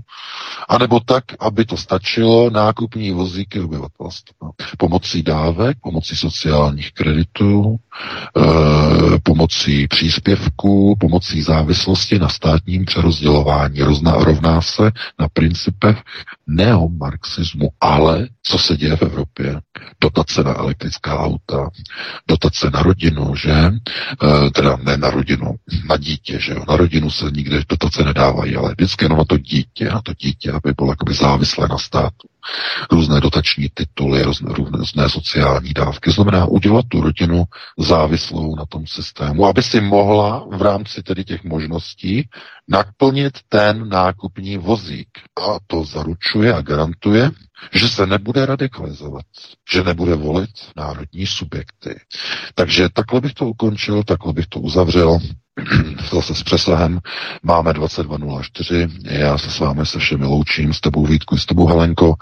anebo tak, aby to stačilo nákupní vozíky obyvatelstva. Pomocí dávek, pomocí sociálních kreditů, e, pomocí příspěvků, pomocí závislosti na státním přerozdělování. Rozna, rovná se na principech neomarxismu. Ale co se děje v Evropě? Dotace na elektrická auta, dotace na rodinu, že? E, teda ne na rodinu, na dítě, že jo? Na rodinu se nikde dotace nedávají, ale vždycky jenom na to dítě, na to dítě, aby bylo jakoby závislé na státu. Různé dotační tituly, různé, různé sociální dávky. Znamená udělat tu rodinu závislou na tom systému, aby si mohla v rámci tedy těch možností naplnit ten nákupní vozík. A to zaručuje a garantuje, že se nebude radikalizovat, že nebude volit národní subjekty. Takže takhle bych to ukončil, takhle bych to uzavřel. zase s přesahem. Máme 22.04, já se s vámi se všemi loučím, s tebou Vítku, s tebou Helenko.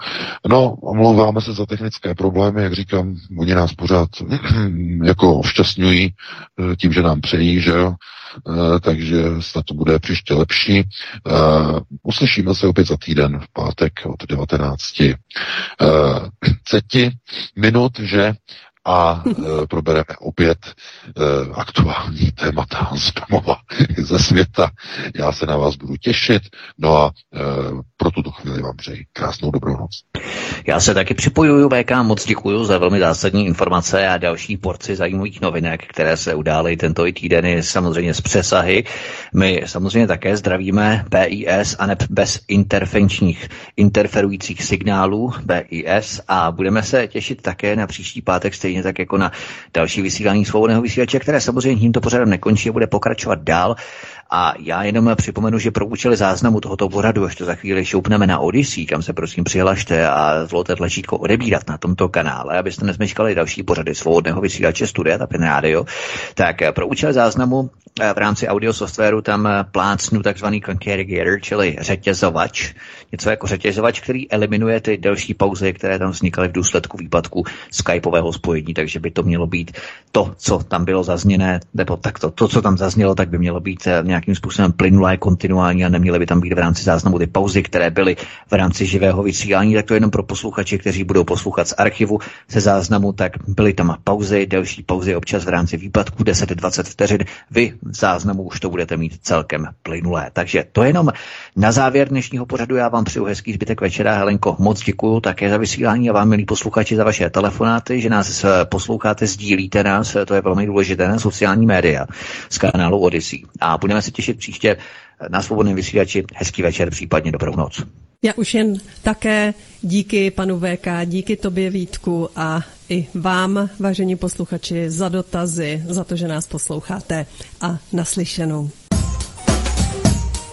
No, omlouváme se za technické problémy, jak říkám, oni nás pořád jako šťastňují eh, tím, že nám přejí, že jo. Uh, takže snad to bude příště lepší. Uh, uslyšíme se opět za týden v pátek od 19. Uh, ceti minut, že a e, probereme opět e, aktuální témata z domova, ze světa. Já se na vás budu těšit. No a e, pro tuto chvíli vám přeji krásnou dobrou noc. Já se taky připojuju, VK, moc děkuji za velmi zásadní informace a další porci zajímavých novinek, které se udály tento týden samozřejmě z přesahy. My samozřejmě také zdravíme BIS a bez intervenčních, interferujících signálů BIS a budeme se těšit také na příští pátek stejně tak jako na další vysílání svobodného vysílače, které samozřejmě tímto pořadem nekončí a bude pokračovat dál. A já jenom připomenu, že pro účely záznamu tohoto pořadu, až to za chvíli šoupneme na Odyssey, kam se prosím přihlašte a zvolte tlačítko odebírat na tomto kanále, abyste nezmeškali další pořady svobodného vysílače Studia Tapin Radio, tak pro účely záznamu eh, v rámci audio softwaru tam eh, plácnu takzvaný concattigator, čili řetězovač, něco jako řetězovač, který eliminuje ty delší pauzy, které tam vznikaly v důsledku výpadku skypového spojení, takže by to mělo být to, co tam bylo zazněné, nebo takto, to, co tam zaznělo, tak by mělo být eh, nějak nějakým způsobem plynulé, kontinuální a neměly by tam být v rámci záznamu ty pauzy, které byly v rámci živého vysílání, tak to jenom pro posluchače, kteří budou poslouchat z archivu se záznamu, tak byly tam pauzy, delší pauzy občas v rámci výpadku 10-20 vteřin. Vy v záznamu už to budete mít celkem plynulé. Takže to jenom na závěr dnešního pořadu. Já vám přeju hezký zbytek večera. Helenko, moc děkuji také za vysílání a vám, milí posluchači, za vaše telefonáty, že nás posloucháte, sdílíte nás, to je velmi důležité na sociální média z kanálu Odyssey. A budeme se se těšit příště na svobodném vysílači. Hezký večer, případně dobrou noc. Já už jen také díky panu VK, díky tobě Vítku a i vám, vážení posluchači, za dotazy, za to, že nás posloucháte a naslyšenou.